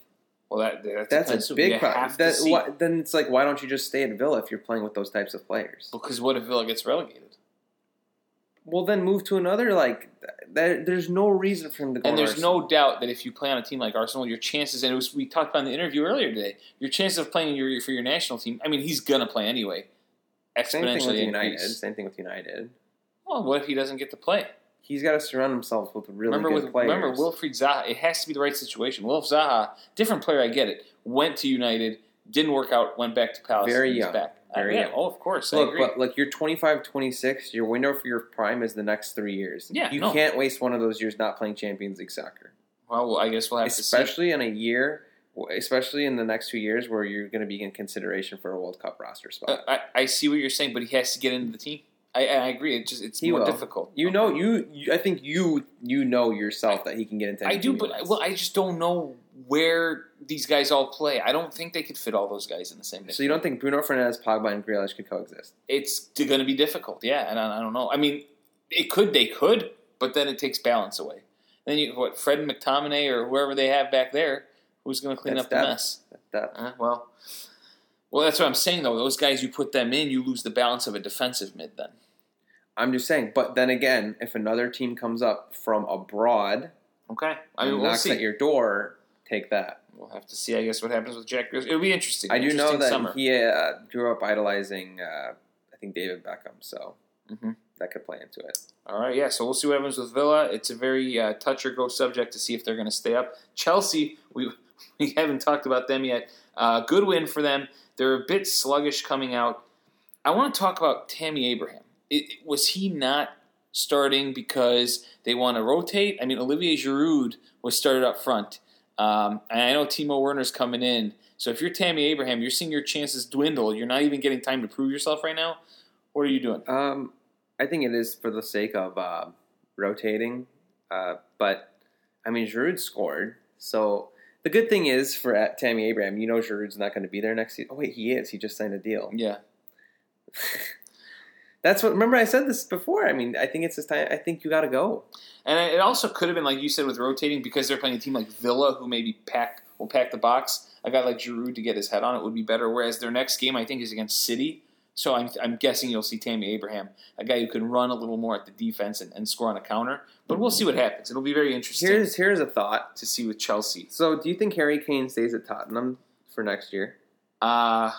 Speaker 1: Well, that that
Speaker 2: That's a big problem. That, why, then it's like, why don't you just stay at Villa if you're playing with those types of players?
Speaker 1: Because what if Villa gets relegated?
Speaker 2: Well, then move to another. Like, th- there's no reason for him to go.
Speaker 1: And there's
Speaker 2: Arsenal.
Speaker 1: no doubt that if you play on a team like Arsenal, your chances, and it was we talked about in the interview earlier today, your chances of playing your, for your national team. I mean, he's gonna play anyway.
Speaker 2: same thing with
Speaker 1: Exponentially
Speaker 2: United.
Speaker 1: increase.
Speaker 2: Same thing with United.
Speaker 1: Well, what if he doesn't get to play?
Speaker 2: He's got to surround himself with really
Speaker 1: remember
Speaker 2: good
Speaker 1: with
Speaker 2: players.
Speaker 1: remember Wilfried Zaha. It has to be the right situation. Wilf Zaha, different player. I get it. Went to United, didn't work out. Went back to Palace.
Speaker 2: Very
Speaker 1: and he's
Speaker 2: young.
Speaker 1: Back.
Speaker 2: Very
Speaker 1: yeah. Oh, of course.
Speaker 2: Look, but like you're 25, 26. Your window for your prime is the next three years.
Speaker 1: Yeah,
Speaker 2: you
Speaker 1: no.
Speaker 2: can't waste one of those years not playing Champions League soccer,
Speaker 1: well, I guess we'll have to see.
Speaker 2: especially in a year, especially in the next two years where you're going to be in consideration for a World Cup roster spot.
Speaker 1: Uh, I, I see what you're saying, but he has to get into the team. I, I agree. It just it's
Speaker 2: He
Speaker 1: more
Speaker 2: will.
Speaker 1: difficult.
Speaker 2: You know, you, you. I think you you know yourself that he can get into.
Speaker 1: I do, but
Speaker 2: wants.
Speaker 1: well, I just don't know where these guys all play. I don't think they could fit all those guys in the same.
Speaker 2: so you don't think Bruno Fernandes, Pogba, and Grealish could coexist?
Speaker 1: it's going to be difficult? Yeah, and I, I don't know. I mean, it could. They could, but then it takes balance away. Then you what? Fred McTominay or whoever they have back there, who's going to clean
Speaker 2: That's
Speaker 1: up the mess?
Speaker 2: That
Speaker 1: Uh, well, well, that's what I'm saying though. Those guys, you put them in, you lose the balance of a defensive mid. Then
Speaker 2: I'm just saying. But then again, if another team comes up from abroad
Speaker 1: okay. I mean,
Speaker 2: and
Speaker 1: we'll
Speaker 2: knocks
Speaker 1: see.
Speaker 2: at your door, take that.
Speaker 1: We'll have to see, I guess, what happens with Jack. It'll be interesting.
Speaker 2: I do know that
Speaker 1: summer.
Speaker 2: he uh, grew up idolizing, uh, I think David Beckham, so
Speaker 1: Mhm.
Speaker 2: that could play into it.
Speaker 1: All right, yeah. So we'll see what happens with Villa. It's a very uh, touch or go subject to see if they're going to stay up. Chelsea, we we haven't talked about them yet. Uh, good win for them. They're a bit sluggish coming out. I want to talk about Tammy Abraham. It, was he not starting because they want to rotate? I mean, Olivier Giroud was started up front, um, and I know Timo Werner's coming in. So if you're Tammy Abraham, you're seeing your chances dwindle. You're not even getting time to prove yourself right now. What are you doing?
Speaker 2: Um, I think it is for the sake of uh, rotating, uh, but I mean, Giroud scored, so the good thing is for uh, Tammy Abraham, you know Giroud's not going to be there next season. Oh wait, he is. He just signed a deal.
Speaker 1: Yeah.
Speaker 2: That's what. Remember, I said this before. I mean, I think it's this time. I think you got to go.
Speaker 1: And it also could have been like you said with rotating because they're playing a team like Villa who maybe pack will pack the box. A guy like Giroud to get his head on it would be better. Whereas their next game I think is against City. So I'm, I'm guessing you'll see Tammy Abraham, a guy who can run a little more at the defense and, and score on a counter. But we'll see what happens. It'll be very interesting
Speaker 2: Here's here's a thought.
Speaker 1: to see with Chelsea.
Speaker 2: So, do you think Harry Kane stays at Tottenham for next year?
Speaker 1: Uh,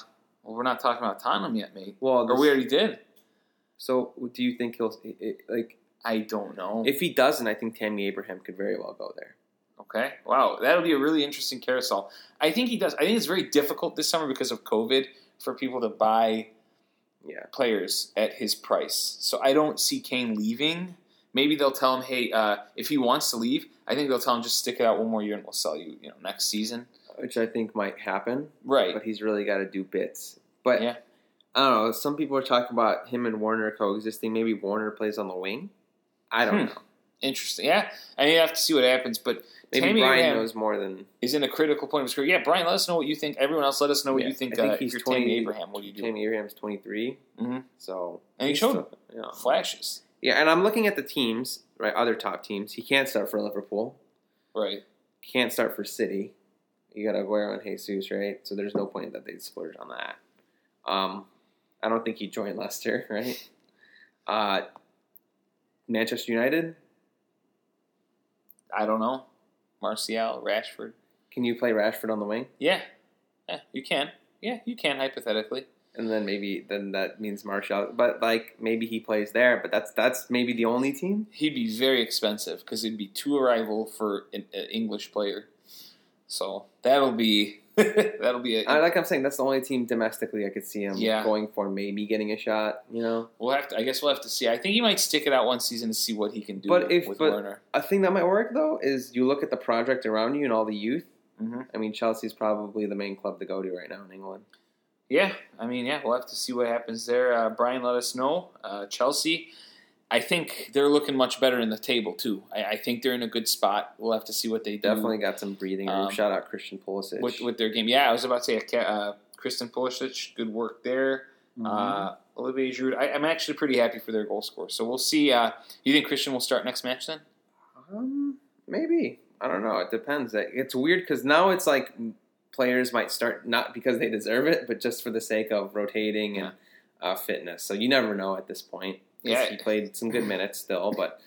Speaker 1: well, we're not talking about Tottenham yet, mate.
Speaker 2: Well,
Speaker 1: Or we already did.
Speaker 2: So do you think he'll it- it- like
Speaker 1: I don't know.
Speaker 2: if he doesn't? I think Tammy Abraham could very well go there.
Speaker 1: Okay. Wow. That'll be a really interesting carousel. I think he does. I think it's very difficult this summer because of COVID for people to buy
Speaker 2: Yeah.
Speaker 1: players at his price. So I don't see Kane leaving. Maybe they'll tell him, hey, uh, if he wants to leave, I think they'll tell him just stick it out one more year and we'll sell you, you know, next season.
Speaker 2: which I think might happen.
Speaker 1: Right.
Speaker 2: But he's really got to do bits. But
Speaker 1: Yeah.
Speaker 2: I don't know. Some people are talking about him and Werner coexisting. Maybe Werner plays on the wing. I don't
Speaker 1: Hmm.
Speaker 2: know.
Speaker 1: Interesting. Yeah. I mean, you have to see what happens. But
Speaker 2: Maybe
Speaker 1: Tammy
Speaker 2: Brian
Speaker 1: Abraham
Speaker 2: knows more than
Speaker 1: is in a critical point of his career. Yeah, Brian, let us know what you think. Everyone else, let us know what
Speaker 2: Yeah,
Speaker 1: you think.
Speaker 2: I think
Speaker 1: uh,
Speaker 2: he's
Speaker 1: if you're Tammy
Speaker 2: 20
Speaker 1: Abraham, what do you do?
Speaker 2: Tammy Abraham's twenty
Speaker 1: Mhm.
Speaker 2: So
Speaker 1: And he showed
Speaker 2: still- yeah.
Speaker 1: Flashes.
Speaker 2: Yeah, and I'm looking at the teams, right? Other top teams. He can't start for Liverpool.
Speaker 1: Right.
Speaker 2: Can't start for City. You got Aguero and Jesus, right? So there's no point that they'd splurge on that. Um, I don't think he joined join Leicester, right? Uh, Manchester United.
Speaker 1: I don't know. Martial, Rashford.
Speaker 2: Can you play Rashford on the wing?
Speaker 1: Yeah. Yeah, you can. Yeah, you can hypothetically.
Speaker 2: And then maybe then that means Martial, but like maybe he plays there. But that's that's maybe the only team.
Speaker 1: He'd be very expensive because it'd be too arrival for an, an English player. So that'll be that'll be a,
Speaker 2: I, like I'm saying, that's the only team domestically I could see him
Speaker 1: Yeah.
Speaker 2: going for, maybe getting a shot. You know,
Speaker 1: we'll have to. I guess we'll have to see. I think he might stick it out one season to see what he can do
Speaker 2: But
Speaker 1: with,
Speaker 2: if-
Speaker 1: with
Speaker 2: but-
Speaker 1: Werner.
Speaker 2: a thing that might work though is you look at the project around you and all the youth.
Speaker 1: hmm
Speaker 2: I mean, Chelsea's probably the main club to go to right now in England.
Speaker 1: Yeah, I mean, yeah, we'll have to see what happens there. Uh, Brian, let us know. Uh, Chelsea, I think they're looking much better in the table too. I, I think they're in a good spot. We'll have to see what they do.
Speaker 2: Definitely got some breathing room.
Speaker 1: Um,
Speaker 2: Shout out Christian Pulisic.
Speaker 1: with with their game. Yeah, I was about to say uh, Christian Pulisic, good work there.
Speaker 2: Mhm.
Speaker 1: Uh, Olivier Giroud, I, I'm actually pretty happy for their goal score. So we'll see. Uh, you think Christian will start next match then?
Speaker 2: Um, maybe I don't know. It depends. It's weird because now it's like players might start not because they deserve it, but just for the sake of rotating and uh, fitness. So you never know at this point.
Speaker 1: Yeah.
Speaker 2: he played some good minutes still, but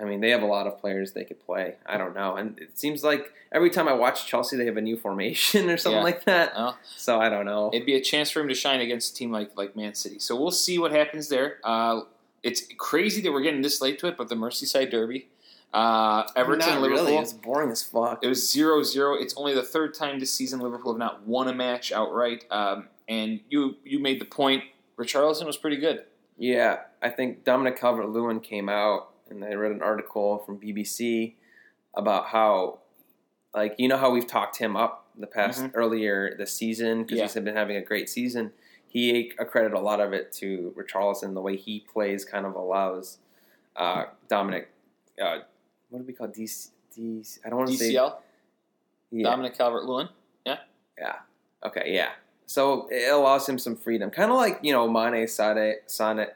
Speaker 2: I mean they have a lot of players they could play. I don't know, and it seems like every time I watch Chelsea, they have a new formation or something
Speaker 1: Yeah.
Speaker 2: like that.
Speaker 1: Well,
Speaker 2: So I don't know.
Speaker 1: it'd be a chance for him to shine against a team like like Man City. So we'll see what happens there. Uh, it's crazy that we're getting this late to it, but the Merseyside Derby, uh, Everton,
Speaker 2: Not
Speaker 1: Liverpool.
Speaker 2: really. It's boring as fuck.
Speaker 1: It was 0-0. It's only the third time this season Liverpool have not won a match outright. Um, and you you made the point. Richarlison was pretty good.
Speaker 2: Yeah, I think Dominic Calvert Lewin came out and I read an article from BBC about how, like, you know how we've talked him up the past
Speaker 1: Mhm.
Speaker 2: earlier this season because
Speaker 1: Yeah.
Speaker 2: he's been having a great season. He accredited a lot of it to Richarlison. The way he plays kind of allows uh, Dominic, uh, what do we call DC? DC I don't want to say
Speaker 1: DCL,
Speaker 2: yeah,
Speaker 1: Dominic Calvert-Lewin.
Speaker 2: yeah. Yeah. Okay, yeah. So it allows him some freedom, kind of like you know Mane, Sade, Sane,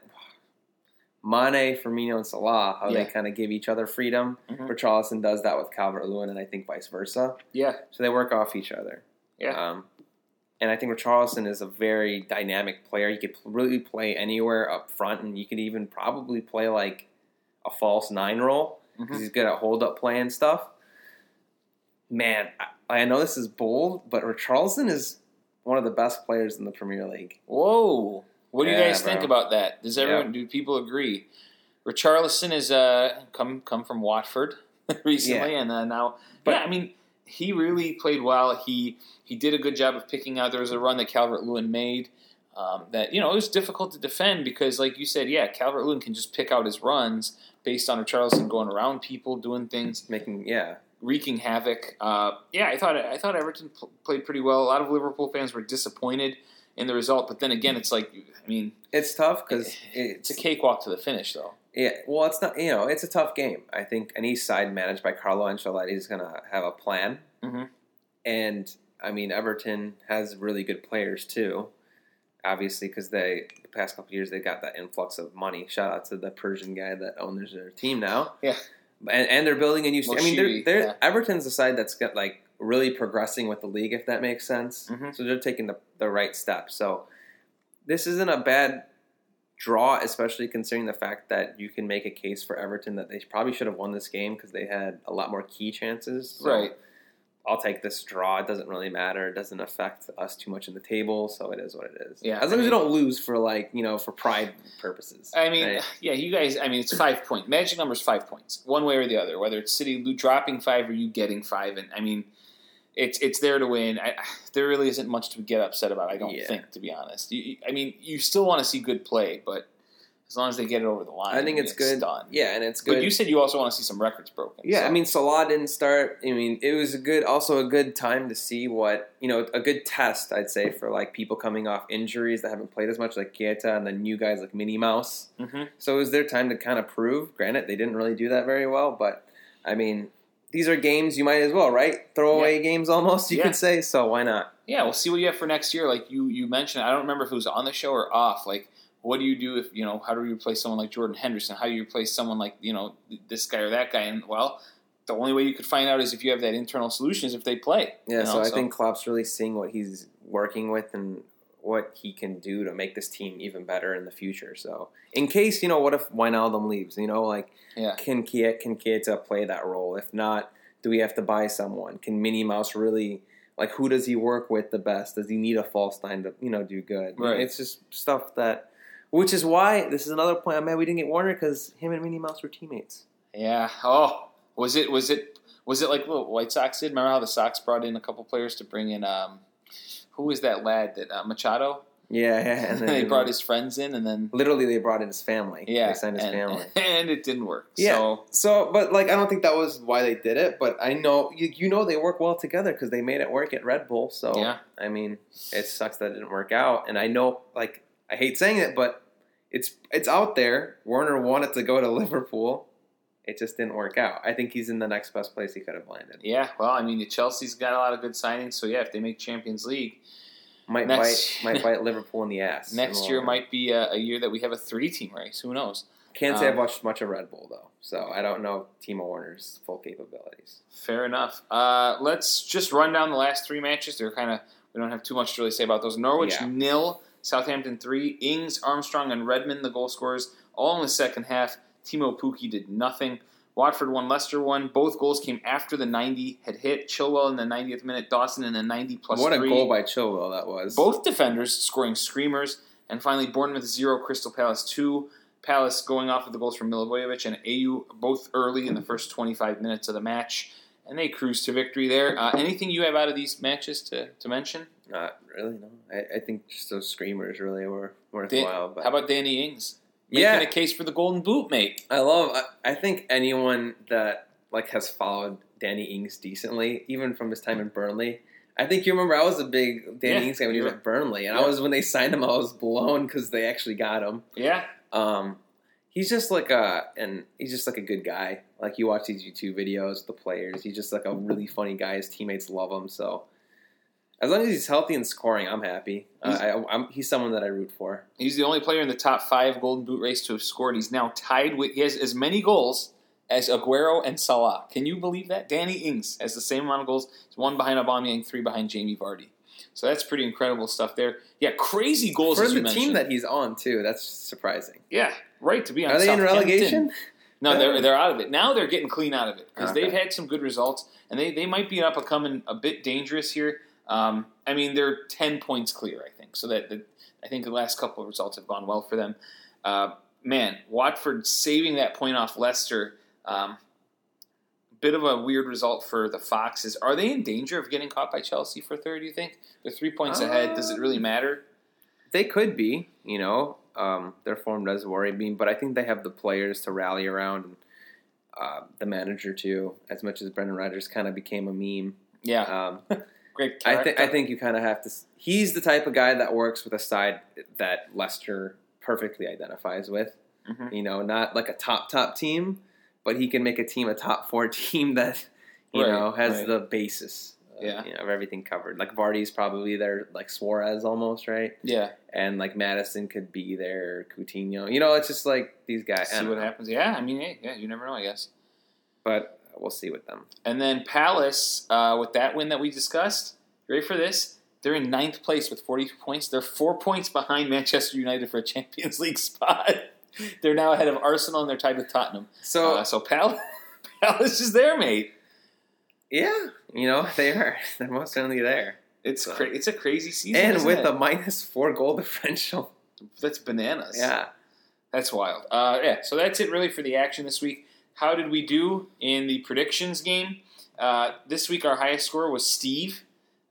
Speaker 2: Mane, Firmino, and Salah, how
Speaker 1: Yeah.
Speaker 2: they kind of give each other freedom.
Speaker 1: Mhm.
Speaker 2: Richarlison does that with Calvert Lewin, and I think vice versa.
Speaker 1: Yeah,
Speaker 2: So they work off each other.
Speaker 1: Yeah.
Speaker 2: Um, and I think Richarlison is a very dynamic player. He could really play anywhere up front, and you could even probably play like a false nine role because
Speaker 1: Mhm.
Speaker 2: he's good at hold up play and stuff. Man, I, I know this is bold, but Richarlison is one of the best players in the Premier League.
Speaker 1: Whoa. What do you
Speaker 2: Yeah,
Speaker 1: guys think about that? Does everyone do people agree? Richarlison is uh come come from Watford recently and uh, now
Speaker 2: But-
Speaker 1: yeah, I mean he really played well. He he did a good job of picking out there was a run that Calvert Lewin made. Um, that you know it was difficult to defend because, like you said, yeah, Calvert Lewin can just pick out his runs based on Richarlison going around people, doing things,
Speaker 2: Making yeah,
Speaker 1: wreaking havoc. Uh, yeah, I thought I thought Everton pl- played pretty well. A lot of Liverpool fans were disappointed in the result, but then again, it's like I mean,
Speaker 2: it's tough because
Speaker 1: it's a cakewalk to the finish, though.
Speaker 2: Yeah, well, it's not. You know, it's a tough game. I think any side managed by Carlo Ancelotti is going to have a plan,
Speaker 1: Mhm.
Speaker 2: and I mean, Everton has really good players too. obviously because they the past couple years they got that influx of money. Shout out to the Persian guy that owns their team now.
Speaker 1: Yeah.
Speaker 2: and, and they're building a new. I mean, they're, they're
Speaker 1: yeah.
Speaker 2: Everton's the side that's got like really progressing with the league, if that makes sense.
Speaker 1: Mhm.
Speaker 2: So they're taking the the right steps. So this isn't a bad draw, especially considering the fact that you can make a case for Everton that they probably should have won this game because they had a lot more key chances. So
Speaker 1: Right.
Speaker 2: I'll take this draw. It doesn't really matter. It doesn't affect us too much in the table, so it is what it is.
Speaker 1: Yeah,
Speaker 2: as
Speaker 1: I
Speaker 2: long as you don't lose for like you know for pride purposes.
Speaker 1: I mean,
Speaker 2: right?
Speaker 1: yeah, you guys. I mean, it's five point magic number is five points, one way or the other. Whether it's City dropping five or you getting five, and I mean, it's it's there to win. I, there really isn't much to get upset about. I don't
Speaker 2: Yeah.
Speaker 1: think, to be honest. You, I mean, you still want to see good play, but as long as they get it over the line,
Speaker 2: I think it's good.
Speaker 1: Done.
Speaker 2: Yeah, and it's good.
Speaker 1: But you said you also want to see some records broken.
Speaker 2: Yeah,
Speaker 1: so-
Speaker 2: I mean Salah didn't start. I mean it was a good, also a good time to see what you know, a good test I'd say for like people coming off injuries that haven't played as much, like Keita, and then new guys like Minnie Mouse.
Speaker 1: Mhm.
Speaker 2: So it was their time to kind of prove. Granted, they didn't really do that very well, but I mean these are games you might as well, right? Throw away games almost, you
Speaker 1: Yeah.
Speaker 2: could say. So why not?
Speaker 1: Yeah, we'll see what you have for next year. Like you, you mentioned, I don't remember if it was on the show or off. Like, what do you do if you know? How do you replace someone like Jordan Henderson? How do you replace someone like you know this guy or that guy? And well, the only way you could find out is if you have that internal solution is if they play.
Speaker 2: Yeah,
Speaker 1: you know?
Speaker 2: so I think Klopp's really seeing what he's working with and what he can do to make this team even better in the future. So, in case you know, what if Wijnaldum leaves? You know, like
Speaker 1: Yeah.
Speaker 2: can Kia can Keita play that role? If not, do we have to buy someone? Can Minnie Mouse really like who does he work with the best? Does he need a false nine to you know do good?
Speaker 1: Right.
Speaker 2: It's just stuff that, which is why this is another point. I'm mad we didn't get Werner because him and Minnie Mouse were teammates.
Speaker 1: Yeah. Oh, was it? Was it? Was it like what White Sox did? Remember how the Sox brought in a couple players to bring in? Um, who was that lad that uh, Machado?
Speaker 2: Yeah, yeah. And then
Speaker 1: they brought his friends in, and then
Speaker 2: literally they brought in his family.
Speaker 1: yeah,
Speaker 2: they signed his
Speaker 1: and,
Speaker 2: family.
Speaker 1: and it didn't work.
Speaker 2: Yeah.
Speaker 1: So
Speaker 2: So, but like, I don't think that was why they did it. But I know you, you know they work well together because they made it work at Red Bull. So,
Speaker 1: Yeah.
Speaker 2: I mean, it sucks that it didn't work out. And I know, like, I hate saying it, but it's it's out there. Werner wanted to go to Liverpool. It just didn't work out. I think he's in the next best place he could have landed.
Speaker 1: Yeah, well, I mean, Chelsea's got a lot of good signings, so yeah, if they make Champions League,
Speaker 2: Might
Speaker 1: Next-
Speaker 2: bite might bite Liverpool in the ass.
Speaker 1: next year might be a, a year that we have a three-team race. Who knows?
Speaker 2: Can't say I've
Speaker 1: um,
Speaker 2: watched much of Red Bull though, so I don't know Timo Werner's full capabilities.
Speaker 1: Fair enough. Uh, let's just run down the last three matches. They're kind of we don't have too much to really say about those. Norwich
Speaker 2: Yeah.
Speaker 1: nil, Southampton three. Ings, Armstrong, and Redmond the goal scorers all in the second half. Teemu Pukki did nothing. Watford won, Leicester won. Both goals came after the 90 had hit. Chilwell in the 90th minute, Dawson in the 90 plus
Speaker 2: what
Speaker 1: three.
Speaker 2: a goal by Chilwell that was.
Speaker 1: Both defenders scoring screamers. And finally, Bournemouth 0, Crystal Palace 2. Palace going off with the goals from Milivojevic and Ayew both early in the first 25 minutes of the match. And they cruise to victory there. Uh, anything you have out of these matches to, to mention?
Speaker 2: Not really, no. I, I think just those screamers really were
Speaker 1: Dan-
Speaker 2: worthwhile. But
Speaker 1: how about Danny Ings? Making
Speaker 2: yeah,
Speaker 1: a case for the Golden Boot, mate.
Speaker 2: I love. I, I think anyone that like has followed Danny Ings decently, even from his time in Burnley. I think you remember I was a big Danny
Speaker 1: Yeah,
Speaker 2: Ings guy when he was at Burnley, and I was when they signed him, I was blown because they actually got him.
Speaker 1: Yeah.
Speaker 2: Um, he's just like a and he's just like a good guy. Like you watch these YouTube videos, the players, he's just like a really funny guy. His teammates love him, so as long as he's healthy and scoring, I'm happy. Uh,
Speaker 1: He's-
Speaker 2: I, I'm, he's someone that I root for.
Speaker 1: He's the only player in the top five Golden Boot race to have scored. He's now tied with, he has as many goals as Aguero and Salah. Can you believe that? Danny Ings has the same amount of goals. He's one behind Aubameyang, three behind Jamie Vardy. So that's pretty incredible stuff there. Yeah, crazy goals
Speaker 2: for the team that he's on too. That's surprising.
Speaker 1: yeah, right to be on.
Speaker 2: Are they in relegation?
Speaker 1: No, they're they're out of it. Now they're getting clean out of it because
Speaker 2: Okay.
Speaker 1: they've had some good results and they, they might be up and coming a bit dangerous here. Um, I mean, they're ten points clear, I think. So that, that I think the last couple of results have gone well for them. Uh, man, Watford saving that point off Leicester. Um, bit of a weird result for the Foxes. Are they in danger of getting caught by Chelsea for third? Do you think they're three points ahead? Does it really matter?
Speaker 2: They could be, you know. Um, their form does worry me, but I think they have the players to rally around, and uh, the manager too. As much as Brendan Rodgers kind of became a meme,
Speaker 1: Yeah,
Speaker 2: um,
Speaker 1: great.
Speaker 2: I think I think you kind of have to. He's the type of guy that works with a side that Leicester perfectly identifies with.
Speaker 1: Mhm.
Speaker 2: You know, not like a top top team, but he can make a team a top four team that you
Speaker 1: Right,
Speaker 2: know has
Speaker 1: right.
Speaker 2: the basis
Speaker 1: Yeah.
Speaker 2: you know, of everything covered. Like Vardy's probably there, like Suarez almost, right?
Speaker 1: Yeah,
Speaker 2: And like Maddison could be there, Coutinho. You know, it's just like these guys.
Speaker 1: See what
Speaker 2: know.
Speaker 1: happens. Yeah, I mean, hey, yeah, you never know, I guess.
Speaker 2: But we'll see with them.
Speaker 1: And then Palace, uh, with that win that we discussed, ready for this? They're in ninth place with 40 points. They're four points behind Manchester United for a Champions League spot. They're now ahead of Arsenal and they're tied with Tottenham.
Speaker 2: So
Speaker 1: Uh, so Pal- Palace is there, mate.
Speaker 2: yeah, you know they are. They're most certainly there,
Speaker 1: It's
Speaker 2: So-
Speaker 1: cra- it's a crazy season,
Speaker 2: and with
Speaker 1: it?
Speaker 2: a minus four goal differential.
Speaker 1: that's bananas.
Speaker 2: Yeah.
Speaker 1: That's wild. Uh, yeah, so that's it really for the action this week. How did we do in the predictions game? Uh, this week, our highest score was Steve,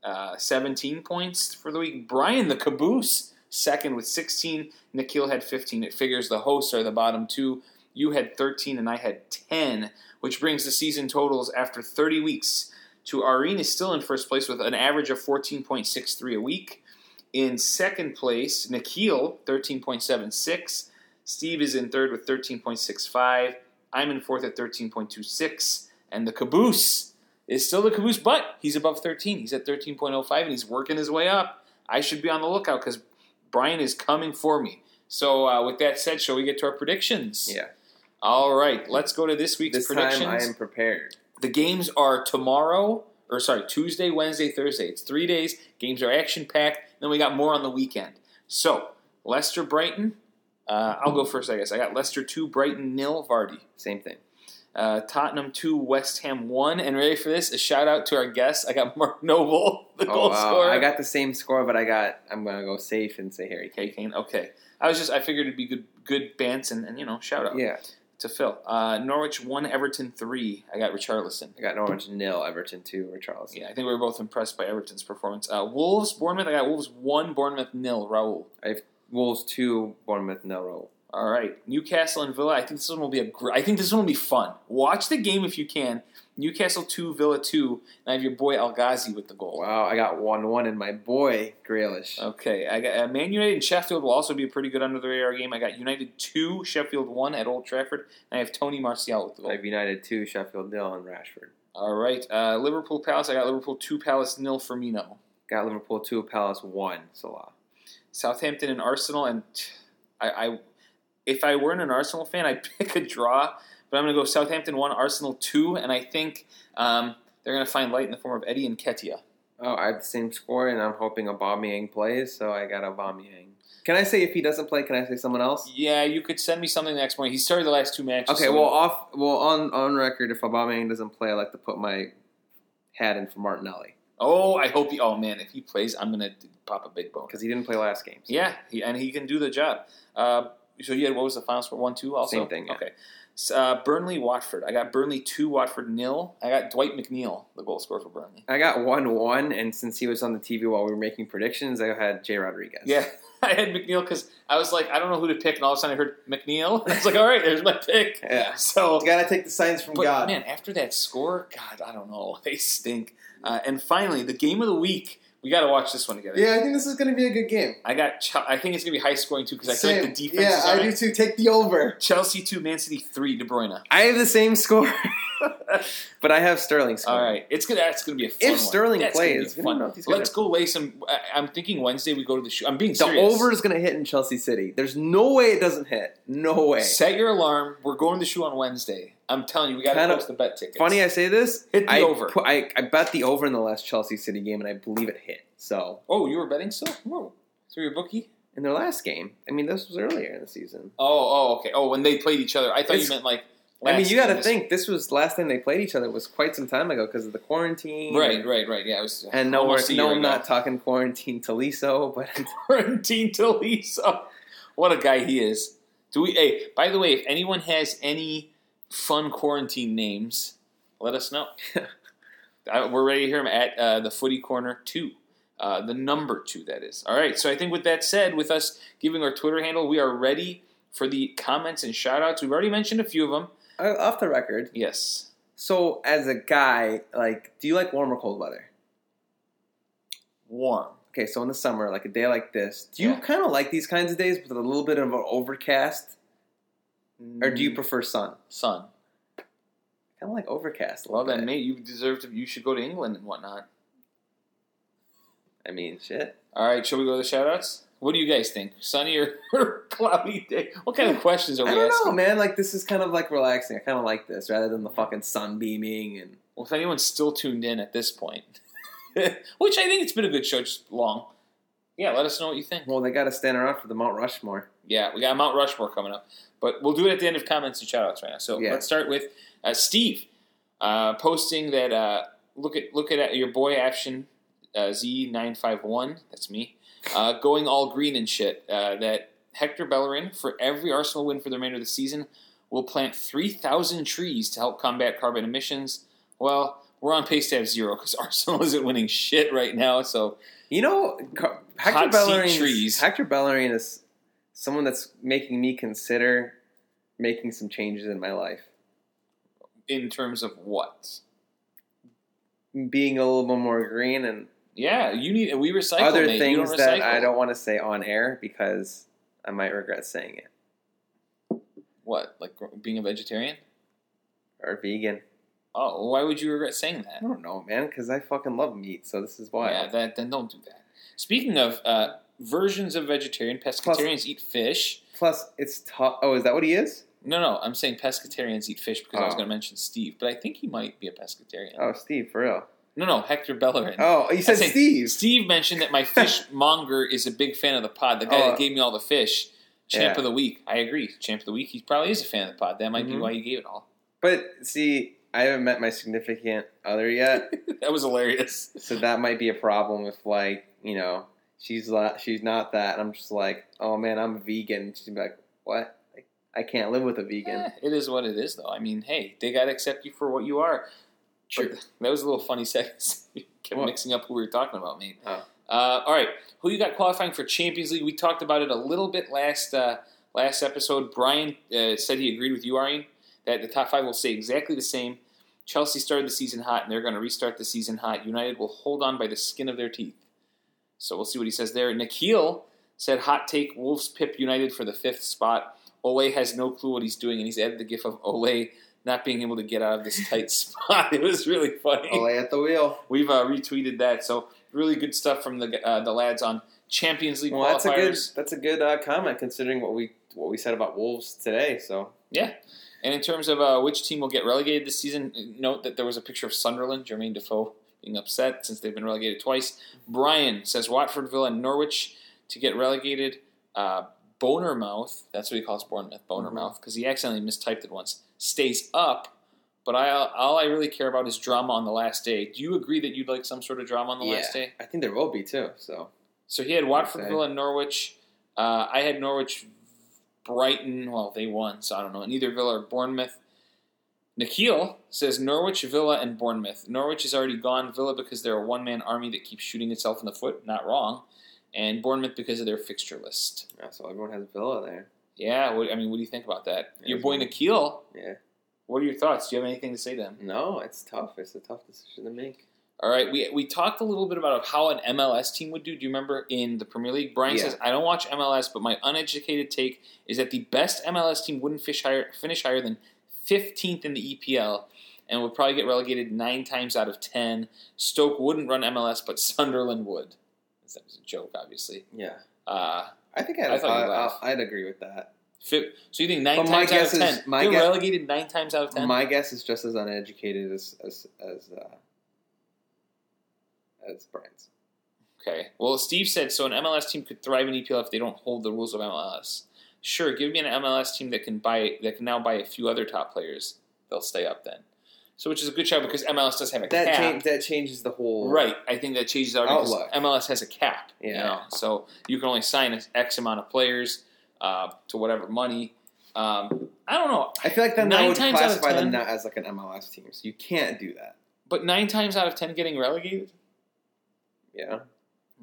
Speaker 1: uh, 17 points for the week. Brian, the caboose, second with 16. Nikhil had 15. It figures the hosts are the bottom two. You had 13 and I had 10, which brings the season totals after 30 weeks to Areen is still in first place with an average of 14.63 a week. In second place, Nikhil, 13.76. Steve is in third with 13.65. I'm in fourth at 13.26. And the caboose is still the caboose, but he's above 13. He's at 13.05 and he's working his way up. I should be on the lookout because Brian is coming for me. So, uh, with that said, shall we get to our predictions?
Speaker 2: Yeah.
Speaker 1: All right, let's go to this week's
Speaker 2: This
Speaker 1: predictions.
Speaker 2: time I am prepared.
Speaker 1: The games are tomorrow, or sorry, Tuesday, Wednesday, Thursday. It's three days. Games are action packed. Then we got more on the weekend. So, Leicester, Brighton. Uh, I'll go first, I guess. I got Leicester 2, Brighton nil, Vardy.
Speaker 2: Same thing.
Speaker 1: Uh, Tottenham 2, West Ham 1. And ready for this? A shout out to our guest. I got Mark Noble, the
Speaker 2: Oh,
Speaker 1: goal
Speaker 2: wow.
Speaker 1: scorer.
Speaker 2: I got the same score, but I got. I'm gonna go safe and say Harry Kane.
Speaker 1: Kane. Okay. I was just, I figured it'd be good, good bants and, and you know, shout out
Speaker 2: Yeah,
Speaker 1: to Phil. Uh, Norwich 1, Everton 3. I got Richarlison.
Speaker 2: I got Norwich nil, Everton two, or Charles.
Speaker 1: Yeah, I think we were both impressed by Everton's performance. Uh, Wolves, Bournemouth. I got Wolves one, Bournemouth nil. Raul.
Speaker 2: Wolves two, Bournemouth nil.
Speaker 1: All right, Newcastle and Villa. I think this one will be a. Gr- I think this one will be fun. Watch the game if you can. Newcastle two, Villa two. And I have your boy El Ghazi with the goal.
Speaker 2: Wow, I got one one, and my boy Grealish.
Speaker 1: Okay, I got uh, Man United and Sheffield will also be a pretty good under the radar game. I got United two, Sheffield one at Old Trafford. And I have Tony Martial with the goal.
Speaker 2: I have United two, Sheffield nil, and Rashford.
Speaker 1: All right, uh, Liverpool Palace. I got Liverpool two, Palace nil. Firmino.
Speaker 2: Got Liverpool two, Palace one, Salah.
Speaker 1: Southampton and Arsenal, and I, I if I weren't an Arsenal fan, I'd pick a draw. But I'm going to go Southampton one, Arsenal two, and I think um, they're going to find light in the form of Eddie Nketiah.
Speaker 2: Oh, I have the same score, and I'm hoping Aubameyang plays, so I got Aubameyang. Can I say if he doesn't play? Can I say someone else?
Speaker 1: Yeah, you could send me something the next morning. He started the last two matches.
Speaker 2: Okay,
Speaker 1: so-
Speaker 2: well, off, well, on on record, if Aubameyang doesn't play, I like to put my hat in for Martinelli
Speaker 1: oh, I hope he. Oh man, if he plays, I'm going to pop a big bone.
Speaker 2: because he didn't play last game. so-
Speaker 1: Yeah, he, and he can do the job. Uh, so you had what was the final score? One two. Also
Speaker 2: Same thing, yeah.
Speaker 1: Okay. Uh, Burnley Watford. I got Burnley two, Watford nil. I got Dwight McNeil, the goal scorer for Burnley.
Speaker 2: I got one one, and since he was on the TV while we were making predictions, I had Jay Rodriguez.
Speaker 1: Yeah, I had McNeil because I was like, I don't know who to pick, and all of a sudden I heard McNeil. I was like, all right, there's my pick.
Speaker 2: yeah.
Speaker 1: So,
Speaker 2: gotta take the signs from
Speaker 1: but
Speaker 2: God.
Speaker 1: man, after that score, God, I don't know, they stink. Uh, and finally, the game of the week. We got to watch this one together.
Speaker 2: Yeah, I think this is gonna be a good game.
Speaker 1: I got. Ch- I think it's gonna be high scoring too because I feel like the defense.
Speaker 2: yeah, I do too. Take the over.
Speaker 1: Chelsea two, Man City three, De Bruyne.
Speaker 2: I have the same score, but I have Sterling score.
Speaker 1: All right, it's gonna. That's gonna be a fun
Speaker 2: If
Speaker 1: one.
Speaker 2: Sterling
Speaker 1: gonna
Speaker 2: plays,
Speaker 1: fun.
Speaker 2: don't know if he's gonna-
Speaker 1: Let's go lay some. I, I'm thinking Wednesday we go to the show. I'm being
Speaker 2: The
Speaker 1: serious.
Speaker 2: over is gonna hit in Chelsea City. There's no way it doesn't hit. No way.
Speaker 1: Set your alarm. We're going to the shoe on Wednesday. I'm telling you, we got to post the bet tickets.
Speaker 2: Funny I say this.
Speaker 1: Hit the
Speaker 2: I
Speaker 1: over.
Speaker 2: Put, I, I bet the over in the last Chelsea City game, and I believe it hit. So
Speaker 1: Oh, you were betting still? Whoa. So your bookie?
Speaker 2: in their last game, I mean, this was earlier in the season.
Speaker 1: Oh, oh, okay. Oh, when they played each other. I thought
Speaker 2: It's-
Speaker 1: you meant like.
Speaker 2: I mean, you got to think this was last time they played each other was quite some time ago because of the quarantine.
Speaker 1: Right,
Speaker 2: and,
Speaker 1: right, right. Yeah, it was.
Speaker 2: And no, we're, no, I'm
Speaker 1: ago.
Speaker 2: not talking quarantine Taliso, but
Speaker 1: quarantine to Lisa. What a guy he is. Do we? Hey, by the way, if anyone has any fun quarantine names, let us know. Uh, We're ready to hear him at uh, the Footy Corner two, uh, the number two. That is all right. So I think with that said, with us giving our Twitter handle, we are ready for the comments and shout outs. We've already mentioned a few of them.
Speaker 2: Uh, off the record.
Speaker 1: Yes,
Speaker 2: So, as a guy, like, do you like warm or cold weather?
Speaker 1: warm.
Speaker 2: Okay, so in the summer, like a day like this, do you
Speaker 1: Yeah.
Speaker 2: kind of like these kinds of days with a little bit of an overcast, or do you prefer sun?
Speaker 1: sun?
Speaker 2: Kind of like overcast. A
Speaker 1: Well then, mate, you deserve to. You should go to England and whatnot.
Speaker 2: I mean, shit.
Speaker 1: All right, shall we go to the shoutouts? What do you guys think? Sunny or, cloudy day? What kind of questions are we
Speaker 2: I don't
Speaker 1: asking?
Speaker 2: know, man. Like this is kind of like relaxing. I kind of like this rather than the fucking sun beaming and.
Speaker 1: Well, if anyone's still tuned in at this point, which I think it's been a good show, just long. Yeah, let us know what you think.
Speaker 2: Well, they got to stand around for the Mount Rushmore.
Speaker 1: Yeah, we got Mount Rushmore coming up, but we'll do it at the end of comments and shoutouts right now. So
Speaker 2: Yeah.
Speaker 1: let's start with uh, Steve uh, posting that uh, look at look at your boy Action uh, Z nine five one. That's me. Uh, going all green and shit. Uh, that Hector Bellerin for every Arsenal win for the remainder of the season will plant three thousand trees to help combat carbon emissions. Well, we're on pace to have zero because Arsenal isn't winning shit right now. So
Speaker 2: You know, Car- Hector Bellerin. Hector Bellerin is someone that's making me consider making some changes in my life.
Speaker 1: in terms of what?
Speaker 2: Being a little bit more green and
Speaker 1: Yeah, you need. We recycle.
Speaker 2: other things that. I don't want to say on air because I might regret saying it.
Speaker 1: What, like being a vegetarian?
Speaker 2: Or vegan.
Speaker 1: Oh, why would you regret saying that?
Speaker 2: I don't know, man, because I fucking love meat, so this is why.
Speaker 1: Yeah, that then don't do that. Speaking of uh, versions of vegetarian, pescatarians eat fish.
Speaker 2: Plus, it's tough. Oh, is that what he is?
Speaker 1: No, no, I'm saying pescatarians eat fish because I was
Speaker 2: Oh.
Speaker 1: going to mention Steve, but I think he might be a pescatarian.
Speaker 2: Oh, Steve, for real.
Speaker 1: No, no, Hector Bellerin.
Speaker 2: Oh, you said Steve.
Speaker 1: Steve mentioned that my fishmonger is a big fan of the pod. The guy
Speaker 2: Oh.
Speaker 1: that gave me all the fish, champ
Speaker 2: Yeah.
Speaker 1: of the week. I agree, champ of the week. He probably is a fan of the pod. That might be
Speaker 2: Mhm.
Speaker 1: why he gave it all.
Speaker 2: But see, I haven't met my significant other yet,
Speaker 1: that was hilarious.
Speaker 2: so that might be a problem if, like, you know, she's not, she's not that. And I'm just like, oh man, I'm a vegan. She'd be like, what? I can't live with a vegan.
Speaker 1: Eh, it is what it is, though. I mean, hey, they got to accept you for what you are. But that was a little funny seconds. Kept
Speaker 2: What?
Speaker 1: mixing up who we were talking about, mate.
Speaker 2: Oh.
Speaker 1: Uh, all right, who you got qualifying for Champions League? We talked about it a little bit last uh, last episode. Brian uh, said he agreed with you, Arian, that the top five will stay exactly the same. Chelsea started the season hot, and they're going to restart the season hot. United will hold on by the skin of their teeth. So we'll see what he says there. Nikhil said, "Hot take: Wolves pip United for the fifth spot." Ole has no clue what he's doing, and he's added the gif of Ole not being able to get out of this tight spot. It was really funny.
Speaker 2: Ole at the wheel.
Speaker 1: We've uh, retweeted that, so really good stuff from the uh, the lads on Champions League
Speaker 2: Well, that's a good, that's a good uh, comment considering what we what we said about Wolves today. So
Speaker 1: Yeah, and in terms of uh, which team will get relegated this season, note that there was a picture of Sunderland, Jermaine Defoe being upset since they've been relegated twice. Brian says Watford, Villa, and Norwich to get relegated. Uh, Bonermouth, that's what he calls Bournemouth, Bonermouth, because he accidentally mistyped it once, stays up. But I, all I really care about is drama on the last day. Do you agree that you'd like some sort of drama on the
Speaker 2: yeah,
Speaker 1: last day?
Speaker 2: I think there will be too. So
Speaker 1: So he had Watford, Villa, and Norwich. Uh, I had Norwich, Brighton. Well, they won, so I don't know. Neither Villa or Bournemouth. Nikhil says Norwich, Villa, and Bournemouth. Norwich is already gone. Villa because they're a one-man army that keeps shooting itself in the foot. Not wrong. And Bournemouth because of their fixture list.
Speaker 2: yeah, so everyone has Villa there.
Speaker 1: Yeah, what, I mean, what do you think about that?
Speaker 2: Yeah,
Speaker 1: Your boy. Nikhil.
Speaker 2: Yeah.
Speaker 1: What are your thoughts? Do you have anything to say to him?
Speaker 2: No, it's tough. It's a tough decision to make.
Speaker 1: All right, we we talked a little bit about how an MLS team would do. Do you remember in the Premier League? Brian
Speaker 2: Yeah.
Speaker 1: says, "I don't watch MLS, but my uneducated take is that the best MLS team wouldn't fish higher, finish higher than 15th in the EPL, and would probably get relegated nine times out of ten. Stoke wouldn't run MLS, but Sunderland would. That was a joke, obviously.
Speaker 2: Yeah,
Speaker 1: Uh,
Speaker 2: I think I'd,
Speaker 1: I thought
Speaker 2: I, would agree with that.
Speaker 1: so you think nine
Speaker 2: But my
Speaker 1: times out of
Speaker 2: guess is-
Speaker 1: ten?
Speaker 2: my
Speaker 1: They're
Speaker 2: guess-
Speaker 1: relegated nine times out of ten.
Speaker 2: My guess is just as uneducated as as as uh, as Brian's.
Speaker 1: Okay. Well, Steve said so. An MLS team could thrive in EPL if they don't hold the rules of MLS. Sure, give me an MLS team that can buy that can now buy a few other top players. They'll stay up then. So, which is a good shout because MLS does have a
Speaker 2: That
Speaker 1: cap.
Speaker 2: change, that changes the whole
Speaker 1: Right. I think that changes out because
Speaker 2: Outlook.
Speaker 1: MLS has a cap. You
Speaker 2: Yeah.
Speaker 1: know? So you can only sign X amount of players uh, to whatever money. Um, I don't know.
Speaker 2: I feel like then that
Speaker 1: Nine
Speaker 2: would
Speaker 1: times
Speaker 2: classify
Speaker 1: 10
Speaker 2: them not as like an MLS team, so you can't do that.
Speaker 1: But nine times out of ten getting relegated?
Speaker 2: Yeah,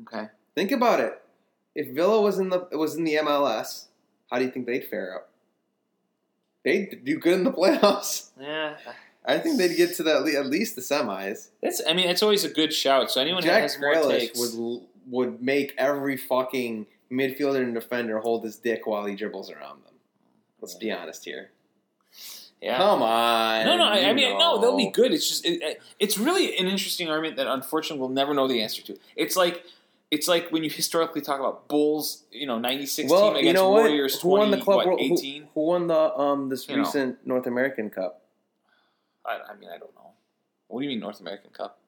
Speaker 1: Okay.
Speaker 2: think about it. If Villa was in the was in the MLS, how do you think they'd fare up? They'd do good in the playoffs.
Speaker 1: Yeah.
Speaker 2: I think they'd get to the, at least the semis.
Speaker 1: That's, I mean, it's always a good shout. So anyone
Speaker 2: Jack
Speaker 1: has more
Speaker 2: Grealish
Speaker 1: takes.
Speaker 2: would would make every fucking midfielder and defender hold his dick while he dribbles around them. Let's be honest here.
Speaker 1: yeah.
Speaker 2: Come on.
Speaker 1: No, no. I, I mean, no, they'll be good. It's just, it, it- it's really an interesting argument that unfortunately we'll never know the answer to. It's like it's like when you historically talk about Bulls, you know, ninety six
Speaker 2: well,
Speaker 1: team against
Speaker 2: you know what?
Speaker 1: Warriors
Speaker 2: Who won the club
Speaker 1: what?
Speaker 2: Who,
Speaker 1: eighteen.
Speaker 2: who won the um this
Speaker 1: You know.
Speaker 2: recent North American Cup?
Speaker 1: I, I mean, I don't know. What do you mean North American Cup?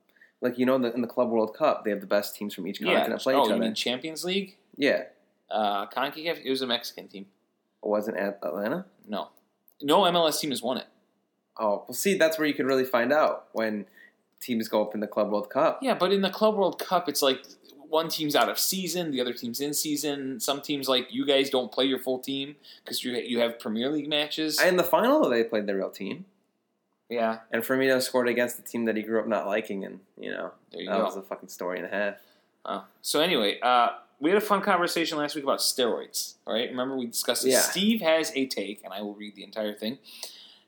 Speaker 2: Like you know, the, in the Club World Cup, they have the best teams from each continent play
Speaker 1: oh,
Speaker 2: each
Speaker 1: you
Speaker 2: other.
Speaker 1: mean Champions League?
Speaker 2: yeah,
Speaker 1: Uh, Concacaf. It was a Mexican team.
Speaker 2: it wasn't at Atlanta.
Speaker 1: No, no MLS team has won it.
Speaker 2: Oh, well, see, that's where you can really find out when teams go up in the Club World Cup.
Speaker 1: Yeah, but in the Club World Cup, it's like one team's out of season, the other team's in season. Some teams, like you guys, don't play your full team because you you have Premier League matches.
Speaker 2: In the final, they played the real team,
Speaker 1: yeah,
Speaker 2: and Firmino scored against the team that he grew up not liking, and you know
Speaker 1: there you
Speaker 2: that
Speaker 1: go.
Speaker 2: was a fucking story and a half.
Speaker 1: Uh, so anyway, uh, we had a fun conversation last week about steroids. All right, remember we discussed this.
Speaker 2: Yeah.
Speaker 1: Steve has a take, and I will read the entire thing.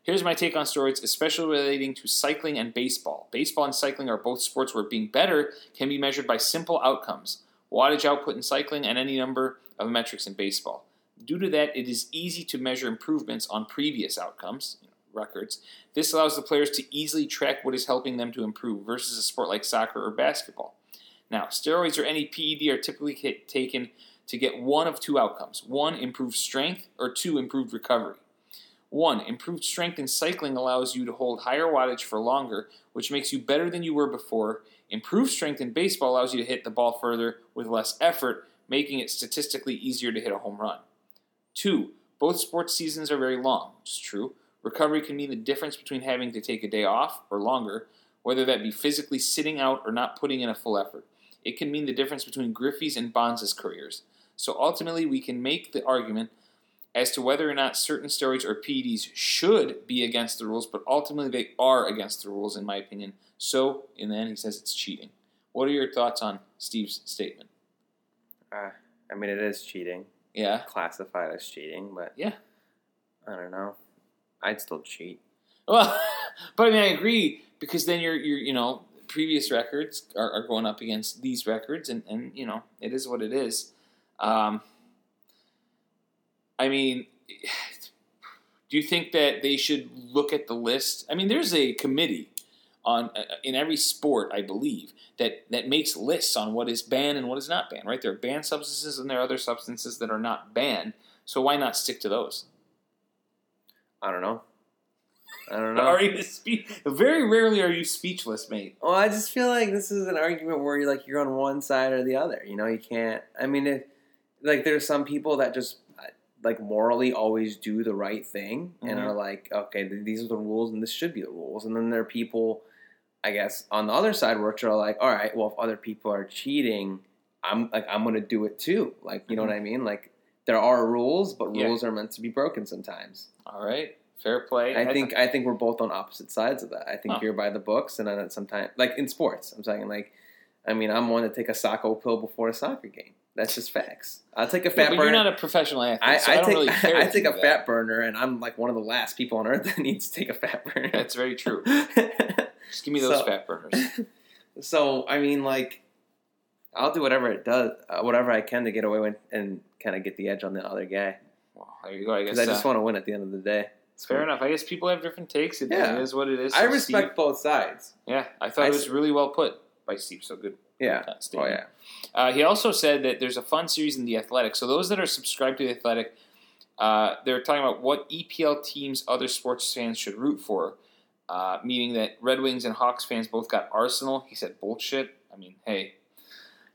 Speaker 1: Here's my take on steroids, especially relating to cycling and baseball. Baseball and cycling are both sports where being better can be measured by simple outcomes: wattage output in cycling and any number of metrics in baseball. Due to that, it is easy to measure improvements on previous outcomes, you know, records. This allows the players to easily track what is helping them to improve versus a sport like soccer or basketball. Now, steroids or any PED are typically ca- taken to get one of two outcomes one, improved strength, or two, improved recovery. One, improved strength in cycling allows you to hold higher wattage for longer, which makes you better than you were before. Improved strength in baseball allows you to hit the ball further with less effort, making it statistically easier to hit a home run. Two, both sports seasons are very long, which is true. Recovery can mean the difference between having to take a day off or longer, whether that be physically sitting out or not putting in a full effort. It can mean the difference between Griffey's and Bonds' careers. So ultimately, we can make the argument as to whether or not certain steroids or PEDs should be against the rules, but ultimately they are against the rules, in my opinion. So, in the end, he says it's cheating. What are your thoughts on Steve's statement?
Speaker 2: Uh, I mean, it is cheating,
Speaker 1: Yeah,
Speaker 2: classified as cheating, but
Speaker 1: yeah.
Speaker 2: I don't know. I'd still cheat.
Speaker 1: Well, but I mean, I agree because then you're, you're you know, previous records are, are going up against these records, and, and you know, it is what it is. Um, I mean, do you think that they should look at the list? I mean, there's a committee on uh, in every sport, I believe, that that makes lists on what is banned and what is not banned. Right? There are banned substances and there are other substances that are not banned. So why not stick to those?
Speaker 2: I don't know. I don't know.
Speaker 1: Are you spe- very rarely are you speechless, mate?
Speaker 2: Well, I just feel like this is an argument where you're like you're on one side or the other. You know, you can't. I mean, if, like there's some people that just like morally always do the right thing and
Speaker 1: Mhm.
Speaker 2: are like, okay, these are the rules and this should be the rules. And then there are people, I guess, on the other side which are like, all right, well, if other people are cheating, I'm like I'm gonna do it too. Like, you know what I mean? Like there are rules, but
Speaker 1: Yeah.
Speaker 2: rules are meant to be broken sometimes.
Speaker 1: All right, fair play.
Speaker 2: I think I think we're both on opposite sides of that. I think
Speaker 1: Huh.
Speaker 2: you're by the books, and then sometimes, like in sports, I'm saying like, I mean, I'm one to take a Sacco pill before a soccer game. That's just facts. I'll take a
Speaker 1: Yeah,
Speaker 2: fat
Speaker 1: but
Speaker 2: burner.
Speaker 1: you're not a professional athlete,
Speaker 2: I,
Speaker 1: so
Speaker 2: I
Speaker 1: I, don't
Speaker 2: take
Speaker 1: really care.
Speaker 2: I take a
Speaker 1: that.
Speaker 2: fat burner, and I'm like one of the last people on earth that needs to take a fat burner.
Speaker 1: That's very true. Just give me those
Speaker 2: So-
Speaker 1: fat burners.
Speaker 2: so I mean, like, I'll do whatever it does, uh, whatever I can to get away with and kind of get the edge on the other guy
Speaker 1: Well, there you go. I guess
Speaker 2: because I just
Speaker 1: uh,
Speaker 2: want to win at the end of the day. It's
Speaker 1: fair enough. I guess people have different takes. It,
Speaker 2: Yeah.
Speaker 1: is what it is.
Speaker 2: I respect
Speaker 1: Steve-
Speaker 2: both sides.
Speaker 1: yeah, I thought
Speaker 2: I
Speaker 1: it was really well put by Steve. So good.
Speaker 2: Yeah. Oh yeah.
Speaker 1: Uh, he also said that there's a fun series in the Athletic. So those that are subscribed to the Athletic, uh, they're talking about what EPL teams other sports fans should root for. Uh, meaning that Red Wings and Hawks fans both got Arsenal. He said bullshit. I mean, hey,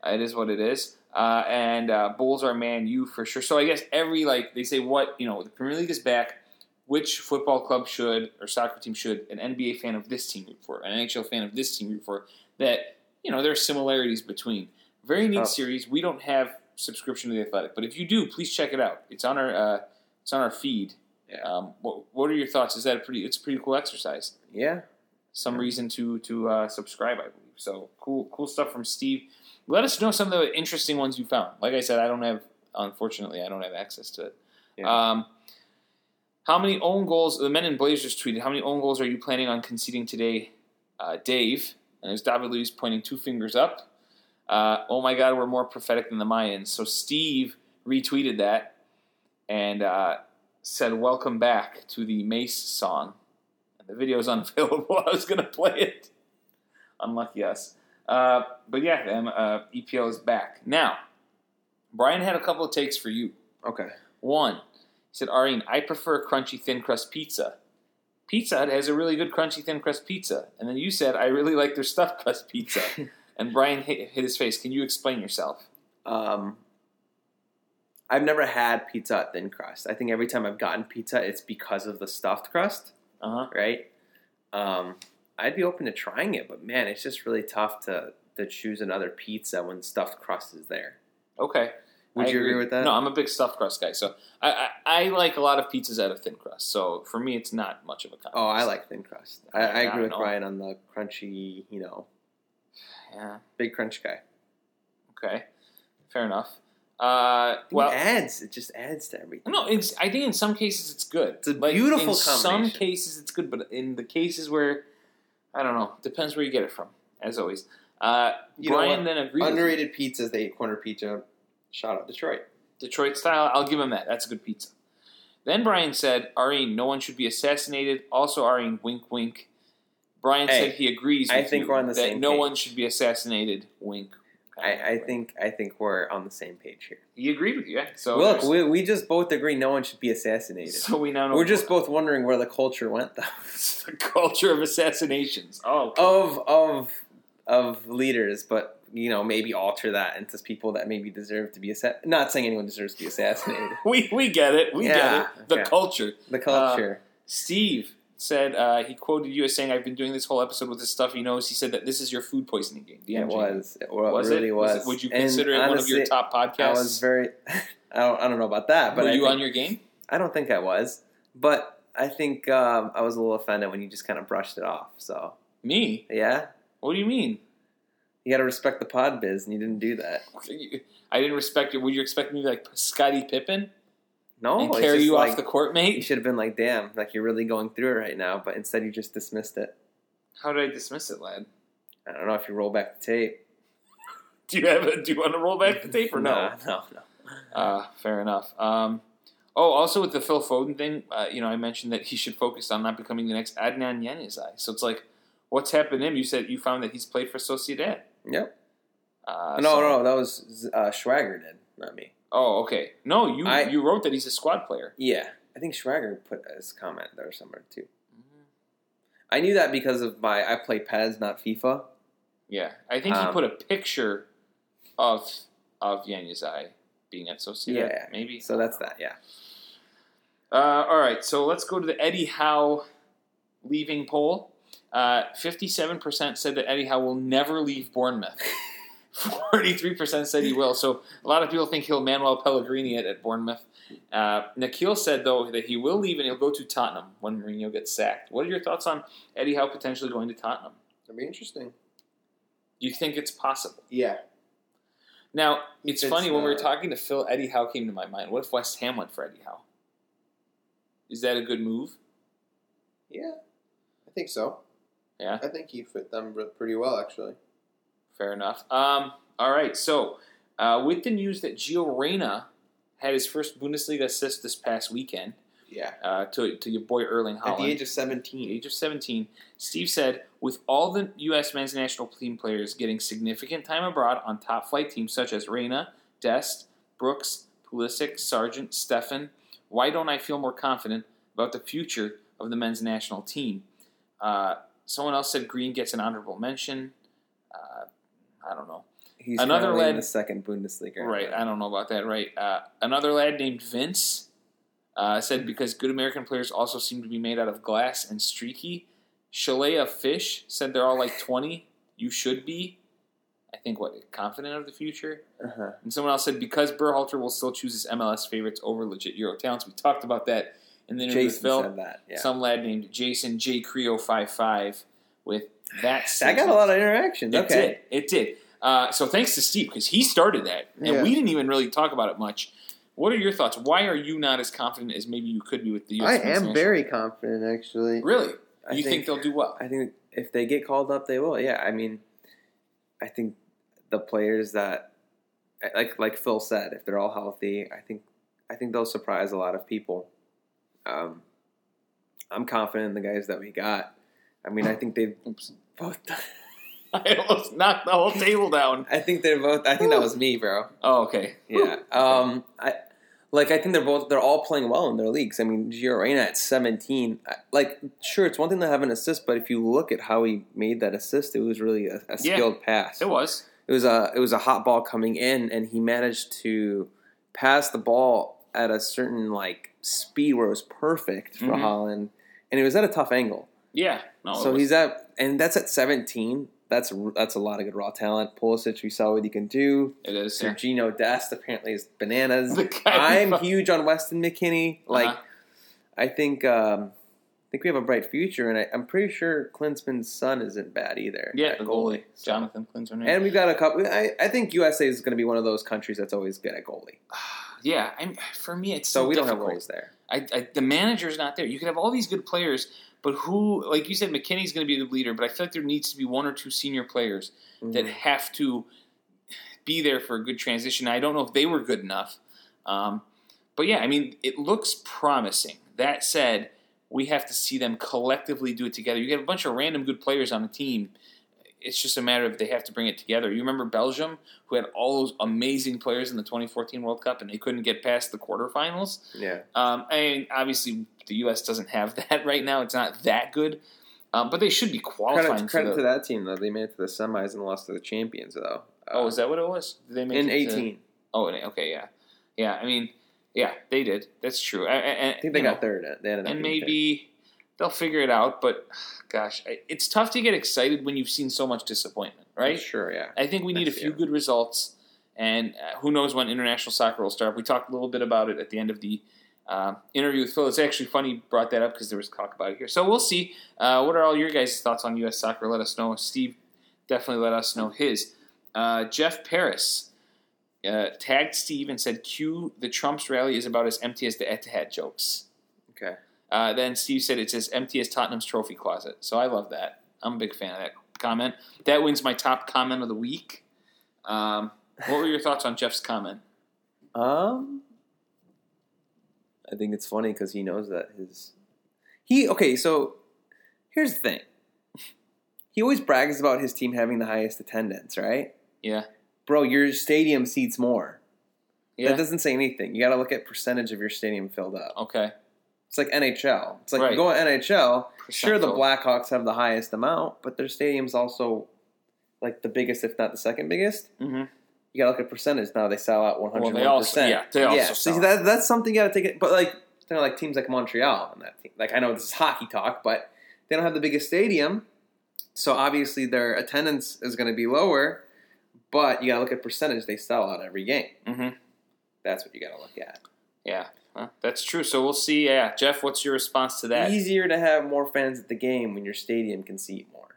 Speaker 1: it is what it is. Uh, and uh, Bulls are Man U for sure. So I guess every like they say what you know the Premier League is back. Which football club should or soccer team should an NBA fan of this team root for? An NHL fan of this team root for? That you know there are similarities between. Very neat
Speaker 2: Tough.
Speaker 1: series. We don't have subscription to the Athletic, but if you do, please check it out. It's on our uh, it's on our feed.
Speaker 2: Yeah.
Speaker 1: Um, what, what are your thoughts? Is that a pretty? It's a pretty cool exercise.
Speaker 2: Yeah.
Speaker 1: Some reason to to uh, subscribe, I believe. So cool, cool stuff from Steve. Let us know some of the interesting ones you found. Like I said, I don't have, unfortunately, I don't have access to it.
Speaker 2: Yeah.
Speaker 1: Um, how many own goals? The men in Blazers tweeted. How many own goals are you planning on conceding today, uh, Dave? And there's David Luiz pointing two fingers up. Uh, oh my God, we're more prophetic than the Mayans. So Steve retweeted that and uh, said, "Welcome back to the Mace song." And the video is unavailable. I was going to play it. Unlucky us. Uh, but yeah, um, uh, EPL is back now. Brian had a couple of takes for you.
Speaker 2: Okay.
Speaker 1: One, he said, Arine, I prefer crunchy thin crust pizza. Pizza Hut has a really good crunchy thin crust pizza. And then you said, I really like their stuffed crust pizza. and Brian hit, hit his face. Can you explain yourself?
Speaker 2: Um, I've never had pizza Hut thin crust. I think every time I've gotten pizza, it's because of the stuffed crust,
Speaker 1: Uh huh.
Speaker 2: right? Um, I'd be open to trying it, but man, it's just really tough to to choose another pizza when stuffed crust is there.
Speaker 1: Okay.
Speaker 2: Would
Speaker 1: I
Speaker 2: you agree with that?
Speaker 1: No, I'm a big stuffed crust guy. So I, I, I like a lot of pizzas out of thin crust. So for me, it's not much of a contest.
Speaker 2: Oh, I like thin crust. I, I agree with
Speaker 1: no.
Speaker 2: Brian on the crunchy, you know,
Speaker 1: Yeah.
Speaker 2: big crunch guy.
Speaker 1: Okay. Fair enough. Uh,
Speaker 2: Well, it adds. It just adds to everything.
Speaker 1: no, it's, I think in some cases it's good.
Speaker 2: It's a beautiful
Speaker 1: In some cases it's good, but in the cases where I don't know, depends where you get it from. As always, uh, Brian then agreed. with.
Speaker 2: Underrated pizzas. They eat corner pizza. Shout out Detroit.
Speaker 1: Detroit style. I'll give him that. That's a good pizza. Then Brian said, Arine, no one should be assassinated. Also, Arine, wink, wink. Brian
Speaker 2: Hey,
Speaker 1: said he agrees.
Speaker 2: I think we're on the
Speaker 1: that
Speaker 2: same
Speaker 1: No
Speaker 2: page.
Speaker 1: one should be assassinated. Wink.
Speaker 2: I, I think I think we're on the same page here.
Speaker 1: You agreed with you. Yeah. So
Speaker 2: Look, we, we just both agree no one should be assassinated.
Speaker 1: so we now know
Speaker 2: We're just both wondering where the culture went, though,
Speaker 1: the culture of assassinations. Oh, okay.
Speaker 2: of of of leaders, but you know maybe alter that into people that maybe deserve to be assassinated. Not saying anyone deserves to be assassinated.
Speaker 1: we we get it. We
Speaker 2: Yeah,
Speaker 1: get it. The
Speaker 2: okay.
Speaker 1: culture.
Speaker 2: The culture.
Speaker 1: Uh, Steve said uh, he quoted you as saying, "I've been doing this whole episode with this stuff he knows." He said that this is your food poisoning game.
Speaker 2: it
Speaker 1: DMG.
Speaker 2: was. It wa-
Speaker 1: Was
Speaker 2: really
Speaker 1: it?
Speaker 2: was.
Speaker 1: it? Would you
Speaker 2: And
Speaker 1: consider it one of your top podcasts?
Speaker 2: I was very. I don't. I don't know about that, but
Speaker 1: Were
Speaker 2: I
Speaker 1: you
Speaker 2: think-
Speaker 1: on your game?
Speaker 2: I don't think I was, but I think um, I was a little offended when you just kind of brushed it off. So
Speaker 1: Me?
Speaker 2: yeah,
Speaker 1: What do you mean?
Speaker 2: you got to respect the pod biz, and you didn't do that.
Speaker 1: I didn't respect it. Would you expect me to be like Scottie Pippen
Speaker 2: No,
Speaker 1: and carry you
Speaker 2: like,
Speaker 1: off the court, mate.
Speaker 2: You should have been like, "Damn, like you're really going through it right now," but instead you just dismissed it.
Speaker 1: How did I dismiss it, lad?
Speaker 2: I don't know if you roll back the tape.
Speaker 1: Do you have a, Do you want to roll back the tape or no?
Speaker 2: Nah, no, no.
Speaker 1: Uh, fair enough. Um, oh, also with the Phil Foden thing, uh, you know, I mentioned that he should focus on not becoming the next Adnan Januzaj. So it's like, what's happened to him? You said you found that he's played for Sociedad.
Speaker 2: Yep.
Speaker 1: Uh,
Speaker 2: no,
Speaker 1: so-
Speaker 2: no, that was uh, Schwager did, not me.
Speaker 1: Oh, okay. No, you
Speaker 2: I-
Speaker 1: you wrote that he's a squad player.
Speaker 2: Yeah, I think Schwager put his comment there somewhere too. I knew that because of my I play PES, not FIFA.
Speaker 1: Yeah, I think he
Speaker 2: Um,
Speaker 1: put a picture of of Januzaj being at Sociedad.
Speaker 2: Yeah,
Speaker 1: maybe.
Speaker 2: So that's that. Yeah.
Speaker 1: Uh, all right, so let's go to the Eddie Howe leaving poll. Uh, Fifty-seven percent said that Eddie Howe will never leave Bournemouth. Forty-three percent said he will. So a lot of people think he'll Manuel Pellegrini at, at Bournemouth. Uh, Nikhil said though that he will leave and he'll go to Tottenham when Mourinho gets sacked. What are your thoughts on Eddie Howe potentially going to Tottenham?
Speaker 2: That'd be interesting.
Speaker 1: Do you think it's possible?
Speaker 2: Yeah.
Speaker 1: Now it's,
Speaker 2: It's,
Speaker 1: funny when we were
Speaker 2: uh,
Speaker 1: talking to Phil. Eddie Howe came to my mind. What if West Ham went for Eddie Howe? Is that a good move?
Speaker 4: Yeah, I think so.
Speaker 1: Yeah.
Speaker 4: I think he fit them pretty well, actually.
Speaker 1: Fair enough. Um, all right. So, uh, with the news that Gio Reyna had his first Bundesliga assist this past weekend
Speaker 4: Yeah.
Speaker 1: uh, to, to your boy Erling
Speaker 2: At the age of seventeen.
Speaker 1: age of 17, Steve said, with all the U.S. men's national team players getting significant time abroad on top flight teams such as Reyna, Dest, Brooks, Pulisic, Sargent, Steffen, why don't I feel more confident about the future of the men's national team? Uh, someone else said Green gets an honorable mention. Uh, I don't know.
Speaker 2: He's
Speaker 1: Another
Speaker 2: currently in
Speaker 1: lad-
Speaker 2: the second Bundesliga.
Speaker 1: Right, I don't know about that. Right, uh, another lad named Vince uh, said because good American players also seem to be made out of glass and streaky. Shalea Fish said they're all like twenty. You should be. I think what confident of the future.
Speaker 2: Uh-huh.
Speaker 1: And someone else said because Berhalter will still choose his MLS favorites over legit Euro talents. We talked about that in the interview with
Speaker 2: Jason
Speaker 1: Phil.
Speaker 2: said that. Yeah.
Speaker 1: Some lad named Jason J Creo 55 with that.
Speaker 2: that got a lot of interactions.
Speaker 1: It
Speaker 2: okay.
Speaker 1: did. It did. Uh, so thanks to Steve because he started that, and
Speaker 4: Yeah.
Speaker 1: we didn't even really talk about it much. What are your thoughts? Why are you not as confident as maybe you could be with the U.S.
Speaker 4: I am
Speaker 1: national-
Speaker 4: very confident, actually.
Speaker 1: really.
Speaker 2: I
Speaker 1: you think, they'll do well?
Speaker 2: I think if they get called up, they will. Yeah, I mean, I think the players that, like like Phil said, if they're all healthy, I think I think they'll surprise a lot of people. Um, I'm confident in the guys that we got. I mean, I think they've
Speaker 1: Oops.
Speaker 2: Both.
Speaker 1: I almost knocked the whole table down.
Speaker 2: I think they're both. I think that was me, bro.
Speaker 1: Oh, okay.
Speaker 2: Yeah. Um. I like. I think they're both. They're all playing well in their leagues. I mean, Gio Reyna at seventeen. Like, sure, it's one thing to have an assist, but if you look at how he made that assist, it was really a, a
Speaker 1: Yeah.
Speaker 2: skilled pass.
Speaker 1: It was.
Speaker 2: It was a it was a hot ball coming in, and he managed to pass the ball at a certain like speed where it was perfect for
Speaker 1: Mhm.
Speaker 2: Haaland, and it was at a tough angle.
Speaker 1: Yeah. No.
Speaker 2: so
Speaker 1: was.
Speaker 2: he's at, and that's at seventeen. That's that's a lot of good raw talent. Pulisic, we saw what he can do.
Speaker 1: It is. Yeah.
Speaker 2: Dest apparently is bananas. I'm huge on Weston McKennie. Like,
Speaker 1: Uh-huh.
Speaker 2: I think um, I think we have a bright future, and I, I'm pretty sure Klinsmann's son isn't bad either.
Speaker 1: Yeah, the goalie,
Speaker 2: So-
Speaker 1: Jonathan Klinsmann.
Speaker 2: and we've got a couple. I, I think USA is going to be one of those countries that's always good at goalie.
Speaker 1: yeah, I'm, for me, it's
Speaker 2: So
Speaker 1: so
Speaker 2: we don't have
Speaker 1: difficult.
Speaker 2: goalies there.
Speaker 1: I, I, the manager's not there. You can have all these good players, but who, like you said, McKennie's going to be the leader. But I feel like there needs to be one or two senior players that
Speaker 2: Mhm.
Speaker 1: have to be there for a good transition. I don't know if they were good enough. Um, but yeah, I mean, it looks promising. That said, we have to see them collectively do it together. You get a bunch of random good players on a team. It's just a matter of they have to bring it together. You remember Belgium, who had all those amazing players in the 2014 World Cup, and they couldn't get past the quarterfinals.
Speaker 2: Yeah,
Speaker 1: Um, I mean, obviously, the U.S. doesn't have that right now. It's not that good, um, but they should be qualifying
Speaker 2: credit, credit
Speaker 1: the.
Speaker 2: to that team though. They made it to the semis and lost to the champions though.
Speaker 1: Oh, is that what it was? Did they make
Speaker 2: in
Speaker 1: it to-
Speaker 2: eighteen?
Speaker 1: Oh, okay, yeah, yeah. I mean, yeah, they did. That's true. I, I,
Speaker 2: I think they got third. They ended up
Speaker 1: and maybe they'll figure it out. But gosh, I- it's tough to get excited when you've seen so much disappointment,
Speaker 2: third.
Speaker 1: right?
Speaker 2: Sure, yeah.
Speaker 1: I think we need a few
Speaker 2: year.
Speaker 1: good results, and uh, who knows when international soccer will start. We talked a little bit about it at the end of the uh, interview with Phil. It's actually funny you brought that up because there was talk about it here. So we'll see. Uh, what are all your guys' thoughts on U.S. soccer? Let us know. Steve definitely let us know his. Uh, Jeff Paris uh, tagged Steve and said, "Q the Trump's rally is about as empty as the Etihad jokes."
Speaker 2: Okay.
Speaker 1: Uh, then Steve said it's as empty as Tottenham's trophy closet. So I love that. I'm a big fan of that comment. That wins my top comment of the week. Um, what were your thoughts on Jeff's comment?
Speaker 2: Um, I think it's funny because he knows that his he okay. So here's the thing. He always brags about his team having the highest attendance, right?
Speaker 1: Yeah.
Speaker 2: Bro, your stadium seats more.
Speaker 1: Yeah.
Speaker 2: That doesn't say anything. You got to look at percentage of your stadium filled up.
Speaker 1: okay.
Speaker 2: It's like NHL. It's like
Speaker 1: Right.
Speaker 2: you go at NHL. Sure, the. Blackhawks have the highest amount, but their stadium's also like the biggest, if not the second biggest.
Speaker 1: Mhm.
Speaker 2: You gotta look at percentage. Now they sell out one hundred
Speaker 1: they
Speaker 2: one
Speaker 1: also-
Speaker 2: percent.
Speaker 1: yeah, they also
Speaker 2: yeah.
Speaker 1: sell
Speaker 2: See, that, that's something you gotta take it. But like, they're like teams like Montreal and that team. Like I know this is hockey talk, but they don't have the biggest stadium, so obviously their attendance is going to be lower. But you gotta look at percentage. They sell out every game.
Speaker 1: Mhm.
Speaker 2: That's what you gotta look at.
Speaker 1: Yeah. Well, that's true. So we'll see. Yeah. Jeff, what's your response to that?
Speaker 2: Easier to have more fans at the game when your stadium can seat more.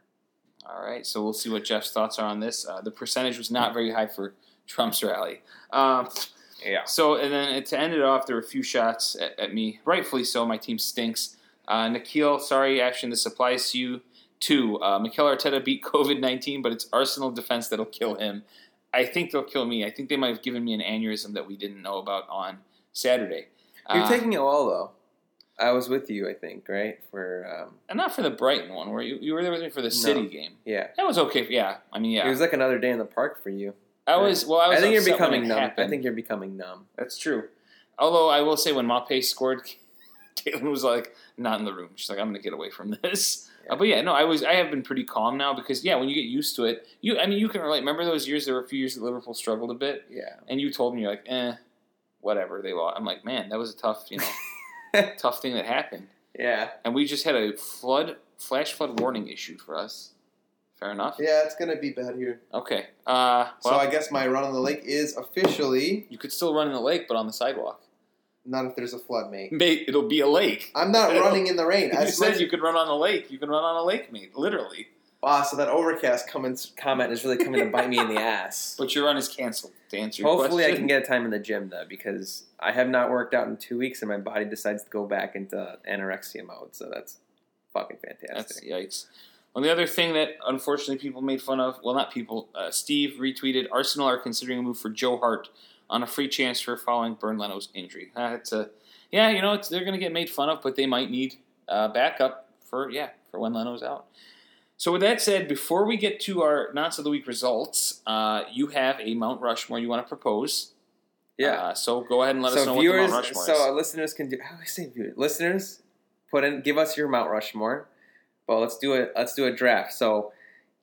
Speaker 1: All right, so we'll see what Jeff's thoughts are on this. Uh, the percentage was not very high for Trump's rally. Um,
Speaker 2: Yeah.
Speaker 1: so, and then to end it off, there were a few shots at, at me. Rightfully so. My team stinks. Uh, Nikhil, sorry, Ashton, this applies to you too. Uh, Mikel Arteta beat COVID 19, but it's Arsenal defense that'll kill him. I think they'll kill me. I think they might have given me an aneurysm that we didn't know about on Saturday.
Speaker 2: You're
Speaker 1: Uh,
Speaker 2: taking it all, though. I was with you, I think, right? For um,
Speaker 1: and not for the Brighton one, where you, you were there with me for the City game.
Speaker 2: yeah,
Speaker 1: That was okay. Yeah, I mean, yeah.
Speaker 2: it was like another day in the park for you.
Speaker 1: I was well. I was.
Speaker 2: think you're becoming numb. I think you're becoming numb.
Speaker 1: That's true. Although I will say, when Maupay scored, Caitlin was like not in the room. She's like, "I'm going to get away from this."
Speaker 2: Yeah.
Speaker 1: Uh, but yeah, no, I was. I have been pretty calm now because yeah, when you get used to it, you. I mean, you can relate. Remember those years? There were a few years that Liverpool struggled a bit,
Speaker 2: Yeah.
Speaker 1: and you told me you're like, "Eh, whatever." They lost. I'm like, man, that was a tough, you know, tough thing that happened.
Speaker 2: Yeah.
Speaker 1: And we just had a flood, flash flood warning issued for us. Fair enough.
Speaker 4: Yeah, it's gonna be bad here.
Speaker 1: Okay. Uh,
Speaker 4: So I guess my run on the lake is officially
Speaker 1: you could still run in the lake, but on the sidewalk.
Speaker 4: not if there's a flood, mate.
Speaker 1: Mate, it'll be a lake.
Speaker 4: I'm not running in the rain.
Speaker 1: You said
Speaker 4: much-
Speaker 1: you could run on a lake. You can run on a lake, mate. Literally.
Speaker 4: Wow, so that overcast coming.
Speaker 2: Comment is really coming to bite me in the ass.
Speaker 1: But your run is canceled. To answer your
Speaker 2: Hopefully, I can get a time in the gym though, because I have not worked out in two weeks, and my body decides to go back into anorexia mode. So that's fucking fantastic.
Speaker 1: That's
Speaker 2: fantastic.
Speaker 1: yikes. Well, the other thing that unfortunately people made fun of, well, not people, uh, Steve retweeted Arsenal are considering a move for Joe Hart on a free transfer following Bernd Leno's injury. Uh, it's a, yeah, you know, it's, they're going to get made fun of, but they might need uh, backup for, yeah, for when Leno's out. So with that said, before we get to our nonce of the week results, uh, you have a Mount Rushmore you want to propose. Uh, so go ahead and let us know
Speaker 2: so
Speaker 1: what
Speaker 2: viewers,
Speaker 1: the Mount Rushmore
Speaker 2: so
Speaker 1: is.
Speaker 2: our listeners can do. How do I say viewers? Listeners, put in, give us your Mount Rushmore. Well, let's do it. Let's do a draft. So,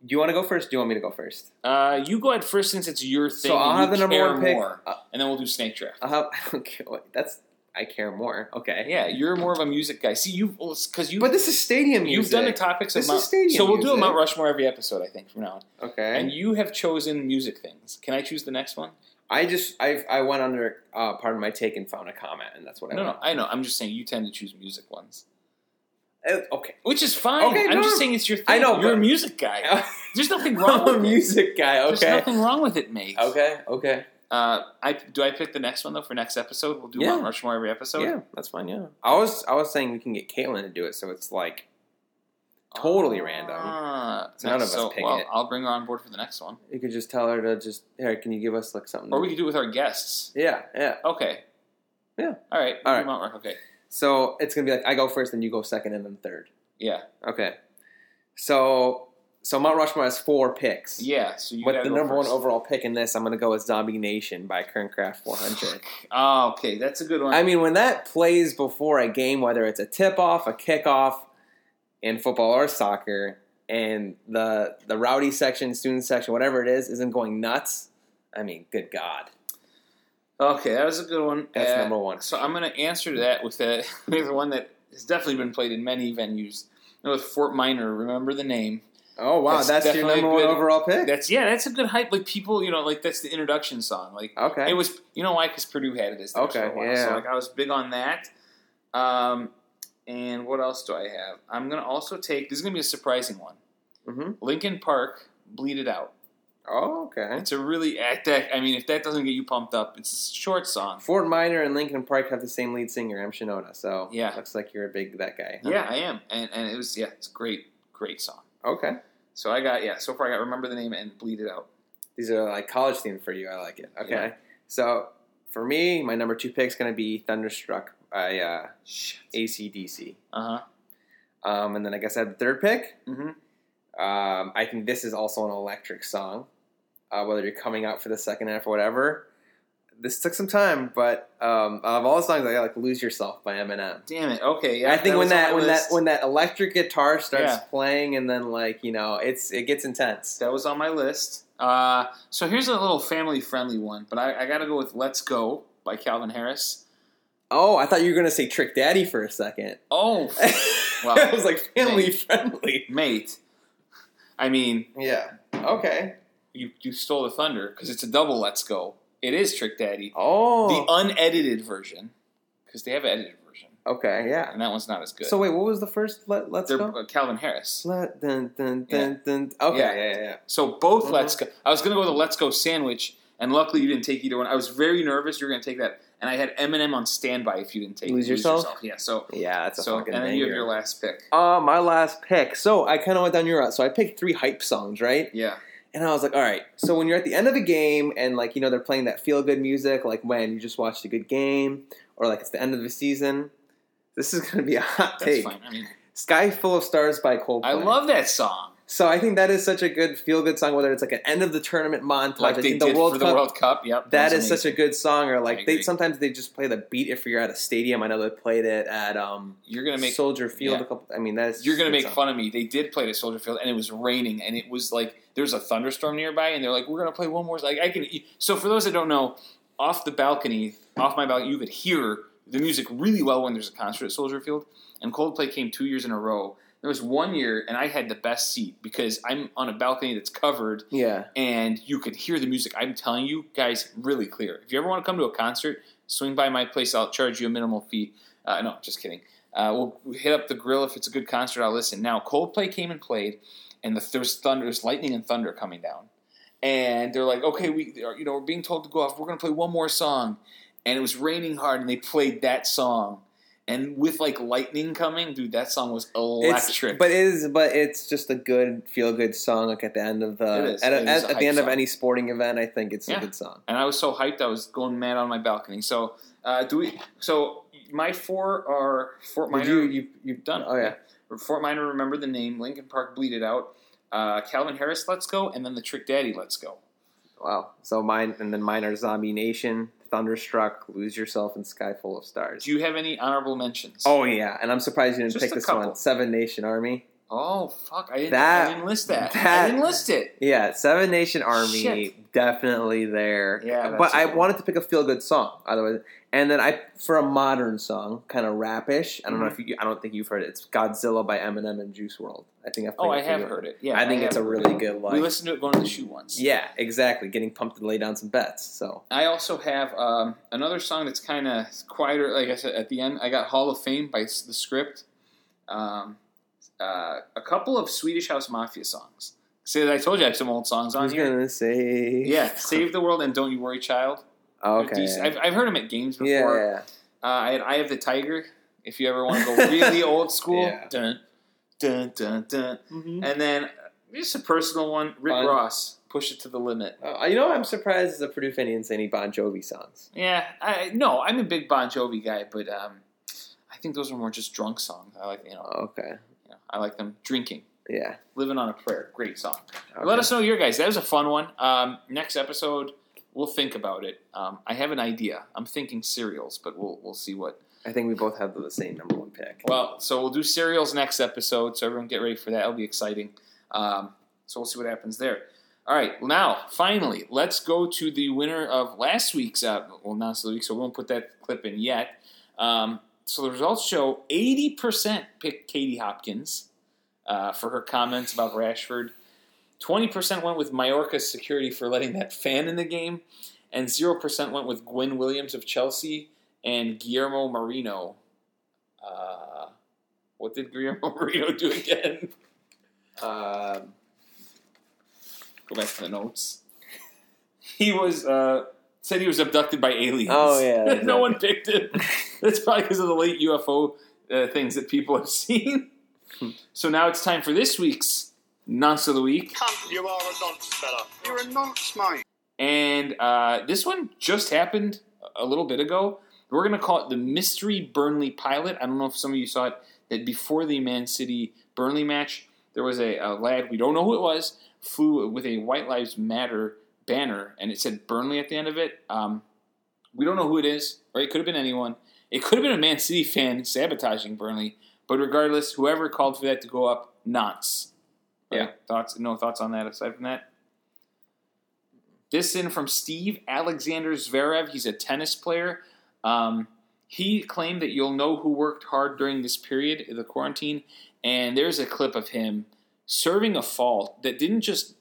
Speaker 2: do you want to go first? Do you want me to go first?
Speaker 1: Uh, you go ahead first since it's your thing.
Speaker 2: So I'll
Speaker 1: and
Speaker 2: have the number one pick.
Speaker 1: more,
Speaker 2: Uh,
Speaker 1: and then we'll do snake draft.
Speaker 2: I'll have. I don't care. What, that's I care more. Okay.
Speaker 1: Yeah, you're more of a music guy. See, you because you
Speaker 2: But this is stadium music.
Speaker 1: you've done the topics
Speaker 2: This
Speaker 1: of
Speaker 2: is
Speaker 1: Mount.
Speaker 2: stadium
Speaker 1: So we'll do a. Mount Rushmore every episode, I think, from now on.
Speaker 2: Okay.
Speaker 1: And you have chosen music things. Can I choose the next one?
Speaker 2: I just I I went under uh, part of my take and found a comment, and that's what I
Speaker 1: No, no. I know. I'm just saying you tend to choose music ones,
Speaker 2: okay.
Speaker 1: which is fine.
Speaker 2: Okay,
Speaker 1: I'm
Speaker 2: no,
Speaker 1: just saying it's your thing.
Speaker 2: I know,
Speaker 1: you're a music guy. There's nothing wrong
Speaker 2: I'm
Speaker 1: with
Speaker 2: a
Speaker 1: it.
Speaker 2: music guy.
Speaker 1: There's
Speaker 2: Okay.
Speaker 1: nothing wrong with it, mate.
Speaker 2: Okay. Okay.
Speaker 1: Uh, I do I pick the next one though for next episode? We'll do
Speaker 2: Yeah.
Speaker 1: Mount Rushmore every episode.
Speaker 2: yeah, that's fine. Yeah. I was I was saying we can get Caitlin to do it, so it's like totally random.
Speaker 1: Ah,
Speaker 2: So none of us
Speaker 1: so,
Speaker 2: pick
Speaker 1: well,
Speaker 2: it.
Speaker 1: I'll bring her on board for the next one,
Speaker 2: You could just tell her to just here. Can you give us like something?
Speaker 1: or we could do it with our guests.
Speaker 2: yeah. Yeah.
Speaker 1: Okay.
Speaker 2: Yeah.
Speaker 1: All right.
Speaker 2: All
Speaker 1: we'll Mount Rush- Okay.
Speaker 2: So it's gonna be like I go first, then you go second, and then third.
Speaker 1: Yeah.
Speaker 2: Okay. So so Mount Rushmore has four picks.
Speaker 1: Yeah. So you
Speaker 2: But the number
Speaker 1: first.
Speaker 2: one overall pick in this, I'm going to go with Zombie Nation by Kernkraft 400.
Speaker 1: Oh, okay, that's a good one.
Speaker 2: I mean, when that plays before a game, whether it's a tip off, a kickoff in football or soccer, and the the rowdy section, student section, whatever it is, isn't going nuts, I mean, good God.
Speaker 1: Okay, that was a good one.
Speaker 2: That's
Speaker 1: Uh,
Speaker 2: number one.
Speaker 1: So I'm going to answer that with a with one that has definitely been played in many venues. You know, with Fort Minor, remember the name?
Speaker 2: Oh, wow.
Speaker 1: That's
Speaker 2: That's, your number one overall pick?
Speaker 1: That's yeah, that's a good hype. Like people, you know, like that's the introduction song. Like
Speaker 2: okay.
Speaker 1: it was, you know why? Because Purdue had it as
Speaker 2: Okay,
Speaker 1: for a while.
Speaker 2: yeah.
Speaker 1: So like I was big on that. Um, and what else do I have? I'm gonna also take. This is gonna be a surprising one.
Speaker 2: hmm
Speaker 1: Linkin Park, Bleed It Out.
Speaker 2: Oh, okay.
Speaker 1: It's a really at that. I mean, if that doesn't get you pumped up, it's a short song.
Speaker 2: Fort Minor and Linkin Park have the same lead singer, M. Shinoda. So
Speaker 1: Yeah.
Speaker 2: looks like you're a big that guy. huh?
Speaker 1: Yeah, I am, and and it was yeah, it's a great, great song.
Speaker 2: Okay.
Speaker 1: So I got yeah. So far, I got remember the name and Bleed It Out.
Speaker 2: These are like college themed for you. I like it. Okay.
Speaker 1: Yeah.
Speaker 2: So for me, my number two pick is going to be Thunderstruck by uh,
Speaker 1: Shit.
Speaker 2: ACDC.
Speaker 1: Uh huh.
Speaker 2: Um, and then I guess I have the third pick.
Speaker 1: Mm-hmm.
Speaker 2: Um, I think this is also an electric song. Uh, whether you're coming out for the second half or whatever. This took some time, but um, of all the songs, I got like "Lose Yourself" by Eminem.
Speaker 1: Damn it. Okay. Yeah.
Speaker 2: I think when that when
Speaker 1: list.
Speaker 2: that when that electric guitar starts
Speaker 1: Yeah.
Speaker 2: playing, and then like you know, it's it gets intense.
Speaker 1: That was on my list. Uh, so here's a little family friendly one, but I, I got to go with Let's Go by Calvin Harris.
Speaker 2: Oh, I thought you were gonna say Trick Daddy for a second.
Speaker 1: Oh, Well,
Speaker 2: I was like family
Speaker 1: mate.
Speaker 2: friendly.
Speaker 1: mate. I mean,
Speaker 2: Yeah. Okay.
Speaker 1: You, you stole the thunder because it's a double Let's Go. It is Trick Daddy.
Speaker 2: Oh.
Speaker 1: The unedited version, because they have an edited version,
Speaker 2: okay. Yeah.
Speaker 1: and that one's not as good.
Speaker 2: So wait, what was the first? Let Let's
Speaker 1: They're
Speaker 2: go.
Speaker 1: uh, Calvin Harris.
Speaker 2: Let dun dun
Speaker 1: Yeah.
Speaker 2: dun dun. Okay.
Speaker 1: Yeah.
Speaker 2: Yeah. Yeah. yeah.
Speaker 1: So both
Speaker 2: Mhm.
Speaker 1: Let's Go. I was going to go with a Let's Go sandwich, and luckily you didn't take either one. I was very nervous you were going to take that, and I had Eminem on standby if you didn't take
Speaker 2: Lose Yourself?
Speaker 1: Yeah. So
Speaker 2: Yeah, that's a
Speaker 1: so
Speaker 2: fucking
Speaker 1: and then
Speaker 2: banger.
Speaker 1: you have your last pick.
Speaker 2: Uh, my last pick. So I kind of went down your route. So I picked three hype songs, right?
Speaker 1: Yeah.
Speaker 2: And I was like, all right. So when you're at the end of a game and like you know they're playing that feel good music, like when you just watched a good game, or like it's the end of the season, this is gonna be a hot
Speaker 1: That's
Speaker 2: take.
Speaker 1: fine. I mean,
Speaker 2: "Sky Full of Stars" by Coldplay.
Speaker 1: I love that song.
Speaker 2: So I think that is such a good feel good song. Whether it's like an end of the tournament montage,
Speaker 1: Like
Speaker 2: I think the World
Speaker 1: for
Speaker 2: Cup.
Speaker 1: the World Cup. Yep.
Speaker 2: that
Speaker 1: was
Speaker 2: is such a good song. Or like they sometimes they just play the beat if you're at a stadium. I know they played it at um,
Speaker 1: You're gonna make
Speaker 2: Soldier Field
Speaker 1: yeah.
Speaker 2: a couple. I mean that's
Speaker 1: you're gonna make
Speaker 2: song.
Speaker 1: fun of me. They did play at Soldier Field, and it was raining, and it was like there was a thunderstorm nearby, and they're like, "We're gonna play one more." Like I can. So for those that don't know, off the balcony, off my balcony, you could hear the music really well when there's a concert at Soldier Field. And Coldplay came two years in a row. There was one year, and I had the best seat because I'm on a balcony that's covered,
Speaker 2: Yeah.
Speaker 1: and you could hear the music. I'm telling you guys, really clear. If you ever want to come to a concert, swing by my place. I'll charge you a minimal fee. Uh, no, just kidding. Uh, we'll hit up the grill if it's a good concert. I'll listen. Now, Coldplay came and played, and the, there's thunder, there's lightning and thunder coming down, and they're like, okay, we, you know, we're being told to go off. We're gonna play one more song, and it was raining hard, and they played that song, and with like lightning coming, dude, that song was electric.
Speaker 2: It's, but it is, but it's just a good feel good song. Like at the end of the at,
Speaker 1: It
Speaker 2: at,
Speaker 1: a
Speaker 2: at the end of any sporting event, I think it's
Speaker 1: Yeah.
Speaker 2: a good song.
Speaker 1: and I was so hyped, I was going mad on my balcony. So, uh, do we? So my four are Fort Minor.
Speaker 2: you you you
Speaker 1: done?
Speaker 2: Oh yeah.
Speaker 1: Fort Minor, remember the name. Linkin Park, bleed it out. Uh, Calvin Harris, let's go, and then the Trick Daddy, let's go.
Speaker 2: Wow. So mine and then mine are Zombie Nation, Thunderstruck, Lose Yourself, and Sky Full of Stars.
Speaker 1: Do you have any honorable mentions?
Speaker 2: Oh yeah, and I'm surprised you didn't
Speaker 1: Just
Speaker 2: pick this
Speaker 1: couple.
Speaker 2: one. Seven Nation Army.
Speaker 1: Oh fuck! I didn't.
Speaker 2: That-
Speaker 1: I didn't list that. I didn't list it.
Speaker 2: Yeah, Seven Nation Army
Speaker 1: Shit.
Speaker 2: definitely there.
Speaker 1: Yeah,
Speaker 2: but I wanted to pick a feel good song. Otherwise, and then I for a modern song, kind of rapish. I don't know
Speaker 1: Mm-hmm.
Speaker 2: if you. I don't think you've heard it. It's Godzilla by Eminem and Juice WRLD. I think I've
Speaker 1: Oh, I have heard it. Yeah,
Speaker 2: I think it's a really good
Speaker 1: We listened to it going to the shoe once.
Speaker 2: Yeah, exactly. Getting pumped to lay down some bets. So
Speaker 1: I also have um, another song that's kind of quieter. Like I said at the end, I got Hall of Fame by the Script. Um, uh, a couple of Swedish House Mafia songs. See, I told you I have some old songs on
Speaker 2: was
Speaker 1: here.
Speaker 2: gonna say
Speaker 1: Yeah, Save the World and Don't You Worry, Child.
Speaker 2: Okay.
Speaker 1: I've, I've heard them at games before.
Speaker 2: yeah,
Speaker 1: Uh, I had Eye of the Tiger. If you ever want to go really old school,
Speaker 2: Yeah.
Speaker 1: dun dun dun dun.
Speaker 2: Mhm.
Speaker 1: And then uh, just a personal one, Rick
Speaker 2: Fun.
Speaker 1: Ross, Push It to the Limit.
Speaker 2: Uh, you know, I'm surprised as a Purdue fan didn't say any Bon Jovi songs.
Speaker 1: Yeah, I no, I'm a big Bon Jovi guy, but um, I think those are more just drunk songs. I like you know,
Speaker 2: Okay.
Speaker 1: You know, I like them drinking.
Speaker 2: Yeah.
Speaker 1: Living on a Prayer, great song.
Speaker 2: Okay.
Speaker 1: Let us know your guys. That was a fun one. Um, next episode, we'll think about it. Um, I have an idea. I'm thinking cereals, but we'll we'll see what.
Speaker 2: I think we both have the same number one pick.
Speaker 1: Well, so we'll do cereals next episode. So everyone get ready for that. It'll be exciting. Um, so we'll see what happens there. All right. Well, now finally, let's go to the winner of last week's. Uh, well, not so week, so we won't put that clip in yet. Um, so the results show 80% picked Katie Hopkins uh, for her comments about Rashford. 20% went with Majorca's security for letting that fan in the game. And 0% went with Gwen Williams of Chelsea and Guillermo Marino. Uh, what did Guillermo Marino do again?
Speaker 2: Um,
Speaker 1: Go back to the notes. He was uh, said he was abducted by aliens.
Speaker 2: Oh, yeah, that's
Speaker 1: no one picked him. That's probably because of the late UFO uh, things that people have seen. so now it's time for this week's nonce of the week,
Speaker 5: Cunt, you are a nonce, fella. You're a nonce, mate.
Speaker 1: and uh, this one just happened a little bit ago. We're going to call it the mystery Burnley pilot. I don't know if some of you saw it. That before the Man City Burnley match, there was a, a lad we don't know who it was flew with a White Lives Matter banner, and it said Burnley at the end of it. Um, we don't know who it is, or It could have been anyone. It could have been a Man City fan sabotaging Burnley, but regardless, whoever called for that to go up, nonce. Right?
Speaker 2: Yeah.
Speaker 1: Thoughts? No thoughts on that aside from that. This in from Steve Alexander Zverev. He's a tennis player. Um, he claimed that you'll know who worked hard during this period, the quarantine, and there's a clip of him serving a fault that didn't just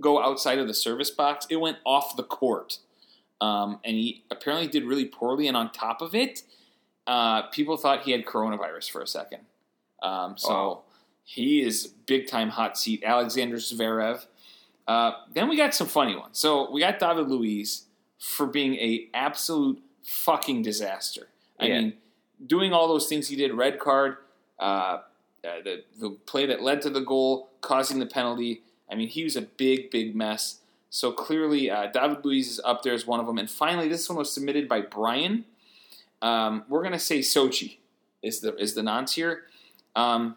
Speaker 1: go outside of the service box; it went off the court, um, and he apparently did really poorly. And on top of it, uh, people thought he had coronavirus for a second. Um, so
Speaker 2: Wow.
Speaker 1: he is big time hot seat. Alexander Zverev. Uh, then we got some funny ones. So we got David Luiz for being a absolute fucking disaster. I
Speaker 2: Yeah.
Speaker 1: mean, doing all those things he did, red card, uh, uh, the the play that led to the goal, causing the penalty. I mean, he was a big, big mess. So clearly, uh, David Luiz is up there as one of them. And finally, this one was submitted by Brian. Um, we're gonna say Sochi is the is the nonce here. Um,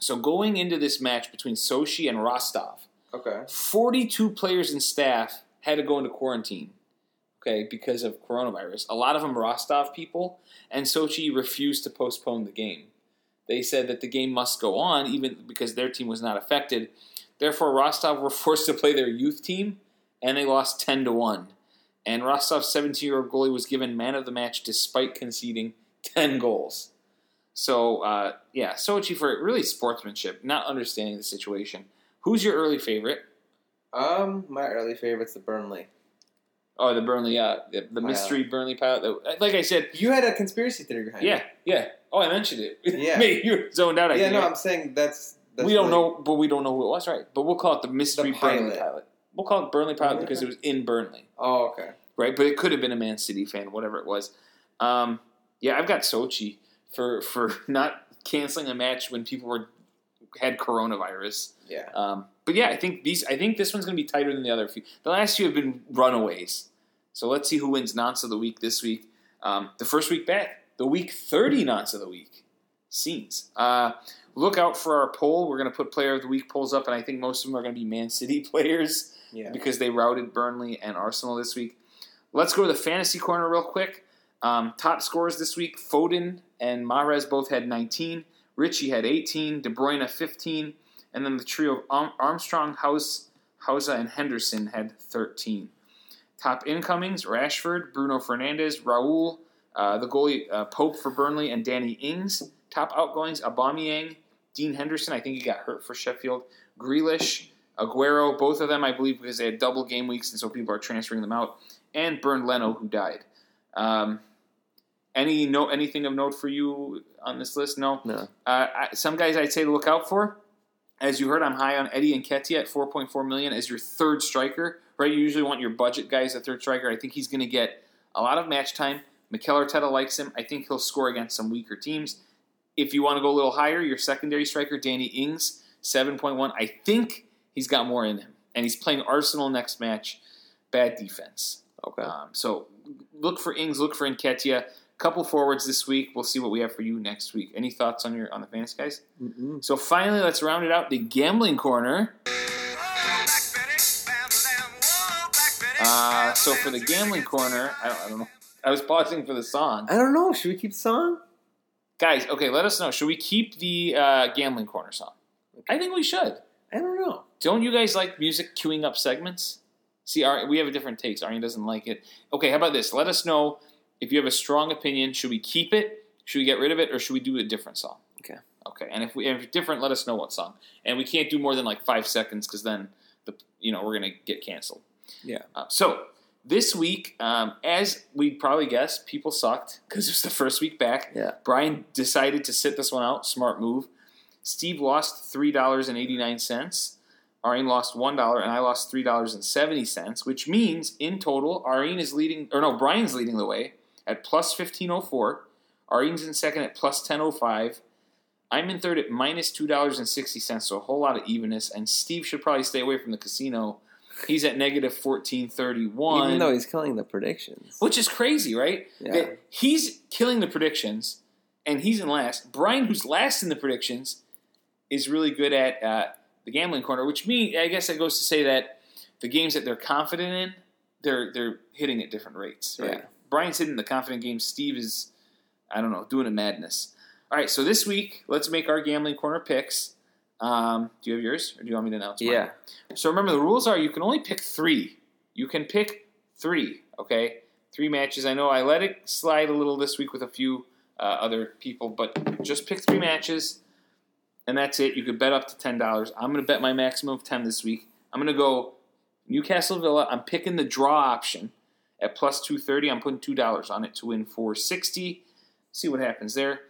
Speaker 1: so going into this match between Sochi and Rostov,
Speaker 2: okay.
Speaker 1: 42 players and staff had to go into quarantine, okay, because of coronavirus. A lot of them Rostov people, and Sochi refused to postpone the game. They said that the game must go on, even because their team was not affected. Therefore, Rostov were forced to play their youth team, and they lost 10 to 1. And Rostov's 17 year old goalie was given man of the match despite conceding 10 goals. So, uh, yeah, Sochi for really sportsmanship, not understanding the situation. Who's your early favorite?
Speaker 2: Um, my early favorite's the Burnley.
Speaker 1: Oh, the Burnley, uh, the, the mystery Burnley pilot. that- Like I said,
Speaker 2: You had a conspiracy theory behind
Speaker 1: yeah,
Speaker 2: it.
Speaker 1: yeah. Oh, I mentioned it.
Speaker 2: Yeah.
Speaker 1: You're zoned out. I
Speaker 2: Yeah, no,
Speaker 1: right?
Speaker 2: I'm saying that's. That's
Speaker 1: we don't
Speaker 2: really-
Speaker 1: know, but we don't know who it was, right? But we'll call it the mystery
Speaker 2: The
Speaker 1: Burnley
Speaker 2: pilot.
Speaker 1: pilot. We'll call it Burnley pilot because it was in Burnley,
Speaker 2: Oh, okay.
Speaker 1: right? But it could have been a Man City fan, whatever it was. Um, yeah, I've got Sochi for for not canceling a match when people were had coronavirus.
Speaker 2: Yeah.
Speaker 1: Um, but yeah, I think these. I think this one's going to be tighter than the other few. The last few have been runaways. So let's see who wins nonce of the week this week. Um, the first week back, the week 30 nonce of the week. Scenes. Uh, look out for our poll. We're going to put player of the week polls up, and I think most of them are going to be Man City players
Speaker 2: Yeah.
Speaker 1: because they routed Burnley and Arsenal this week. Let's go to the fantasy corner real quick. Um, top scores this week: Foden and Mahrez both had 19. Ritchie had 18. De Bruyne 15, and then the trio of Armstrong, Hause, Hausa, and Henderson had 13. Top incomings: Rashford, Bruno Fernandes, Raul, uh, the goalie uh, Pope for Burnley, and Danny Ings. Top outgoings: Aubameyang, Dean Henderson. I think he got hurt for Sheffield. Grealish, Aguero. Both of them, I believe, because they had double game weeks, and so people are transferring them out. And Bernd Leno, who died. Um, any no anything of note for you on this list? No.
Speaker 2: No.
Speaker 1: Uh, I, some guys I'd say to look out for. As you heard, I'm high on Eddie Nketiah at 4.4 million as your third striker. Right, you usually want your budget guys at third striker. I think he's going to get a lot of match time. Mikel Arteta likes him. I think he'll score against some weaker teams. If you want to go a little higher, your secondary striker Danny Ings, 7.1. I think he's got more in him, and he's playing Arsenal next match. Bad defense.
Speaker 2: Okay.
Speaker 1: Um, so look for Ings, look for Nketiah. Couple forwards this week. We'll see what we have for you next week. Any thoughts on your on the fantasy guys?
Speaker 2: Mm-mm.
Speaker 1: So finally, let's round it out. The gambling corner. Uh, so for the gambling corner, I don't, I don't know. I was pausing for the song,
Speaker 2: I don't know. Should we keep the song?
Speaker 1: Guys. Okay, let us know. Should we keep the uh, gambling corner song? I think we should.
Speaker 2: I don't know.
Speaker 1: Don't you guys like music queuing up segments? See, Ar- we have a different takes. Arnie doesn't like it. Okay, how about this? Let us know if you have a strong opinion. Should we keep it? Should we get rid of it, or should we do a different song?
Speaker 2: Okay.
Speaker 1: Okay, and if we if different, let us know what song. And we can't do more than like five seconds because then the you know we're gonna get canceled.
Speaker 2: Yeah.
Speaker 1: Uh, so this week, um, as we'd probably guessed, people sucked because it was the first week back.
Speaker 2: Yeah.
Speaker 1: Brian decided to sit this one out. Smart move. Steve lost three dollars and eighty nine cents. Arine lost one dollar, and I lost three dollars and seventy cents. Which means in total, Arine is leading, or no, Brian's leading the way at plus fifteen oh four. Arine's in second at plus ten oh five. I'm in third at minus two dollars and sixty cents, so a whole lot of evenness. And Steve should probably stay away from the casino. He's at negative fourteen thirty one
Speaker 2: Even though he's killing the predictions.
Speaker 1: which is crazy, right?
Speaker 2: Yeah.
Speaker 1: That he's killing the predictions, and he's in last. Brian, who's last in the predictions, is really good at uh, the gambling corner. Which me, I guess, that goes to say that the games that they're confident in, they're they're hitting at different rates. Right?
Speaker 2: Yeah.
Speaker 1: Brian's hitting the confident games. Steve is, I don't know, doing a madness. All right, so this week, let's make our gambling corner picks. Um, do you have yours, or do you want me to announce? mine?
Speaker 2: Yeah.
Speaker 1: So remember, the rules are you can only pick three. You can pick three, okay? Three matches. I know I let it slide a little this week with a few uh, other people, but just pick three matches, and that's it. You could bet up to ten dollars. I'm going to bet my maximum of ten this week. I'm going to go Newcastle Villa. I'm picking the draw option at plus two thirty. I'm putting two dollars on it to win four sixty. See what happens there.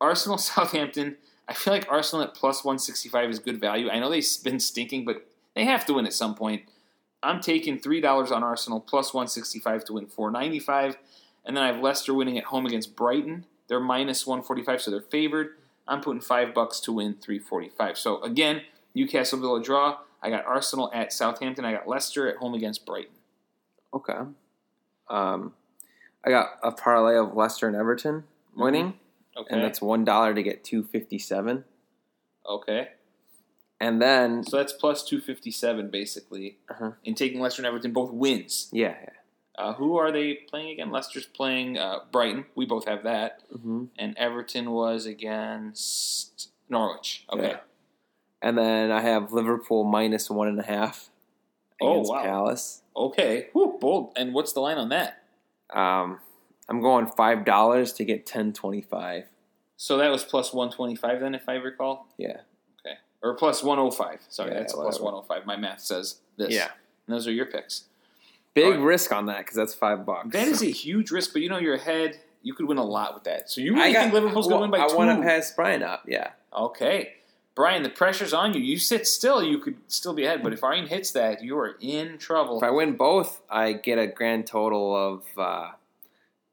Speaker 1: Arsenal Southampton. I feel like Arsenal at plus 165 is good value. I know they've been stinking, but they have to win at some point. I'm taking $3 on Arsenal plus 165 to win 495. And then I have Leicester winning at home against Brighton. They're minus 145, so they're favored. I'm putting 5 bucks to win 345. So again, Newcastle Villa draw. I got Arsenal at Southampton. I got Leicester at home against Brighton.
Speaker 2: Okay. Um, I got a parlay of Leicester and Everton winning,
Speaker 1: Okay.
Speaker 2: and that's one dollar to get two fifty seven.
Speaker 1: okay.
Speaker 2: And then
Speaker 1: So that's plus 257 basically.
Speaker 2: Uh-huh.
Speaker 1: In taking Leicester and Everton, both wins.
Speaker 2: yeah, yeah.
Speaker 1: Uh, who are they playing again? Leicester's playing uh, Brighton. We both have that.
Speaker 2: hmm
Speaker 1: And Everton was against Norwich. Okay.
Speaker 2: Yeah. And then I have Liverpool minus one and a half
Speaker 1: Oh,
Speaker 2: against
Speaker 1: wow.
Speaker 2: Palace.
Speaker 1: Okay. Whew, bold. And what's the line on that?
Speaker 2: Um, I'm going five dollars to get ten twenty five.
Speaker 1: So that was plus 125 then, if I recall?
Speaker 2: Yeah,
Speaker 1: Okay. Or plus 105. Sorry,
Speaker 2: Yeah,
Speaker 1: that's
Speaker 2: whatever.
Speaker 1: 105. My math says this.
Speaker 2: yeah.
Speaker 1: And those are your picks.
Speaker 2: Big
Speaker 1: Alright.
Speaker 2: risk on that because that's five bucks.
Speaker 1: That is a huge risk, but you know, you're ahead. You could win a lot with that. So you
Speaker 2: I
Speaker 1: really
Speaker 2: got,
Speaker 1: think Liverpool's going to win by
Speaker 2: I
Speaker 1: two?
Speaker 2: want to pass Brian up. Yeah.
Speaker 1: Okay. Brian, the pressure's on you. You sit still, you could still be ahead. But if Arjen hits that, you are in trouble.
Speaker 2: If I win both, I get a grand total of uh,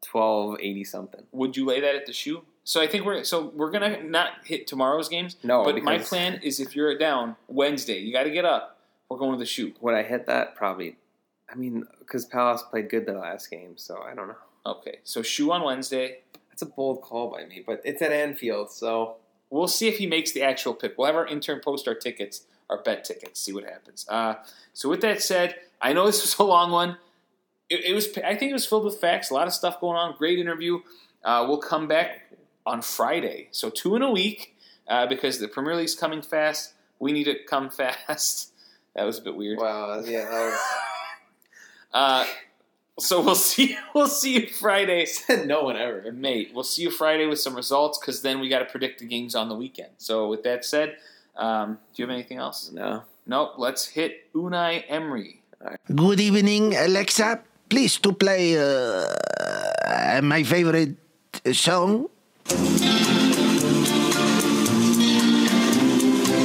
Speaker 2: twelve eighty something.
Speaker 1: Would you lay that at the shoe? So I think we're so we're gonna not hit tomorrow's games.
Speaker 2: No,
Speaker 1: but my plan is if you're down Wednesday, you got to get up. We're going to the shoe.
Speaker 2: Would I hit that? Probably. I mean, because Palace played good the last game, so I don't know.
Speaker 1: Okay, so shoe on Wednesday.
Speaker 2: That's a bold call by me, but it's at Anfield, so
Speaker 1: We'll see if he makes the actual pick. We'll have our intern post our tickets, our bet tickets, see what happens. Uh, so with that said, I know this was a long one. It, it was, I think it was filled with facts, a lot of stuff going on. Great interview. Uh, we'll come back on Friday, so two in a week uh, because the Premier League's coming fast. We need to come fast. That was a bit weird.
Speaker 4: Wow, yeah, that was.
Speaker 1: Uh, so we'll see. We'll see you Friday.
Speaker 4: Said no one ever.
Speaker 1: Mate, we'll see you Friday with some results because then we got to predict the games on the weekend. So, with that said, um, do you have anything else?
Speaker 2: no.
Speaker 1: Nope. Let's hit Unai Emery.
Speaker 6: Good evening, Alexa. Please to play uh, my favorite song.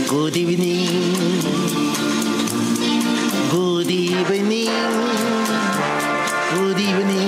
Speaker 6: Good evening. Good evening. Good evening.